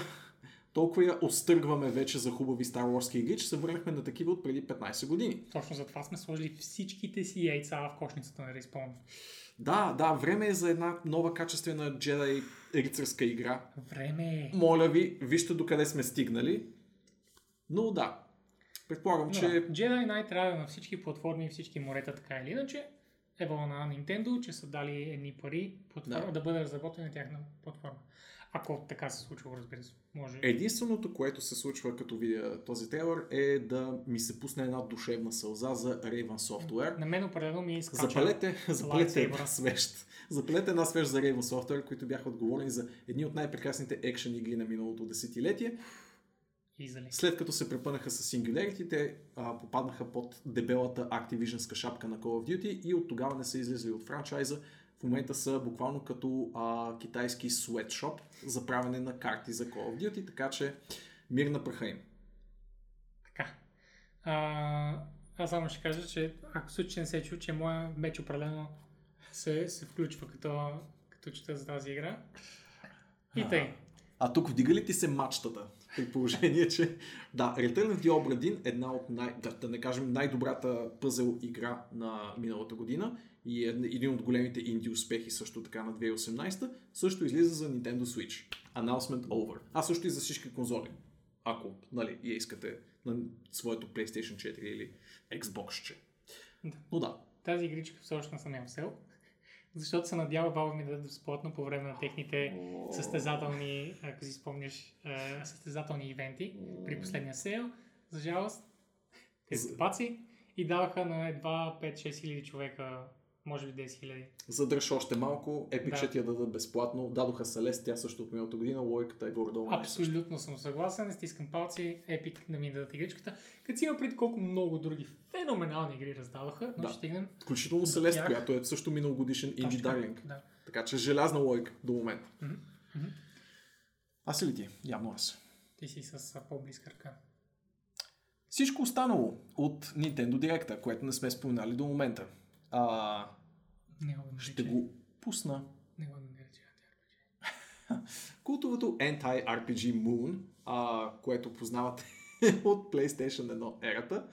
[SPEAKER 1] толкова я отстъргваме вече за хубави Star Wars игри, че се върнахме на такива от преди 15 години.
[SPEAKER 2] Точно за това сме сложили всичките си яйца в кошницата на Respawn.
[SPEAKER 1] Да, да, време е за една нова качествена Jedi рицарска игра.
[SPEAKER 2] Време е.
[SPEAKER 1] Моля ви, вижте докъде сме стигнали. Но да, предполагам,
[SPEAKER 2] Но
[SPEAKER 1] че...
[SPEAKER 2] да, Jedi Knight трябва на всички платформи и всички морета, така или иначе. Е вълна на Nintendo, че са дали едни пари платформа,
[SPEAKER 1] Да.
[SPEAKER 2] да. бъде разработен на тяхна платформа. Ако така се случва, разбира се. Може.
[SPEAKER 1] Единственото, което се случва като видя този трейлър е да ми се пусне една душевна сълза за Raven Software.
[SPEAKER 2] На мен определено ми е изкача.
[SPEAKER 1] Запалете, запалете една свещ. Запалете една свещ за Raven Software, които бяха отговорени за едни от най-прекрасните екшен игри на миналото десетилетие.
[SPEAKER 2] Изали.
[SPEAKER 1] След като се препънаха с Singularity, те а, попаднаха под дебелата Activision-ска шапка на Call of Duty и от тогава не са излезли от франчайза. В момента са буквално като а, китайски sweatshop за правене на карти за Call of Duty, така че мир на праха им.
[SPEAKER 2] Така. А, аз само ще кажа, че ако случай не се чу, че моя меч определено се, се включва като, като чета за тази игра. И тъй.
[SPEAKER 1] А тук вдига ли ти се мачтата? При положение, че да, Return of the Obra Dinn, една от най, да, да не кажем най-добрата пъзел игра на миналата година и е един от големите инди успехи също така на 2018, също излиза за Nintendo Switch. Announcement over. А също и за всички конзоли. Ако, нали, я искате на своето PlayStation 4 или Xbox.
[SPEAKER 2] Да.
[SPEAKER 1] Но да,
[SPEAKER 2] Тази игричка все още не съм я взел. Защото се надява Valve ми да даде безплатно по време на техните състезателни, ако си спомняш, е, състезателни ивенти при последния сейл. За жалост, те са тъпаци и даваха на едва 5-6 хиляди човека, може би 10 хиляди.
[SPEAKER 1] задръж още малко, Epic
[SPEAKER 2] Да.
[SPEAKER 1] ще ти я дадат безплатно. Дадоха Celeste, тя също от миналата година, логиката е горе-долу. най-съща.
[SPEAKER 2] Абсолютно съм съгласен, стискам палци, Epic да ми дадат игричката. Като си има пред колко много други феноменални игри раздаваха, но
[SPEAKER 1] Да.
[SPEAKER 2] ще стигнем
[SPEAKER 1] Включително Celeste,
[SPEAKER 2] тях.
[SPEAKER 1] която е също миналогодишен
[SPEAKER 2] така.
[SPEAKER 1] Darling.
[SPEAKER 2] Да.
[SPEAKER 1] Така че желязна логика до момента.
[SPEAKER 2] Мгм, мгм.
[SPEAKER 1] Аз ли ти? Явно аз.
[SPEAKER 2] Ти си с по-близка ръка.
[SPEAKER 1] Всичко останало от Nintendo Direct, което не сме споменали до момента. А,
[SPEAKER 2] Не го
[SPEAKER 1] ще го пусна.
[SPEAKER 2] Не го наричай.
[SPEAKER 1] Култовото Anti-RPG Moon, а, което познавате от PlayStation 1 ерата,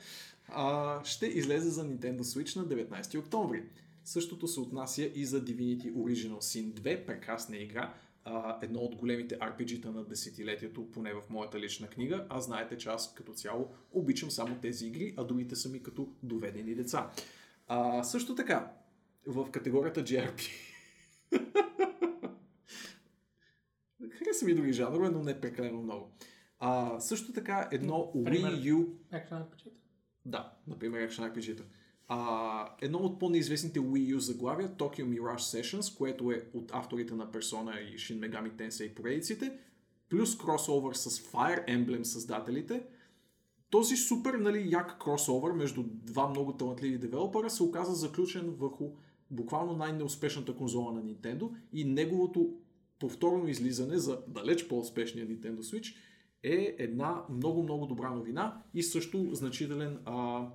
[SPEAKER 1] а, ще излезе за Nintendo Switch на 19 октомври. Същото се отнася и за Divinity Original Sin 2, прекрасна игра, а, едно от големите RPG-та на десетилетието, поне в моята лична книга. А знаете, че аз като цяло обичам само тези игри, а другите са ми като доведени деца. А, също така, в категорията JRP Хареса ми други жанрове, но не прекалено много. А, също така едно
[SPEAKER 2] Пример.
[SPEAKER 1] Wii U...
[SPEAKER 2] Action RPG?
[SPEAKER 1] Да, например Action RPG-та. А, едно от по-неизвестните Wii U заглавия, Tokyo Mirage Sessions, което е от авторите на Persona и Shin Megami Tensei и поредиците, плюс кросовър с Fire Emblem създателите. Този супер нали, як кросовър между два много талантливи девелопера се оказа заключен върху буквално най-неуспешната конзола на Nintendo и неговото повторно излизане за далеч по-успешния Nintendo Switch е една много-много добра новина и също значителен а,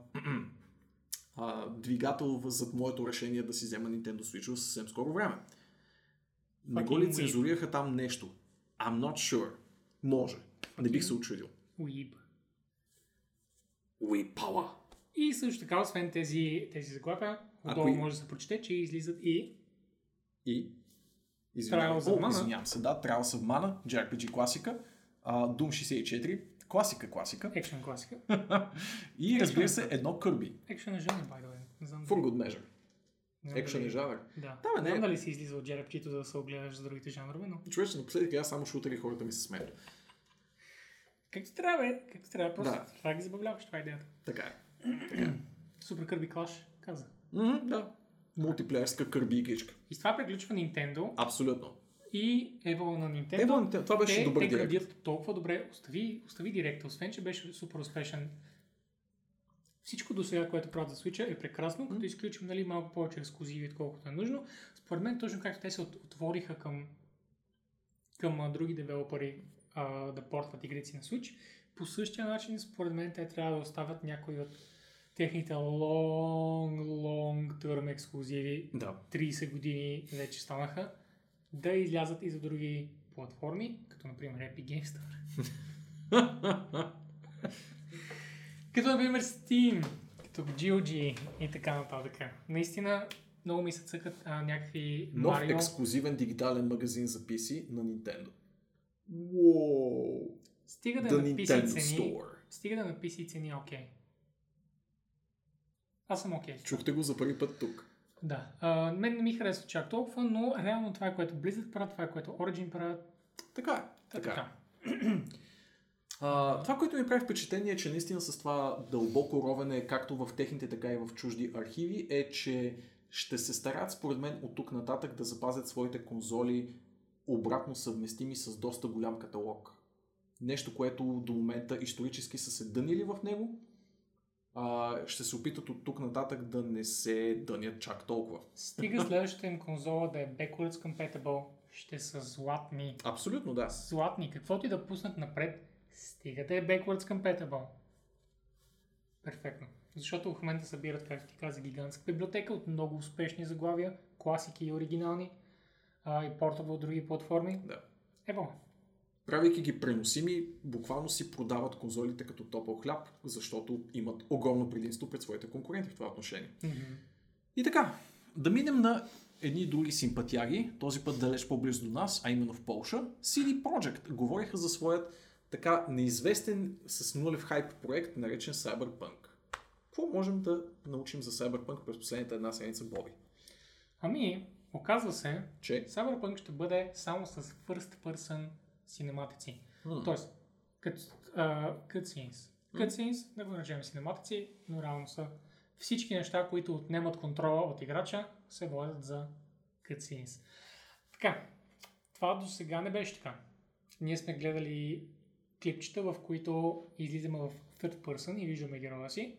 [SPEAKER 1] а, двигател зад моето решение да си взема Nintendo Switch в съвсем скоро време. Не го ли цензурираха там нещо? I'm not sure. Може. Не бих се очудил. We power.
[SPEAKER 2] И също така, освен тези, тези заглавия, отдолу
[SPEAKER 1] и-
[SPEAKER 2] може да се прочете, че излизат и
[SPEAKER 1] И... Извинявам, О, извинявам се, да, Trials of Mana, JRPG класика, а, Doom 64, класика, класика.
[SPEAKER 2] екшен класика.
[SPEAKER 1] И разбира се, едно Kirby.
[SPEAKER 2] Екшен е жанр, by the way. Не знам
[SPEAKER 1] For good measure. Екшен е жанр.
[SPEAKER 2] Да.
[SPEAKER 1] Да,
[SPEAKER 2] не
[SPEAKER 1] бе, не.
[SPEAKER 2] знам дали си излиза от JRPG-то, за да се огледаш за другите жанрове, но
[SPEAKER 1] Човече, напоследък аз само шутери хората ми се смеят.
[SPEAKER 2] както трябва, бе. Както трябва. Просто
[SPEAKER 1] Да.
[SPEAKER 2] това ги забавляваш, това е идеята.
[SPEAKER 1] Така е.
[SPEAKER 2] Супер Кърби Клаш, каза.
[SPEAKER 1] Мгм, да. Мултиплеерска Kirby игричка.
[SPEAKER 2] И с това приключва Nintendo.
[SPEAKER 1] Абсолютно.
[SPEAKER 2] и Evo на Nintendo.
[SPEAKER 1] Evo, това беше
[SPEAKER 2] те,
[SPEAKER 1] добър
[SPEAKER 2] те
[SPEAKER 1] директ.
[SPEAKER 2] градят толкова добре. Остави, остави директа, освен че беше супер успешен. Всичко до сега, което правят за Switch е прекрасно, като изключим нали, малко повече ексклюзиви, отколкото е нужно. Според мен, точно както те се от- отвориха към, към а, други девелопери а, да портват игрите си на Switch, по същия начин, според мен, те трябва да оставят някои от техните long, long term ексклюзиви
[SPEAKER 1] Да.
[SPEAKER 2] 30 години вече станаха, да излязат и за други платформи, като например Epic Games Store. като например Steam, като GOG и така нататък. Наистина много ми се цъкат а, някакви
[SPEAKER 1] Нов
[SPEAKER 2] Марио.
[SPEAKER 1] ексклюзивен дигитален магазин за PC на Nintendo. Wow.
[SPEAKER 2] Стига да
[SPEAKER 1] The
[SPEAKER 2] на PC
[SPEAKER 1] Nintendo
[SPEAKER 2] цени.
[SPEAKER 1] Store.
[SPEAKER 2] Стига да на PC цени, окей. Аз съм окей. това.
[SPEAKER 1] Чухте го за първи път тук.
[SPEAKER 2] Да. А, мен не ми харесва чак толкова, но реално това е което Blizzard правят, това е което Origin правят.
[SPEAKER 1] Така е. Така е. А, това, което ми прави впечатление е, че наистина с това дълбоко ровене, както в техните, така и в чужди архиви, е, че ще се старат, според мен, от тук нататък да запазят своите конзоли обратно съвместими с доста голям каталог. Нещо, което до момента исторически са се дънили в него. А, ще се опитат от тук нататък да не се дънят чак толкова.
[SPEAKER 2] Стига следващата им конзола да е backwards compatible, ще са златни.
[SPEAKER 1] Абсолютно, да.
[SPEAKER 2] Златни. Каквото и да пуснат напред, стига да е backwards compatible. Перфектно. Защото в момента събират, както ти каза, гигантска библиотека от много успешни заглавия, класики и оригинални, а, и портове от други платформи.
[SPEAKER 1] Да.
[SPEAKER 2] Ево,
[SPEAKER 1] Правейки ги преносими, буквално си продават конзолите като топъл хляб, защото имат огромно предимство пред своите конкуренти в това отношение. И така, да минем на едни други симпатяги, този път далеч по-близо до нас, а именно в Полша. CD Projekt говориха за своят така неизвестен с нулев хайп проект, наречен Cyberpunk. Какво можем да научим за Cyberpunk през последната една седмица, Боби?
[SPEAKER 2] Ами, оказва се,
[SPEAKER 1] Че?
[SPEAKER 2] Cyberpunk ще бъде само с first person синематици.
[SPEAKER 1] М.
[SPEAKER 2] Тоест, cut, cutscenes. Cutscenes, да го наречем синематици, но реално са всички неща, които отнемат контрола от играча, се водят за cutscenes. Така, това до сега не беше така. Ние сме гледали клипчета, в които излизаме в third person и виждаме героя си.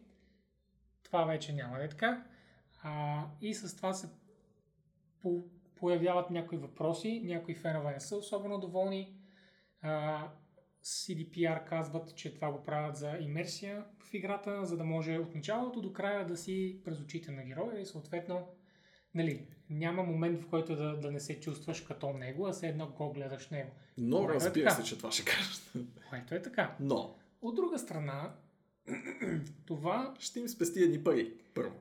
[SPEAKER 2] Това вече няма да е така. А, и с това се по- появяват някои въпроси, някои фенове не са особено доволни. А, CDPR казват, че това го правят за имерсия в играта, за да може от началото до края да си през очите на героя и съответно нали, няма момент в който да, да не се чувстваш като него, а все едно го гледаш него.
[SPEAKER 1] Но
[SPEAKER 2] Добре,
[SPEAKER 1] разбира
[SPEAKER 2] така.
[SPEAKER 1] се, че това ще кажат.
[SPEAKER 2] Което е така.
[SPEAKER 1] Но
[SPEAKER 2] От друга страна, това
[SPEAKER 1] ще им спести едни пари. Първо.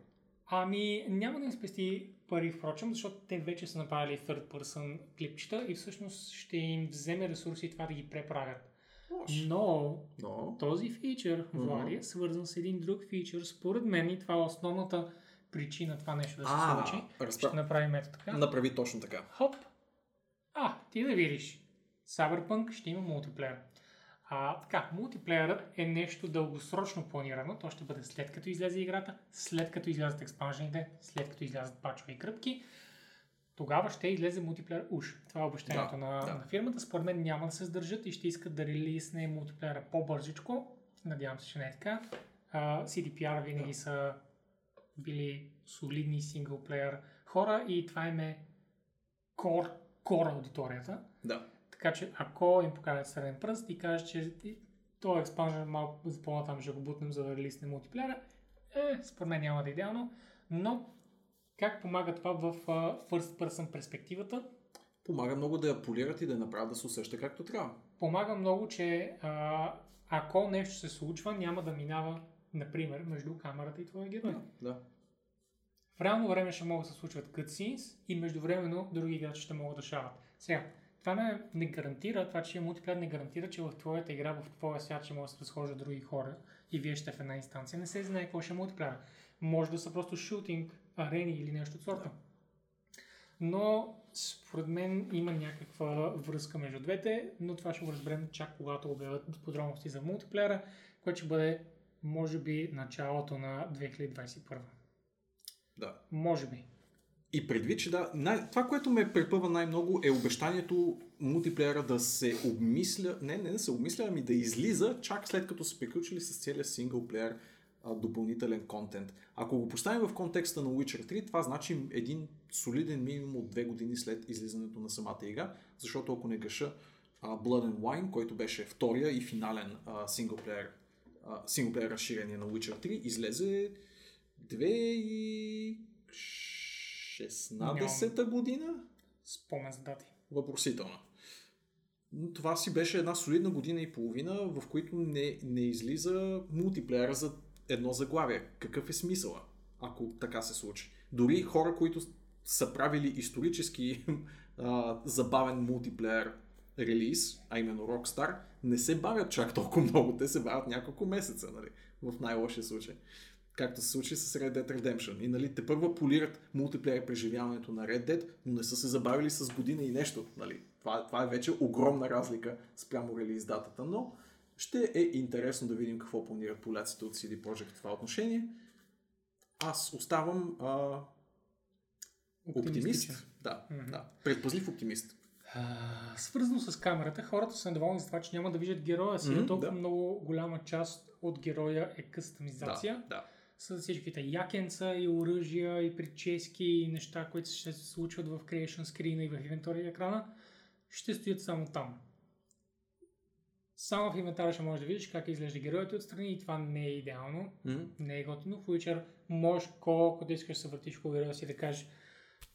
[SPEAKER 2] Ами, няма да им спести пари, впрочем, защото те вече са направили third person клипчета и всъщност ще им вземе ресурси това да ги преправят. Но
[SPEAKER 1] Но.
[SPEAKER 2] този фичър, Влади, е свързан с един друг фичър. Според мен и това е основната причина това нещо да се
[SPEAKER 1] А,
[SPEAKER 2] случи. Ще
[SPEAKER 1] разбра.
[SPEAKER 2] направим ето така.
[SPEAKER 1] Направи точно така.
[SPEAKER 2] Хоп. А, ти да видиш. Cyberpunk ще има мултиплеер. А, така, мултиплеерът е нещо дългосрочно планирано. То ще бъде след като излезе играта, след като излязат експанжените, след като излязат пачове и кръпки. Тогава ще излезе мултиплеер уж. Това е обещанието
[SPEAKER 1] Да,
[SPEAKER 2] на,
[SPEAKER 1] да.
[SPEAKER 2] на фирмата. Според мен няма да се сдържат и ще искат да релисне мултиплеера по-бързичко. Надявам се, че не е така. А, CDPR винаги са били солидни синглплеер хора и това им е кор, кор аудиторията.
[SPEAKER 1] Да.
[SPEAKER 2] Така че ако им покажат среден пръст и кажат, че този експанжен малко за по-натам ще го бутнем за да релисне мултиплеера, е, според мен няма да е идеално, но как помага това в а, first person перспективата?
[SPEAKER 1] Помага много да я полират и да я направят да се усеща както трябва.
[SPEAKER 2] Помага много, че а, ако нещо се случва, няма да минава, например, между камерата и твоя герой.
[SPEAKER 1] Да.
[SPEAKER 2] В реално време ще могат да се случват cutscenes и междувременно други играчи ще могат да шават. Сега, това не, не гарантира, това, че е мултиплеер не гарантира, че в твоята игра, в твоя свят ще могат да се разхождат други хора и вие ще в една инстанция. Не се знае какво ще е мултиплеер. Може да са просто шутинг, арени или нещо от сорта. Но според мен има някаква връзка между двете, но това ще го разберем чак когато обявят подробности за мултиплеера, което ще бъде може би началото на 2021.
[SPEAKER 1] Да.
[SPEAKER 2] Може би.
[SPEAKER 1] И предвид, че да, най- това, което ме препъва най-много е обещанието мултиплеера да се обмисля, не, не да се обмисля, ами да излиза чак след като са приключили с целия синглплеер допълнителен контент. Ако го поставим в контекста на Witcher 3, това значи един солиден минимум от две години след излизането на самата игра, защото ако не греша, Blood and Wine, който беше втория и финален а, синглплеер, а, синглплеер разширение на Witcher 3, излезе 2016 година?
[SPEAKER 2] Спомен за дати.
[SPEAKER 1] Въпросителна. Това си беше една солидна година и половина, в които не, не излиза мултиплеера за едно заглавие. Какъв е смисъла, ако така се случи? Дори хора, които са правили исторически а, забавен мултиплеер релиз, а именно Rockstar, не се бавят чак толкова много. Те се бавят няколко месеца, нали? В най-лошия случай. Както се случи с Red Dead Redemption. И нали, те първа полират мултиплеер преживяването на Red Dead, но не са се забавили с година и нещо. Нали? Това, това е вече огромна разлика спрямо релиз датата, но ще е интересно да видим какво планират поляците от CD Projekt в това отношение. Аз оставам а, оптимист. Да,
[SPEAKER 2] Мгм.
[SPEAKER 1] да. Предпазлив оптимист.
[SPEAKER 2] Свързано с камерата, хората са недоволни за това, че няма да виждат героя си.
[SPEAKER 1] Мгм,
[SPEAKER 2] Mm, толкова
[SPEAKER 1] да.
[SPEAKER 2] много голяма част от героя е кастомизация.
[SPEAKER 1] Да, да.
[SPEAKER 2] С всичките якенца и оръжия и прически и неща, които ще се случват в Creation Screen и в инвентори екрана, ще стоят само там. Само в инвентара ще можеш да видиш как изглежда героят отстрани и това не е идеално.
[SPEAKER 1] Мгм.
[SPEAKER 2] не е готино. В Witcher можеш колко да искаш да се въртиш по героя си да кажеш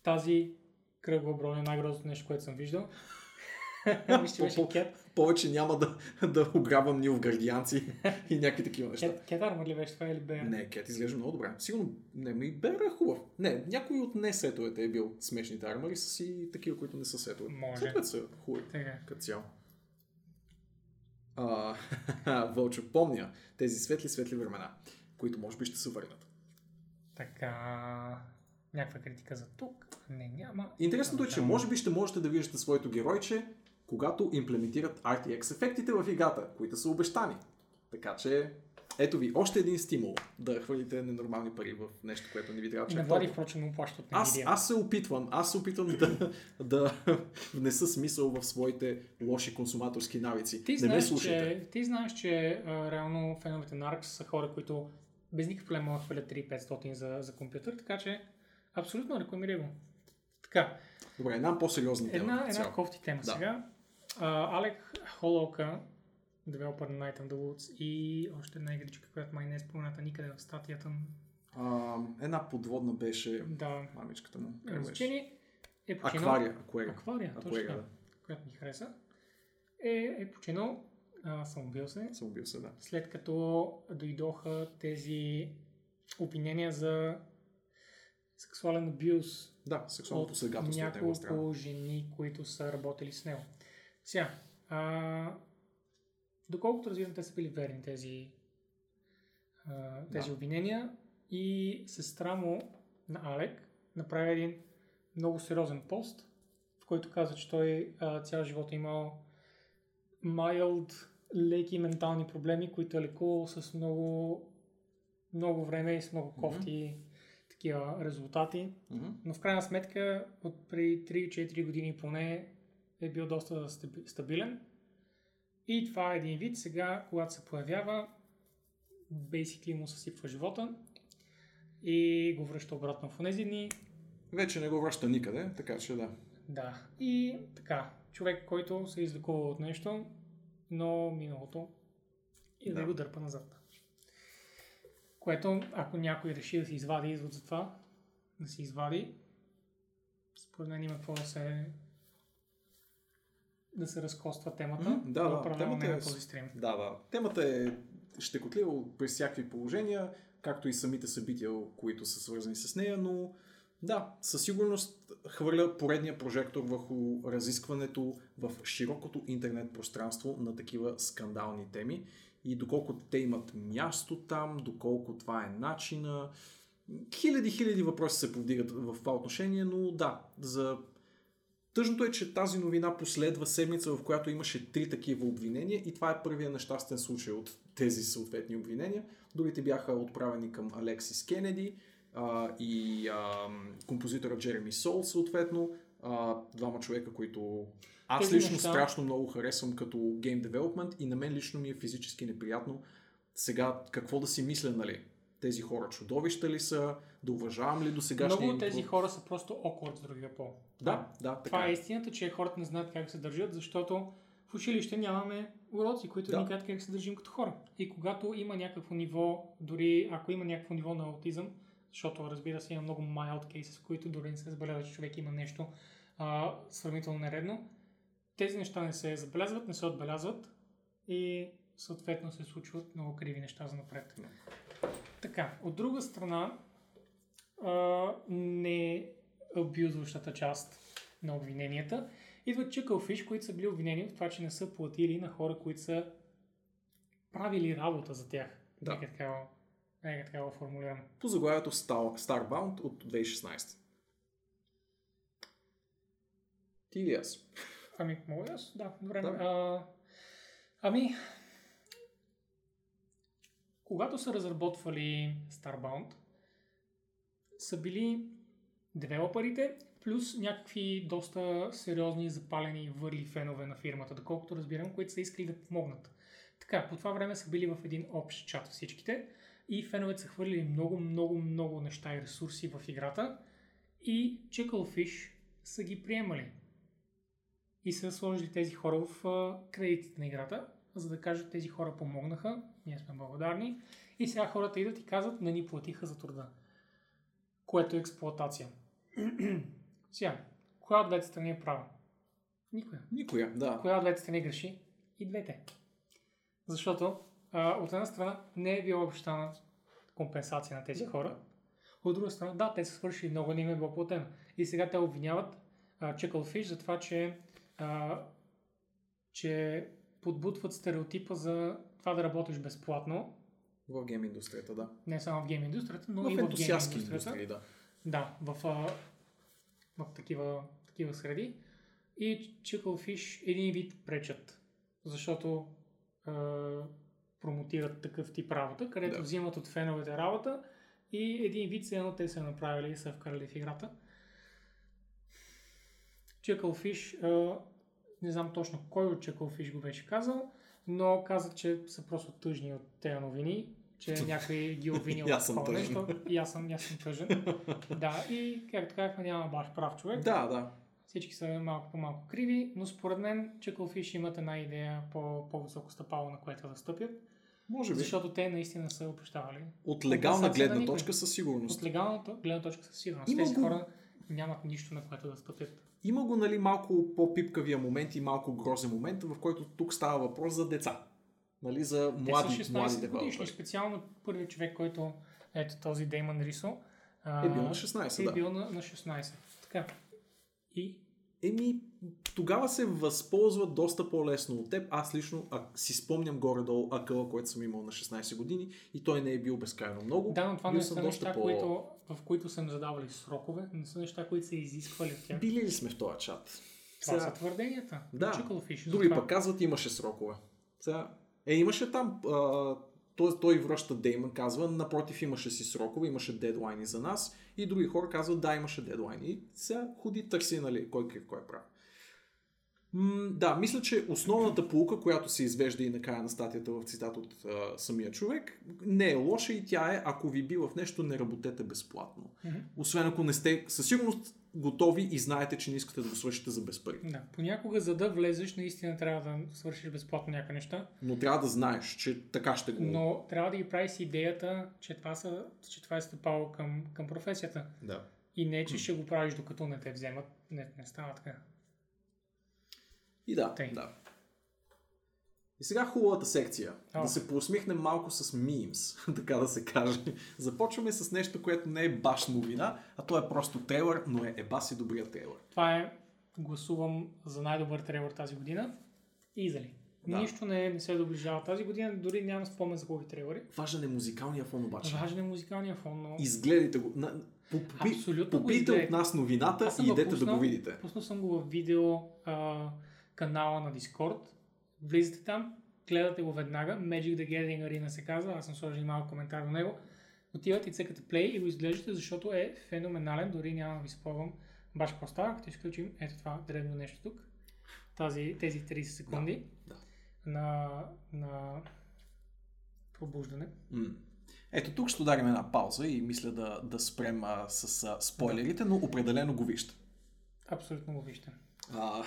[SPEAKER 2] тази кръгла броня е най-грозното нещо, което съм виждал. Че беше Кет.
[SPEAKER 1] Повече няма да, да ограбвам ни в градианци и някакви такива неща.
[SPEAKER 2] Кет, Кет Армор ли беше това или Беар?
[SPEAKER 1] Не, Кет изглежда много добре. Сигурно не ми Бер е хубав. Не, някой от не сетовете е бил смешните армари, са си такива, които не са сетове.
[SPEAKER 2] Може.
[SPEAKER 1] Сетовете са хубави като цяло. А, Вълчо, помня тези светли, светли времена, които може би ще се върнат.
[SPEAKER 2] така. Някаква критика за тук? Не, няма.
[SPEAKER 1] Интересното е, че може би ще можете да виждате своето геройче, когато имплементират RTX ефектите в играта, които са обещани. Така че, ето ви, още един стимул да хвърлите ненормални пари в нещо, което не ви трябва чак
[SPEAKER 2] на Влади, впрочем, му плащат от
[SPEAKER 1] Аз, аз се опитвам, аз се опитвам да, да внеса смисъл в своите лоши консуматорски навици.
[SPEAKER 2] Ти
[SPEAKER 1] не ме
[SPEAKER 2] знаеш,
[SPEAKER 1] слушайте.
[SPEAKER 2] че, ти знаеш, че а, реално феновете на Arx са хора, които без никакъв проблем могат да хвалят 3500 за, за компютър, така че абсолютно рекламирай го. Така,
[SPEAKER 1] Добре, една по-сериозна тема.
[SPEAKER 2] Една, една кофти тема
[SPEAKER 1] Да.
[SPEAKER 2] сега. А, Алек Холока, девелопър на Night of the Woods и още една игричка, която май не е спомената никъде в статията.
[SPEAKER 1] А, една подводна беше
[SPEAKER 2] Да,
[SPEAKER 1] мамичката му. Как
[SPEAKER 2] е. Е починал.
[SPEAKER 1] Аквария, аквария.
[SPEAKER 2] Аквария, точно
[SPEAKER 1] да.
[SPEAKER 2] която ми хареса. Е, е починал, а, самоубил се,
[SPEAKER 1] Съм убил се, да.
[SPEAKER 2] след като дойдоха тези обвинения за сексуален абюз
[SPEAKER 1] Да, сексуалното
[SPEAKER 2] от
[SPEAKER 1] посегателство от
[SPEAKER 2] няколко жени, които са работили с него. Сега, а, доколкото разбирам, те са били верни тези, а, тези
[SPEAKER 1] Да.
[SPEAKER 2] обвинения и сестра му на Алек направи един много сериозен пост, в който каза, че той а, цял живот е имал mild, леки ментални проблеми, които е лекувал с много, много време и с много кофти такива резултати.
[SPEAKER 1] Мгм.
[SPEAKER 2] Но в крайна сметка, от преди 3-4 години поне е бил доста стаби- стабилен. И това е един вид. Сега, когато се появява, basically му съсипва живота и го връща обратно в тези дни.
[SPEAKER 1] Вече не го връща никъде, така че да.
[SPEAKER 2] Да. И така, човек, който се излекува от нещо, но миналото и да,
[SPEAKER 1] Да.
[SPEAKER 2] го дърпа назад. Което, ако някой реши да си извади извод за това, да си извади, според мен има какво да се да се разкоства темата.
[SPEAKER 1] М, да, да,
[SPEAKER 2] определено
[SPEAKER 1] темата е
[SPEAKER 2] този стрим.
[SPEAKER 1] Да, да. Темата е щекотлива при всякакви положения, както и самите събития, които са свързани с нея, но да, със сигурност хвърля поредния прожектор върху разискването в широкото интернет пространство на такива скандални теми и доколко те имат място там, доколко това е начина. Хиляди, хиляди въпроси се повдигат в това отношение, но да, за Тъжното е, че тази новина последва седмица, в която имаше три такива обвинения и това е първия нещастен случай от тези съответни обвинения. Другите бяха отправени към Алексис Кенеди, а, и а, композитора Джереми Сол, съответно. А, двама човека, които аз
[SPEAKER 2] Тези
[SPEAKER 1] лично
[SPEAKER 2] неща-
[SPEAKER 1] страшно много харесвам като гейм девелопмент и на мен лично ми е физически неприятно сега какво да си мисля, нали? Тези хора чудовища ли са? Да уважавам ли до сегашния
[SPEAKER 2] Много от тези хора са просто awkward с другия пол.
[SPEAKER 1] Да, да, така
[SPEAKER 2] Това е
[SPEAKER 1] е.
[SPEAKER 2] истината, че хората не знаят как се държат, защото в училище нямаме уроци, които
[SPEAKER 1] Да.
[SPEAKER 2] ни казват как се държим като хора. И когато има някакво ниво, дори ако има някакво ниво на аутизъм, защото разбира се има много mild cases, които дори не се забелязва, че човек има нещо а, сравнително нередно, тези неща не се забелязват, не се отбелязват и съответно се случват много криви неща за напред. Така, от друга страна, а, не абюзващата част на обвиненията, идват чъкълфиш, които са били обвинени в това, че не са платили на хора, които са правили работа за тях.
[SPEAKER 1] Да.
[SPEAKER 2] Нека така, нека така го формулирам.
[SPEAKER 1] По заглавието Star, Starbound от 2016. Ти или аз?
[SPEAKER 2] Ами, мога аз? Да, добре.
[SPEAKER 1] Да.
[SPEAKER 2] А, ами, когато са разработвали Starbound, са били девелоперите, плюс някакви доста сериозни запалени върли фенове на фирмата, доколкото разбирам, които са искали да помогнат. Така, по това време са били в един общ чат всичките и феновете са хвърлили много, много, много неща и ресурси в играта и Chucklefish са ги приемали и са сложили тези хора в кредитите на играта, за да кажат тези хора помогнаха, ние сме благодарни и сега хората идват и казват не ни платиха за труда, което е експлоатация. сега, коя от двете страни е права? Никоя.
[SPEAKER 1] Никоя, да.
[SPEAKER 2] Коя от двете страни греши? И двете. Защото а, от една страна не е била обещана компенсация на тези
[SPEAKER 1] Да.
[SPEAKER 2] хора, от друга страна, да, те са свършили много, не им е било платено. И сега те обвиняват Chucklefish за това, че, а, че подбутват стереотипа за това да работиш безплатно,
[SPEAKER 1] В гейм индустрията, да.
[SPEAKER 2] не само в гейм индустрията, но
[SPEAKER 1] в
[SPEAKER 2] и в гейм индустрията.
[SPEAKER 1] да.
[SPEAKER 2] Да, в, а, в такива, такива среди. И Chucklefish един вид пречат, защото а, промотират такъв тип работа, където
[SPEAKER 1] Да.
[SPEAKER 2] взимат от феновете работа и един вид се едно те са направили и са вкарали в играта. Chucklefish, а, не знам точно кой от Chucklefish го беше казал, но каза, че са просто тъжни от тези новини, че някой ги обвинил такова
[SPEAKER 1] тъжен.
[SPEAKER 2] нещо. И аз съм, аз съм тъжен. да, и както казахме, няма баш прав човек.
[SPEAKER 1] Да, да.
[SPEAKER 2] Всички са малко по-малко криви, но според мен Chucklefish имат една идея по по-високо стъпало, на което да стъпят,
[SPEAKER 1] Може би.
[SPEAKER 2] защото те наистина са обещавали.
[SPEAKER 1] От легална гледна точка със сигурност.
[SPEAKER 2] От легалната гледна точка със сигурност.
[SPEAKER 1] Има
[SPEAKER 2] Тези
[SPEAKER 1] го-
[SPEAKER 2] хора нямат нищо на което да стъпят.
[SPEAKER 1] Има го, нали, малко по-пипкавия момент и малко грозен момент, в който тук става въпрос за деца. Нали, за
[SPEAKER 2] Те
[SPEAKER 1] млади,
[SPEAKER 2] са 16
[SPEAKER 1] млади
[SPEAKER 2] годишни. Специално първият човек, който ето този Деймон Рисо, а,
[SPEAKER 1] Е бил на 16,
[SPEAKER 2] е
[SPEAKER 1] да.
[SPEAKER 2] бил на, на 16. Така. И
[SPEAKER 1] Еми, тогава се възползват доста по-лесно от теб. Аз лично а, си спомням горе-долу акъла, който съм имал на 16 години и той не е бил безкрайно много.
[SPEAKER 2] да, но това
[SPEAKER 1] Бил
[SPEAKER 2] не са неща,
[SPEAKER 1] по-
[SPEAKER 2] които, в които съм задавали срокове, не са неща, които са изисквали от тях.
[SPEAKER 1] Били ли сме в този чат?
[SPEAKER 2] Това
[SPEAKER 1] Сега-
[SPEAKER 2] са твърденията.
[SPEAKER 1] Да.
[SPEAKER 2] Chucklefish.
[SPEAKER 1] Други пък казват, имаше срокове. Сега, е, имаше там, а, той, той връща Деймон, казва, напротив имаше си срокове, имаше дедлайни за нас и други хора казват, да, имаше дедлайни. И сега ходи търси, нали, кой крив, кой е прав. М, да, мисля, че основната полука, която се извежда и накрая на статията в цитат от а, самия човек, не е лоша и тя е, ако ви би в нещо, не работете безплатно. Освен ако не сте със сигурност готови и знаете, че не искате да го свършите за без пари.
[SPEAKER 2] Да, понякога за да влезеш, наистина трябва да свършиш безплатно някакви неща,
[SPEAKER 1] Но трябва да знаеш, че така ще го...
[SPEAKER 2] но трябва да ги правиш с идеята, че това, са, че това е стъпало към, към професията.
[SPEAKER 1] Да.
[SPEAKER 2] И не, че ще го правиш докато не те вземат. Не, не става така.
[SPEAKER 1] И да,
[SPEAKER 2] Тъй.
[SPEAKER 1] да. И сега хубавата секция.
[SPEAKER 2] О.
[SPEAKER 1] Да се поусмихнем малко с мимс, така да се каже. Започваме с нещо, което не е баш новина, а то е просто трейлър, но е еба си добрия трейлър.
[SPEAKER 2] Това е, гласувам за най-добър трейлър тази година. Изали.
[SPEAKER 1] Да.
[SPEAKER 2] Нищо не, не се доближава тази година, дори нямам спомен за хубави трейлери.
[SPEAKER 1] Важен е музикалния фон обаче.
[SPEAKER 2] Важен е музикалния фон, но...
[SPEAKER 1] Изгледайте го. На, попи,
[SPEAKER 2] Абсолютно го
[SPEAKER 1] попийте
[SPEAKER 2] изгледайте.
[SPEAKER 1] от нас новината и
[SPEAKER 2] го
[SPEAKER 1] идете да
[SPEAKER 2] пуснал.
[SPEAKER 1] го видите.
[SPEAKER 2] Пуснал съм го в видео а, канала на Discord. Влизате там, гледате го веднага. Magic the Gathering Arena се казва. Аз съм сложил малко коментар до него. отивате и цъкате play и го изглеждате, защото е феноменален, дори няма да ви спомням баш по-стара, като изключим ето това древно нещо тук, тази, тези 30 секунди
[SPEAKER 1] Да,
[SPEAKER 2] на, на пробуждане.
[SPEAKER 1] М. Ето тук ще ударим една пауза и мисля да, да спрем а, с а, спойлерите, но определено го вижте.
[SPEAKER 2] Абсолютно го вижте.
[SPEAKER 1] А,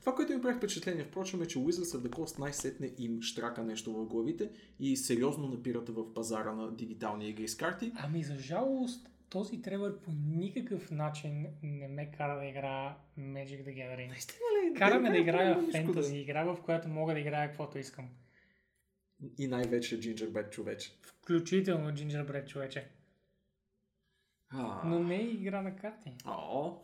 [SPEAKER 1] това, което ми прави впечатление, впрочем, е, че Wizards of the Coast най-сетне им штрака нещо в главите и сериозно напират в пазара на дигитални игри с карти.
[SPEAKER 2] Ами за жалост, този тревър по никакъв начин не ме кара да играя Magic the Gathering.
[SPEAKER 1] Наистина ли?
[SPEAKER 2] Кара ме да играя
[SPEAKER 1] Нищо
[SPEAKER 2] фентази, игра в която мога да играя каквото искам.
[SPEAKER 1] И най-вече Gingerbread човече.
[SPEAKER 2] Включително Gingerbread човече.
[SPEAKER 1] А,
[SPEAKER 2] Но не е игра на карти.
[SPEAKER 1] О,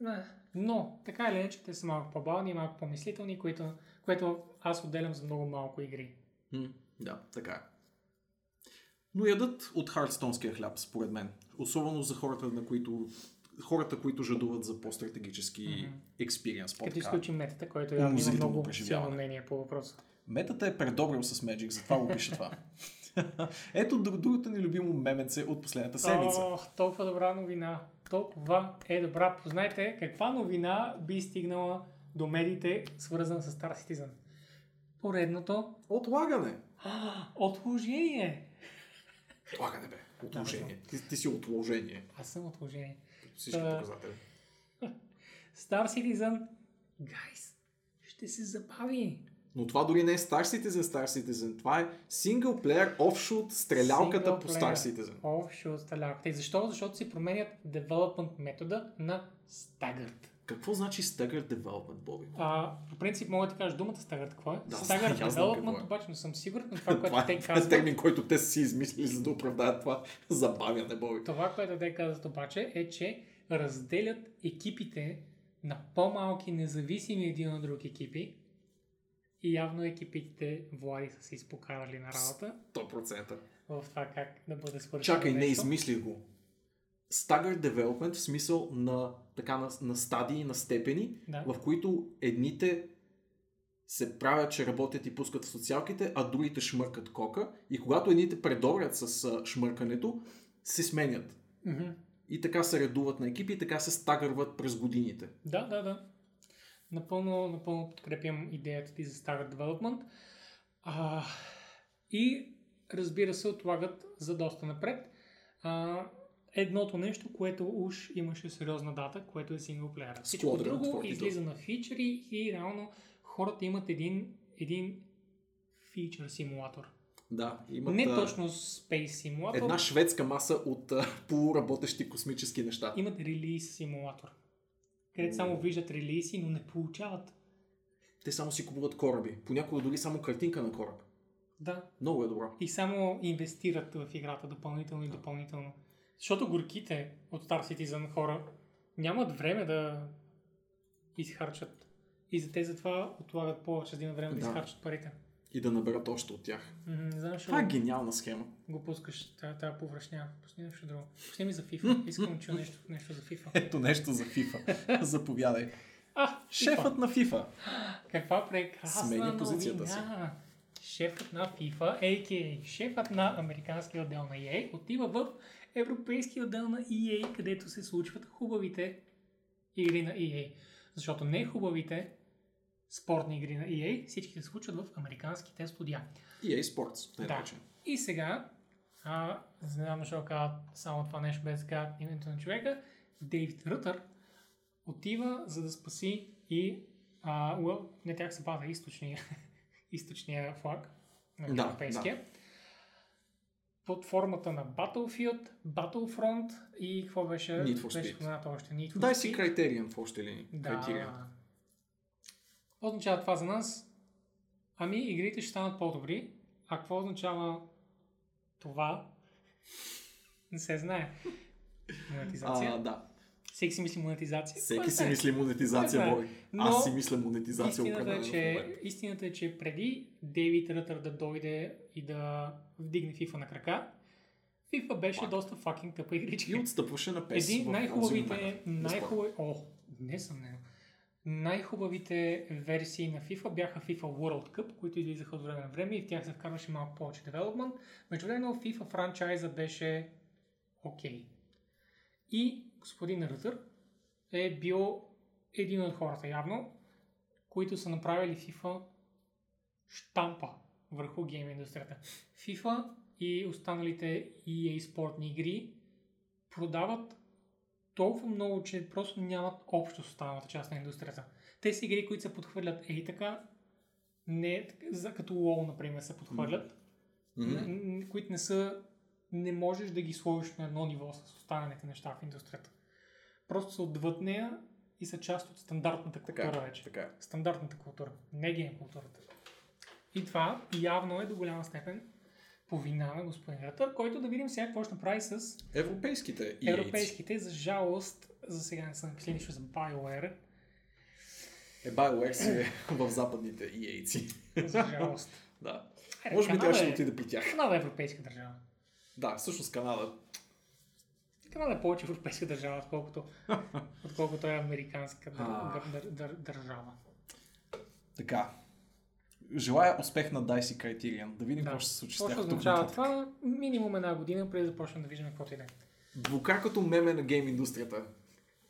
[SPEAKER 2] Не. Но, така или иначе, те са малко по-бални, малко по-мислителни, които, което аз отделям за много малко игри.
[SPEAKER 1] М, да, така е. Но ядат от хардстонския хляб, според мен. Особено за хората, на които хората, които жадуват за по-стратегически експириенс.
[SPEAKER 2] Като
[SPEAKER 1] по-така.
[SPEAKER 2] изключим метата, който явно има много силно мнение по въпроса.
[SPEAKER 1] Метата е предобрил с Magic, затова го пише това. Ето друг- другото ни любимо меменце от последната седмица.
[SPEAKER 2] О, толкова добра новина. Толкова е добра. Познайте каква новина би стигнала до медиите, свързана с Star Citizen. Поредното
[SPEAKER 1] Отлагане.
[SPEAKER 2] отложение.
[SPEAKER 1] Отлагане, бе. Отложение. Ти, ти си отложение.
[SPEAKER 2] Аз съм отложение.
[SPEAKER 1] Всички
[SPEAKER 2] Та-
[SPEAKER 1] показатели.
[SPEAKER 2] Star Citizen, гайс, ще се забави.
[SPEAKER 1] Но това дори не е Star Citizen, Star Citizen. Това е синглплеер офшут стрелялката по Star Citizen.
[SPEAKER 2] О, ще оставлявате. И защо? Защото си променят development метода на Staggered.
[SPEAKER 1] Какво значи Staggered Development, Боби?
[SPEAKER 2] А, по принцип мога да ти кажа думата Staggered, какво е?
[SPEAKER 1] Да,
[SPEAKER 2] Staggered
[SPEAKER 1] какво
[SPEAKER 2] Development,
[SPEAKER 1] е.
[SPEAKER 2] обаче не съм сигурен, но това, което
[SPEAKER 1] Това
[SPEAKER 2] те
[SPEAKER 1] е, това е
[SPEAKER 2] казват,
[SPEAKER 1] термин, който те си измислили, за да оправдаят това забавяне, Боби.
[SPEAKER 2] това, което те казват обаче е, че разделят екипите на по-малки независими един от друг екипи и явно екипите Влади са се изпокарали на работа
[SPEAKER 1] 100%.
[SPEAKER 2] в това как да бъде свършено
[SPEAKER 1] Чакай, не
[SPEAKER 2] нещо.
[SPEAKER 1] измислих го. Staggered Development в смисъл на, така, на, на стадии, на степени,
[SPEAKER 2] Да.
[SPEAKER 1] в които едните се правят, че работят и пускат в социалките, а другите шмъркат кока. И когато едните предобрят с шмъркането, се сменят.
[SPEAKER 2] Мгм.
[SPEAKER 1] И така се редуват на екипи и така се стагърват през годините.
[SPEAKER 2] Да, да, да. Напълно, напълно подкрепям идеята ти за Staggered Development. А, и разбира се, отлагат за доста напред. А, едното нещо, което уж имаше сериозна дата, което е синглплеера. Всичко
[SPEAKER 1] Squadron
[SPEAKER 2] друго
[SPEAKER 1] 42.
[SPEAKER 2] излиза на фичери и реално хората имат един, един фичър симулатор.
[SPEAKER 1] Да, имат
[SPEAKER 2] Не
[SPEAKER 1] а,
[SPEAKER 2] точно Space симулатор,
[SPEAKER 1] една шведска маса от а, полуработещи космически неща.
[SPEAKER 2] имат релиз симулатор. Където само виждат релизи, но не получават.
[SPEAKER 1] Те само си купуват кораби. Понякога дори само картинка на кораб.
[SPEAKER 2] Да,
[SPEAKER 1] Много е добро.
[SPEAKER 2] и само инвестират в играта допълнително и допълнително. Защото горките от Star Citizen хора нямат време да изхарчат. И за те затова отлагат повече, за да имат време да,
[SPEAKER 1] Да.
[SPEAKER 2] изхарчат парите.
[SPEAKER 1] И да наберат още от тях.
[SPEAKER 2] Не знам,
[SPEAKER 1] Това е гениална схема.
[SPEAKER 2] го пускаш тази, тази повръшня. Пусни нещо друго. Пусни ми за FIFA. Искам чуя нещо, нещо за FIFA.
[SPEAKER 1] Ето нещо за FIFA. Заповядай.
[SPEAKER 2] А,
[SPEAKER 1] Шефът на FIFA.
[SPEAKER 2] Каква прекрасна
[SPEAKER 1] Сменя позицията си.
[SPEAKER 2] Шефът на FIFA, a.k.a. шефът на американския отдел на EA, отива в европейския отдел на EA, където се случват хубавите игри на EA. Защото не хубавите спортни игри на EA, всички се случват в американските студия.
[SPEAKER 1] EA Sports.
[SPEAKER 2] Да. И сега, а, знам защо казват само това нещо без да името на човека, Дейвид Рътър отива за да спаси и а, well, не тях се пада източния, източния флаг на
[SPEAKER 1] Да,
[SPEAKER 2] европейския. Под формата на Battlefield, Battlefront и какво беше?
[SPEAKER 1] Need for Speed.
[SPEAKER 2] още Need for
[SPEAKER 1] Дай си Criterion в още линии.
[SPEAKER 2] Да.
[SPEAKER 1] Criterion.
[SPEAKER 2] Какво означава това за нас? Ами, игрите ще станат по-добри. А какво означава това? Не се знае. Монетизация.
[SPEAKER 1] А, да.
[SPEAKER 2] Всеки си мисли монетизация. Кой
[SPEAKER 1] Всеки си
[SPEAKER 2] знае?
[SPEAKER 1] мисли монетизация? Бой.
[SPEAKER 2] Но
[SPEAKER 1] Аз си мисля монетизация
[SPEAKER 2] Истината е, че, истината е, че преди Дейвид Рътър да дойде и да вдигне FIFA на крака, FIFA беше
[SPEAKER 1] Пак.
[SPEAKER 2] доста факинг тъпа игричка.
[SPEAKER 1] И отстъпваше на PES
[SPEAKER 2] Един най-хубавите, най-хубави... О, несъмнено. Най-хубавите версии на FIFA бяха FIFA World Cup, които излизаха от време на време и в тях се вкарваше малко повече девелопмент. Между време FIFA франчайза беше окей. Okay. И господин Рътър е бил един от хората явно, които са направили FIFA штампа върху гейм индустрията. FIFA и останалите EA спортни игри продават толкова много, че просто нямат общо с останалата част на индустрията. Те са игри, които се подхвърлят ей така, не за като WoW, например, се подхвърлят, mm-hmm. които не са, не можеш да ги сложиш на едно ниво с останалите неща в индустрията. Просто са отвъд нея и са част от стандартната култура
[SPEAKER 1] така,
[SPEAKER 2] вече.
[SPEAKER 1] Така.
[SPEAKER 2] Стандартната култура, не гейм културата. И това явно е до голяма степен по вина на господин Ратър, който да видим сега какво ще направи с
[SPEAKER 1] европейските EA.
[SPEAKER 2] Европейските, за жалост, за сега не съм написали нищо за BioWare.
[SPEAKER 1] Е, BioWare си е в западните EA-ци.
[SPEAKER 2] За жалост.
[SPEAKER 1] да. Айде, Може би трябваше да отиде при тях.
[SPEAKER 2] Канада е европейска държава.
[SPEAKER 1] Да, всъщност Канада.
[SPEAKER 2] Канада е повече европейска държава, отколкото, отколкото е американска дър, дър, дър, държава.
[SPEAKER 1] Така, желая успех на DICE Criterion. Да видим да. какво ще се случи
[SPEAKER 2] с тях. Какво означава това? Минимум една година, преди да започнем да виждаме каквото иде.
[SPEAKER 1] Двукаркото меме на гейм индустрията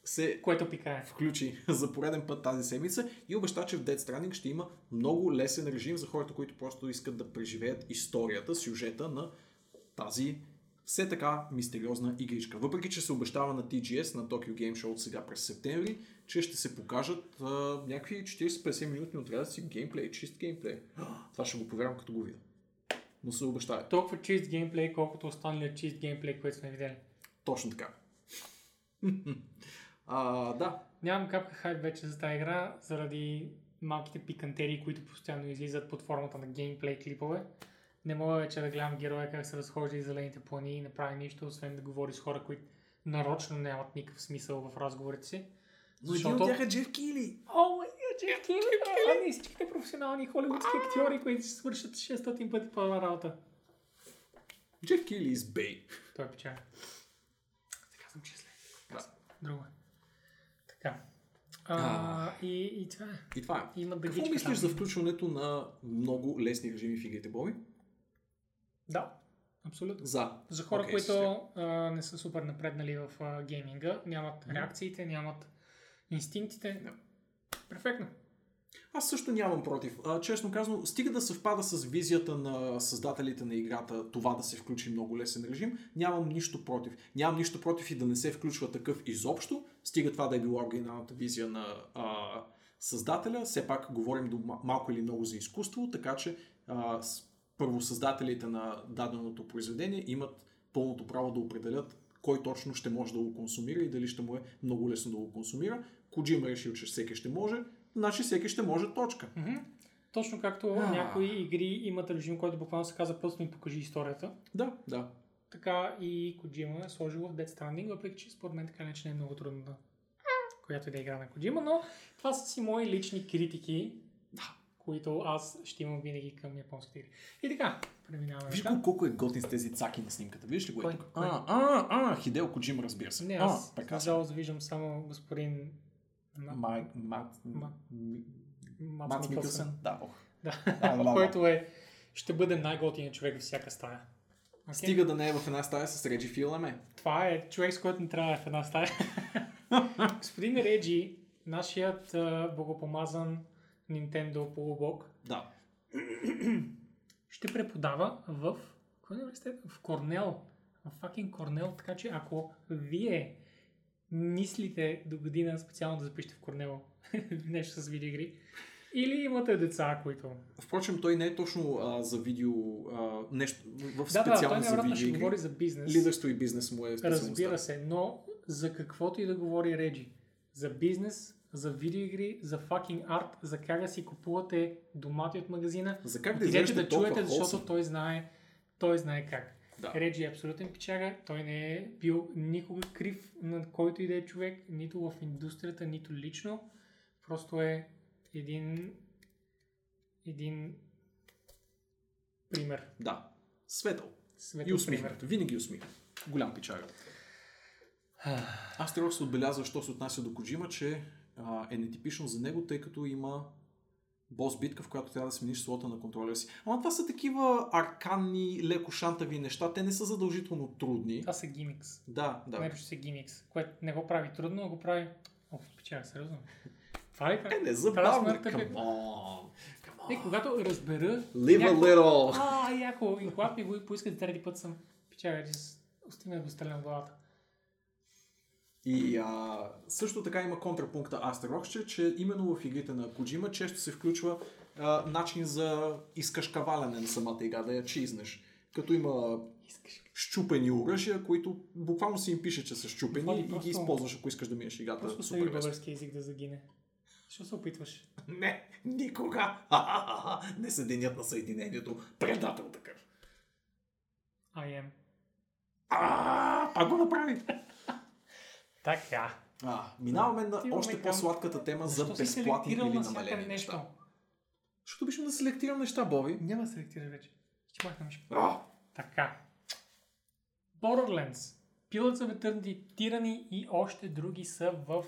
[SPEAKER 1] се
[SPEAKER 2] Което пикае.
[SPEAKER 1] включи за пореден път тази седмица и обеща, че в Dead Stranding ще има много лесен режим за хората, които просто искат да преживеят историята, сюжета на тази все така мистериозна игричка. Въпреки, че се обещава на TGS, на Tokyo Game Show от сега през септември, че ще се покажат а, някакви 40-50 минутни отрязъци геймплей, чист геймплей. Това ще го повярвам като го видя. Но се обещава.
[SPEAKER 2] Толкова чист геймплей, колкото останалият чист геймплей, който сме видели.
[SPEAKER 1] Точно така. а, да.
[SPEAKER 2] Нямам капка хайп вече за тази игра, заради малките пикантерии, които постоянно излизат под формата на геймплей клипове. Не мога вече да гледам героя как се разхожда и зелените плани и не прави нищо, освен да говори с хора, които нарочно нямат никакъв смисъл в разговорите си.
[SPEAKER 1] Но защото... един от тях е Джеф Кили.
[SPEAKER 2] О, е Джеф Кили! А не всичките професионални холивудски актьори, които си свършат 600 пъти по работа.
[SPEAKER 1] Джеф Кили из Бей.
[SPEAKER 2] Той е печага. Така съм числен. Да. Друго. Така. А, а, и, и това е.
[SPEAKER 1] И това е.
[SPEAKER 2] Има
[SPEAKER 1] Какво мислиш за включването на много лесни режими в игрите, Боби?
[SPEAKER 2] Да, абсолютно.
[SPEAKER 1] За.
[SPEAKER 2] За хора, okay, които а, не са супер напреднали в а, гейминга, нямат mm-hmm. реакциите, нямат инстинктите.
[SPEAKER 1] Yeah.
[SPEAKER 2] Перфектно.
[SPEAKER 1] Аз също нямам против. А, честно казано, стига да съвпада с визията на създателите на играта това да се включи много лесен режим, нямам нищо против. Нямам нищо против и да не се включва такъв изобщо, стига това да е била оригиналната визия на а, създателя. Все пак говорим до малко или много за изкуство, така че а, първо създателите на даденото произведение имат пълното право да определят кой точно ще може да го консумира и дали ще му е много лесно да го консумира. Коджима е решил, че всеки ще може, значи всеки ще може точка.
[SPEAKER 2] Mm-hmm. Точно както а... някои игри имат режим, който буквално се казва просто ми покажи историята.
[SPEAKER 1] Да, да.
[SPEAKER 2] Така и Коджима е сложил в Dead Stranding, въпреки че според мен така не е много трудно да която и да игра на Коджима, но това са си мои лични критики. Да които аз ще имам винаги към японските игри. И така, преминаваме.
[SPEAKER 1] Виж колко, колко е готин с тези цаки на снимката. Виж ли го?
[SPEAKER 2] Кой?
[SPEAKER 1] А, а, а, Хидео Коджима, разбира се.
[SPEAKER 2] Не, аз а, за жалост виждам само господин
[SPEAKER 1] Мат... Мат... Мат Микълсън. Да, ох.
[SPEAKER 2] Да, който е, ще бъде най-готиният човек във всяка стая.
[SPEAKER 1] Okay. Стига да не е в една стая с Реджи Филаме.
[SPEAKER 2] Това е човек, с който не трябва да е в една стая. Господин Реджи, нашият богопомазан Nintendo полубок.
[SPEAKER 1] Да.
[SPEAKER 2] ще преподава в В Корнел. В факин Корнел. Така че ако вие мислите до година специално да запишете в Корнел нещо с видеоигри, или имате деца, които...
[SPEAKER 1] Впрочем, той не е точно а, за видео, а, нещо в
[SPEAKER 2] специално да, да, той за видео ще говори за бизнес.
[SPEAKER 1] Лидерство и бизнес му е
[SPEAKER 2] Разбира се, но за каквото и да говори Реджи. За бизнес, за видеоигри, за fucking арт, за как да си купувате домати от магазина.
[SPEAKER 1] За как да
[SPEAKER 2] Идете да чуете, защото той знае, той знае как.
[SPEAKER 1] Да.
[SPEAKER 2] Реджи е абсолютен пичага, той не е бил никога крив на който и да е човек, нито в индустрията, нито лично. Просто е един един пример.
[SPEAKER 1] Да. Светъл.
[SPEAKER 2] Светъл
[SPEAKER 1] и усмихнат. Винаги усмихнат. Голям пичага. Аз трябва да се отбелязва, що се отнася до Коджима, че а, е нетипично за него, тъй като има бос битка, в която трябва да смениш слота на контролера си. Ама това са такива арканни, леко шантави неща, те не са задължително трудни.
[SPEAKER 2] Това са гимикс.
[SPEAKER 1] Да, да.
[SPEAKER 2] Нарича се гимикс, което не го прави трудно, а го прави... Оф, печага, сериозно. Това ли
[SPEAKER 1] Е, не
[SPEAKER 2] Това
[SPEAKER 1] забавно.
[SPEAKER 2] смъртта
[SPEAKER 1] Come
[SPEAKER 2] е-
[SPEAKER 1] on. Come
[SPEAKER 2] Е,
[SPEAKER 1] on.
[SPEAKER 2] когато разбера...
[SPEAKER 1] Live a
[SPEAKER 2] някакво-
[SPEAKER 1] little.
[SPEAKER 2] А, яко. И когато ми го поискат трети път съм... Печага, че остина да го стрелям в главата.
[SPEAKER 1] И а, също така има контрапункта Aster че именно в игрите на Kojima често се включва а, начин за изкашкаваляне на самата игра, да я чизнеш. Като има щупени оръжия, които буквално си им пише, че са щупени и ги използваш, ако искаш да минеш играта.
[SPEAKER 2] Просто
[SPEAKER 1] лесно.
[SPEAKER 2] български език да загине. Защо се опитваш?
[SPEAKER 1] Не, никога. Не се денят на съединението. Предател такъв.
[SPEAKER 2] I am.
[SPEAKER 1] А, пак го направи.
[SPEAKER 2] Така.
[SPEAKER 1] А, минаваме на
[SPEAKER 2] Отиваме
[SPEAKER 1] още
[SPEAKER 2] към-
[SPEAKER 1] по-сладката тема за
[SPEAKER 2] Защо си
[SPEAKER 1] безплатни или намалени
[SPEAKER 2] нещо?
[SPEAKER 1] неща. Защото обичам да селектирам неща, Боби.
[SPEAKER 2] Няма да селектираш вече. Ще махна мишка.
[SPEAKER 1] А,
[SPEAKER 2] Така. Borderlands. Pillars of Eternity, Tyranny и още други са в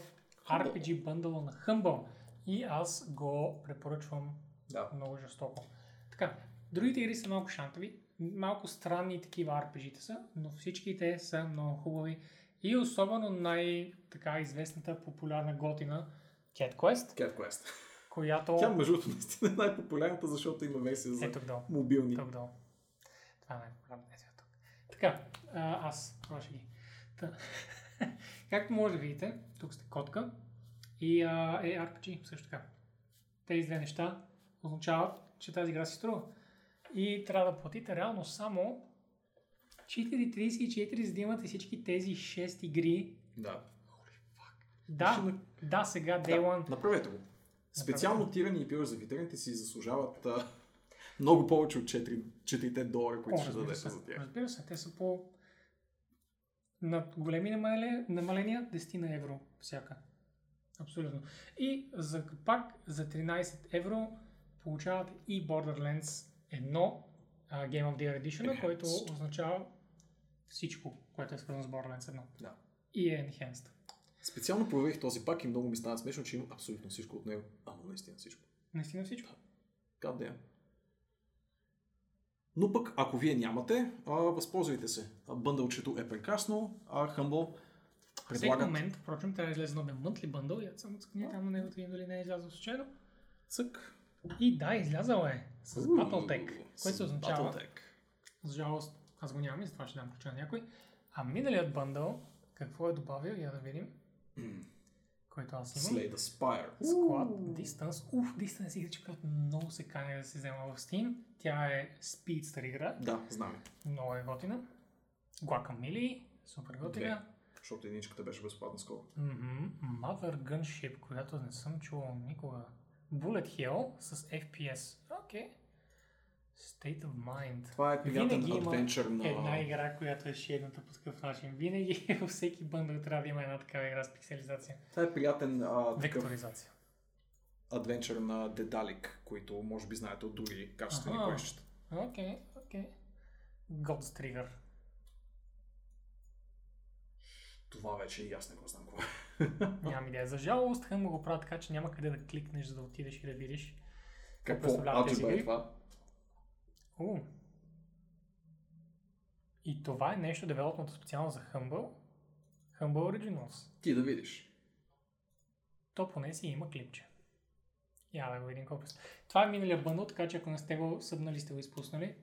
[SPEAKER 2] RPG бъндъла на Humble. И аз го препоръчвам
[SPEAKER 1] да.
[SPEAKER 2] много жестоко. Така, другите игри са малко шантови, малко странни такива RPG-та са, но всички те са много хубави. И особено най-така известната популярна готина Cat Quest,
[SPEAKER 1] Cat Quest.
[SPEAKER 2] която...
[SPEAKER 1] Тя между другото наистина е най-популярната, защото има версия за
[SPEAKER 2] Е, тук долу.
[SPEAKER 1] мобилни.
[SPEAKER 2] Тук долу. Това е най-популярна версия тук. Така, а, аз ще ги. Та. Както може да видите, тук сте котка и а, е RPG също така. Тези две неща означават, че тази игра си струва. И трябва да платите реално само 4,34 за да имате всички тези 6 игри.
[SPEAKER 1] Да.
[SPEAKER 2] Да,
[SPEAKER 1] Ще
[SPEAKER 2] да, сега Day
[SPEAKER 1] да.
[SPEAKER 2] One.
[SPEAKER 1] Направете го. Специално тирани и пира за витрините си заслужават а, много повече от 4, 4 долара, които
[SPEAKER 2] О,
[SPEAKER 1] ще дадете
[SPEAKER 2] се,
[SPEAKER 1] за тях.
[SPEAKER 2] разбира се, те са по на големи намаления, намаления 10 на евро всяка. Абсолютно. И за пак за 13 евро получавате и Borderlands 1 а, Game of the Year Edition,
[SPEAKER 1] Enhanced.
[SPEAKER 2] който означава всичко, което е свързано с Borderlands 1.
[SPEAKER 1] Да.
[SPEAKER 2] И е Enhanced.
[SPEAKER 1] Специално проверих този пак и много ми стана смешно, че има абсолютно всичко от него. Ама наистина всичко.
[SPEAKER 2] Наистина всичко.
[SPEAKER 1] God damn. Но пък, ако вие нямате, а, възползвайте се. Бъндълчето е прекрасно, а Humble
[SPEAKER 2] Всеки
[SPEAKER 1] предлагат
[SPEAKER 2] момент, впрочем, трябва да излезе новия monthly бъндъл. Я само цъкни там на него да видим дали не е излязъл случайно.
[SPEAKER 1] цък.
[SPEAKER 2] И да, излязъл е с Battletech, което се означава,
[SPEAKER 1] Battletech.
[SPEAKER 2] За жалост, аз го нямам и затова ще дам ключа на някой. А миналият бъндъл, какво е добавил, я да видим. Който аз имам.
[SPEAKER 1] Slay the Spire.
[SPEAKER 2] Squad Distance. Уф, Distance игричка, която много се кане да се взема в Steam. Тя е Speedster игра.
[SPEAKER 1] Да, знаме.
[SPEAKER 2] Много е готина. Guacamole. Супер готина.
[SPEAKER 1] Защото единичката беше безплатна скоро.
[SPEAKER 2] Мгм. Mother Gunship, която не съм чувал никога. Bullet Hell с FPS. Окей. State of Mind.
[SPEAKER 1] Това е
[SPEAKER 2] има
[SPEAKER 1] адвенчър на...
[SPEAKER 2] Една игра, която е шедната по такъв начин. Винаги във всеки бъндъл трябва да има една такава игра с пикселизация.
[SPEAKER 1] Това е приятен а, такъв
[SPEAKER 2] Векторизация.
[SPEAKER 1] адвенчър на Дедалик, които може би знаете от други качествени
[SPEAKER 2] Аха.
[SPEAKER 1] квещчета.
[SPEAKER 2] Окей, окей. God's Trigger.
[SPEAKER 1] Това вече и аз не го знам какво е.
[SPEAKER 2] Нямам идея. За жалост, Хъм го правят така, че няма къде да кликнеш, за да отидеш и да видиш.
[SPEAKER 1] Какво? Алджеба е това?
[SPEAKER 2] У. И това е нещо девелопнато специално за Humble. Humble Originals.
[SPEAKER 1] Ти да видиш.
[SPEAKER 2] То поне си има клипче. Я да го видим колко е. Това е миналия бъндъл, така че ако не сте го събнали, сте го изпуснали.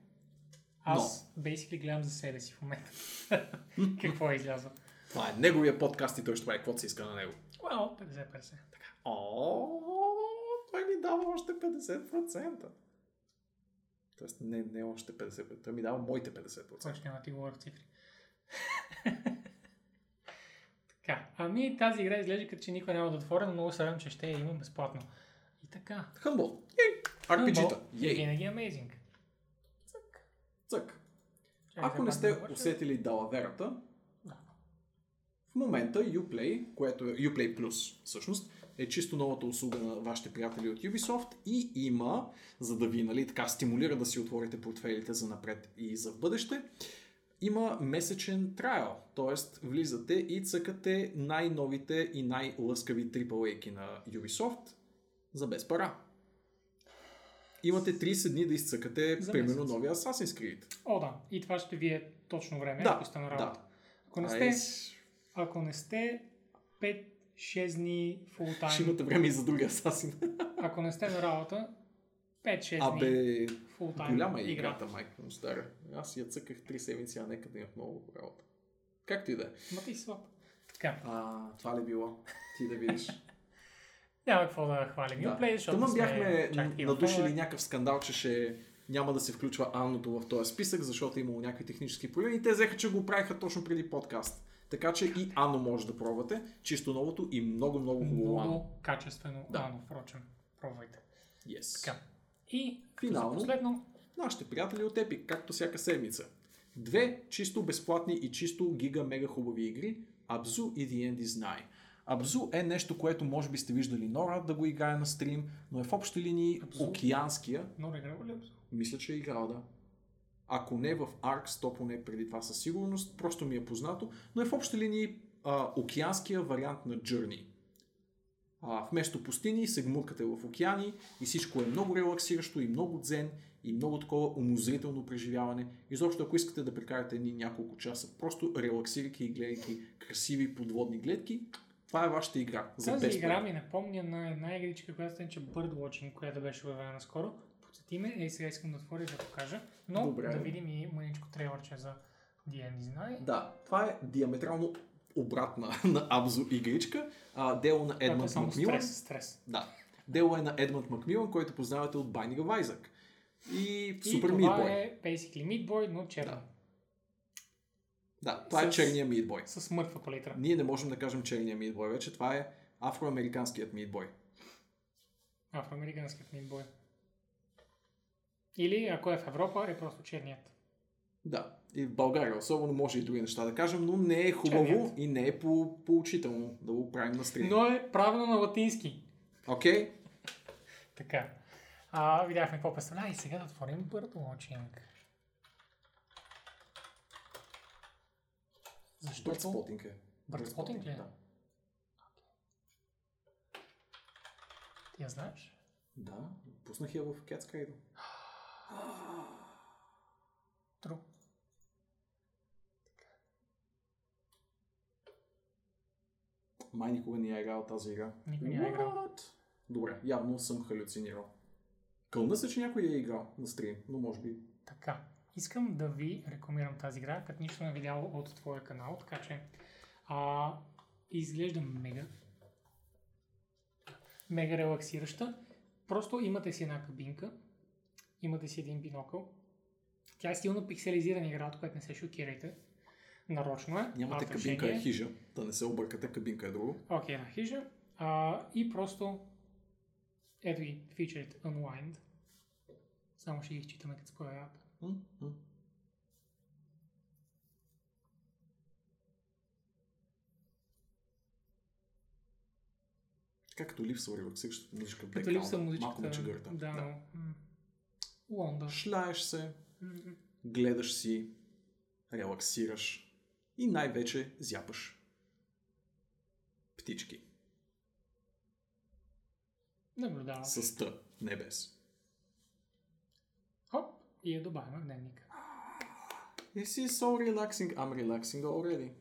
[SPEAKER 2] Аз basically гледам за себе си в момента. Какво е излязло?
[SPEAKER 1] Това е неговия подкаст и той ще прави каквото си иска на него.
[SPEAKER 2] Well, 50-50.
[SPEAKER 1] О, той ми дава още 50%. Тоест не, не още 50%, той ми дава моите 50%.
[SPEAKER 2] Също няма ти говоря цифри. така, ами тази игра изглежда като че никой няма да отворя, но много се радвам, че ще я има безплатно. И така.
[SPEAKER 1] Ей! RPG-та. Ей!
[SPEAKER 2] Винаги е amazing. Цък.
[SPEAKER 1] Цък.
[SPEAKER 2] Чакай,
[SPEAKER 1] Ако не сте
[SPEAKER 2] да
[SPEAKER 1] усетили далаверата,
[SPEAKER 2] Да.
[SPEAKER 1] в момента Uplay, което е Uplay Plus всъщност, е чисто новата услуга на вашите приятели от Ubisoft и има, за да ви нали, така стимулира да си отворите портфелите за напред и за в бъдеще, има месечен трайл, т.е. влизате и цъкате най-новите и най-лъскави AAA на Ubisoft за без пара. Имате 30 дни да изцъкате,
[SPEAKER 2] За
[SPEAKER 1] примерно,
[SPEAKER 2] месец.
[SPEAKER 1] новия Assassin's Creed.
[SPEAKER 2] О, да. И това ще ви е точно време,
[SPEAKER 1] Да,
[SPEAKER 2] ако сте на работа.
[SPEAKER 1] да.
[SPEAKER 2] Ако, не
[SPEAKER 1] А
[SPEAKER 2] сте,
[SPEAKER 1] е,
[SPEAKER 2] ако не сте 5-6 дни full
[SPEAKER 1] ще имате време и за други Assassin.
[SPEAKER 2] ако не сте на работа, 5-6 дни
[SPEAKER 1] Абе,
[SPEAKER 2] time
[SPEAKER 1] голяма е
[SPEAKER 2] игра.
[SPEAKER 1] играта, майка му стара. Аз я цъках 3 седмици, а нека да имах много работа. Както и да е.
[SPEAKER 2] Ма ти слаб. Така,
[SPEAKER 1] А, това ли било? Ти да видиш.
[SPEAKER 2] няма какво да хвалим
[SPEAKER 1] Да.
[SPEAKER 2] Uplay, защото
[SPEAKER 1] Тъмън
[SPEAKER 2] сме
[SPEAKER 1] бяхме надушили някакъв скандал, че ще няма да се включва Анното в този списък, защото е имало някакви технически проблеми и те взеха, че го правиха точно преди подкаст. Така че и Ано може да пробвате. Чисто новото и много, много хубаво Ано.
[SPEAKER 2] Много качествено
[SPEAKER 1] Да.
[SPEAKER 2] Ано, впрочем. Пробвайте.
[SPEAKER 1] Yes.
[SPEAKER 2] Така. И
[SPEAKER 1] Финално.
[SPEAKER 2] последно,
[SPEAKER 1] Нашите приятели от Epic, както всяка седмица. Две чисто безплатни и чисто гига мега хубави игри, Abzu и The End is Nigh. Abzu е нещо, което може би сте виждали Нора да го играе на стрим, но е в общи линии
[SPEAKER 2] Abzu?
[SPEAKER 1] океанския.
[SPEAKER 2] много играл ли Абзу?
[SPEAKER 1] Мисля, че е играл, да. Ако не в Arx, то поне преди това със сигурност, просто ми е познато, но е в общи линии а, океанския вариант на Journey. А, вместо пустини се гмуркате в океани и всичко е много релаксиращо и много дзен и много такова умозрително преживяване. Изобщо ако искате да прекарате едни няколко часа, просто релаксирайки и гледайки красиви подводни гледки, това е вашата игра. За
[SPEAKER 2] Тази игра ми напомня на една игричка, която се нарича Birdwatching, която беше обявена скоро. Подсети ме, ей сега искам да отворя да покажа. Но
[SPEAKER 1] Добре.
[SPEAKER 2] да видим и мъничко трейлърче за The End is Nigh.
[SPEAKER 1] Да, това е диаметрално обратна на Абзо игричка. А, дело на
[SPEAKER 2] е
[SPEAKER 1] Едмънд
[SPEAKER 2] само
[SPEAKER 1] Макмилан.
[SPEAKER 2] стрес, стрес.
[SPEAKER 1] Да. Дело е на Едмънд Макмилан, който познавате от Binding of Isaac. И
[SPEAKER 2] И
[SPEAKER 1] Супер
[SPEAKER 2] това
[SPEAKER 1] Meat Boy.
[SPEAKER 2] е basically Meat Boy, но черно.
[SPEAKER 1] Да. Да, това е
[SPEAKER 2] С-
[SPEAKER 1] черния Meat Boy.
[SPEAKER 2] С мъртва палитра.
[SPEAKER 1] Ние не можем да кажем черния Boy вече, това е афроамериканският Boy.
[SPEAKER 2] Афроамериканският Boy. Или ако е в Европа, е просто черният.
[SPEAKER 1] Да, и в България особено може и други неща да кажем, но не е хубаво
[SPEAKER 2] Черният.
[SPEAKER 1] и не е по- поучително да го правим на стрим.
[SPEAKER 2] Но е правилно на латински.
[SPEAKER 1] Окей?
[SPEAKER 2] Така. А, видяхме какво представлява и сега да отворим Birdwatching. Защото...
[SPEAKER 1] Бърдспотинг е.
[SPEAKER 2] Birdspotting ли е?
[SPEAKER 1] Да.
[SPEAKER 2] Ти я знаеш?
[SPEAKER 1] Да, пуснах я в Cat's Cradle.
[SPEAKER 2] Тру.
[SPEAKER 1] Май никога не е играл тази игра.
[SPEAKER 2] Никой не е играл.
[SPEAKER 1] Добре, явно съм халюцинирал. Кълна се, че някой е играл на стрим, но може би.
[SPEAKER 2] Така. Искам да ви рекламирам тази игра, като нищо не е видял от твоя канал, така че а, изглежда мега мега релаксираща. Просто имате си една кабинка, имате си един бинокъл. Тя е силно пикселизирана игра, от което не се шокирайте. Нарочно е.
[SPEAKER 1] Нямате кабинка е хижа, да не се объркате, кабинка е друго.
[SPEAKER 2] Окей, на хижа. А, и просто ето ги фичерите Unwind. Само ще ги изчитаме като се появяват.
[SPEAKER 1] М, м. Така като липсва релаксиращата музичка
[SPEAKER 2] Като
[SPEAKER 1] бекграунда.
[SPEAKER 2] липса
[SPEAKER 1] Малко
[SPEAKER 2] музичката.
[SPEAKER 1] ме чегърта.
[SPEAKER 2] Да, но... Лонда.
[SPEAKER 1] Шляеш се, гледаш си, релаксираш и най-вече зяпаш птички.
[SPEAKER 2] Наблюдаваш.
[SPEAKER 1] С Т, не без.
[SPEAKER 2] Хоп, и я добавим в дневника.
[SPEAKER 1] This is so relaxing. I'm relaxing already.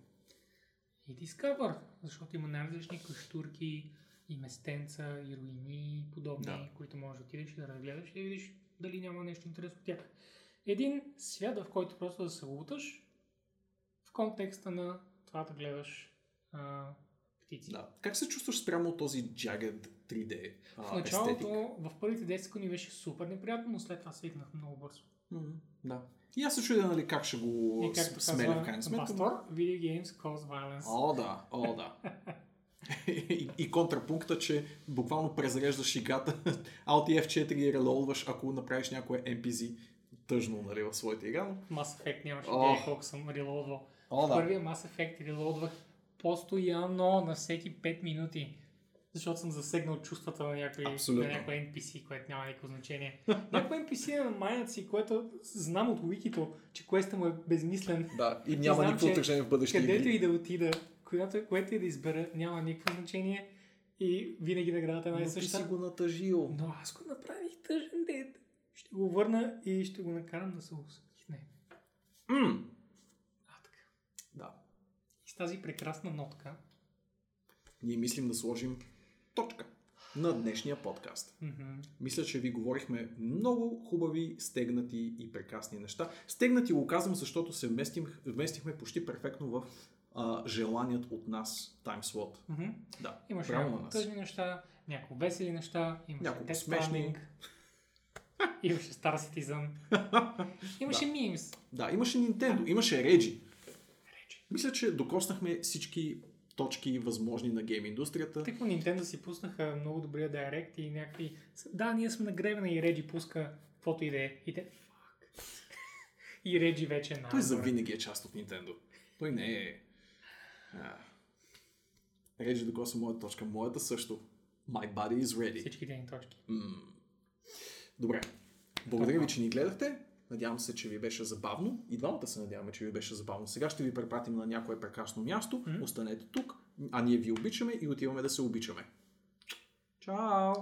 [SPEAKER 2] И Discover, защото има най-различни каштурки и местенца, и руини, и подобни,
[SPEAKER 1] Да.
[SPEAKER 2] които можеш да отидеш и да разгледаш и да видиш дали няма нещо интересно от тях. Един свят, в който просто да се луташ в контекста на това да гледаш а, птици.
[SPEAKER 1] Да. Как се чувстваш спрямо този jagged 3D а,
[SPEAKER 2] В началото,
[SPEAKER 1] естетик?
[SPEAKER 2] в първите 10 секунди беше супер неприятно, но след това свикнах много бързо.
[SPEAKER 1] М, Да. И аз се чудя, нали, как ще го
[SPEAKER 2] И както
[SPEAKER 1] с- сменя в крайна сметка.
[SPEAKER 2] Пастор, video games cause violence.
[SPEAKER 1] О, да, о, да. и, и контрапункта, че буквално презареждаш играта, Alt F4 и релолваш, ако направиш някое NPC тъжно нали, в своята игра. Но...
[SPEAKER 2] Mass Effect нямаше
[SPEAKER 1] Ох.
[SPEAKER 2] идея колко съм релоудвал.
[SPEAKER 1] О, да.
[SPEAKER 2] Първия Mass Effect релоудвах постоянно на всеки 5 минути. защото съм засегнал чувствата на някой,
[SPEAKER 1] Абсолютно.
[SPEAKER 2] на някой NPC, което няма никакво значение. някой NPC е на майната си, което знам от уикито, че квеста му е безмислен.
[SPEAKER 1] Да, и няма никакво отражение в бъдещите
[SPEAKER 2] Където и да отида, което, което и да избера, няма никакво значение. И винаги наградата е
[SPEAKER 1] Но
[SPEAKER 2] най
[SPEAKER 1] ти си
[SPEAKER 2] съща.
[SPEAKER 1] го натъжил.
[SPEAKER 2] Но аз го направих тъжен дед. Ще го върна и ще го накарам да се усмихне.
[SPEAKER 1] М,
[SPEAKER 2] А, така.
[SPEAKER 1] Да.
[SPEAKER 2] И с тази прекрасна нотка.
[SPEAKER 1] Ние мислим да сложим точка на днешния подкаст.
[SPEAKER 2] Мгм.
[SPEAKER 1] Мисля, че ви говорихме много хубави, стегнати и прекрасни неща. Стегнати го казвам, защото се вместим, вместихме почти перфектно в а, желаният от нас таймслот.
[SPEAKER 2] Мгм.
[SPEAKER 1] Да,
[SPEAKER 2] Имаше
[SPEAKER 1] на
[SPEAKER 2] няколко
[SPEAKER 1] нас.
[SPEAKER 2] тъжни неща, няколко весели неща, имаше
[SPEAKER 1] Няколко смешни.
[SPEAKER 2] Имаше Star Citizen, имаше мимс.
[SPEAKER 1] Да, имаше Nintendo, имаше Реджи. Мисля, че докоснахме всички точки възможни на гейм индустрията.
[SPEAKER 2] Тъй като Nintendo си пуснаха много добрия директ и някакви... Да, ние сме нагребени и Реджи пуска каквото и да е. И те... Fuck. и Реджи вече е на.
[SPEAKER 1] Той завинаги е част от Nintendo. Той не е... А. Реджи докосва моята точка. Моята също. My body is ready.
[SPEAKER 2] Всичките ни точки.
[SPEAKER 1] М. Добре. Благодаря ви, че ни гледахте. Надявам се, че ви беше забавно. И двамата се надяваме, че ви беше забавно. Сега ще ви препратим на някое прекрасно място. Останете тук, а ние ви обичаме и отиваме да се обичаме. Чао!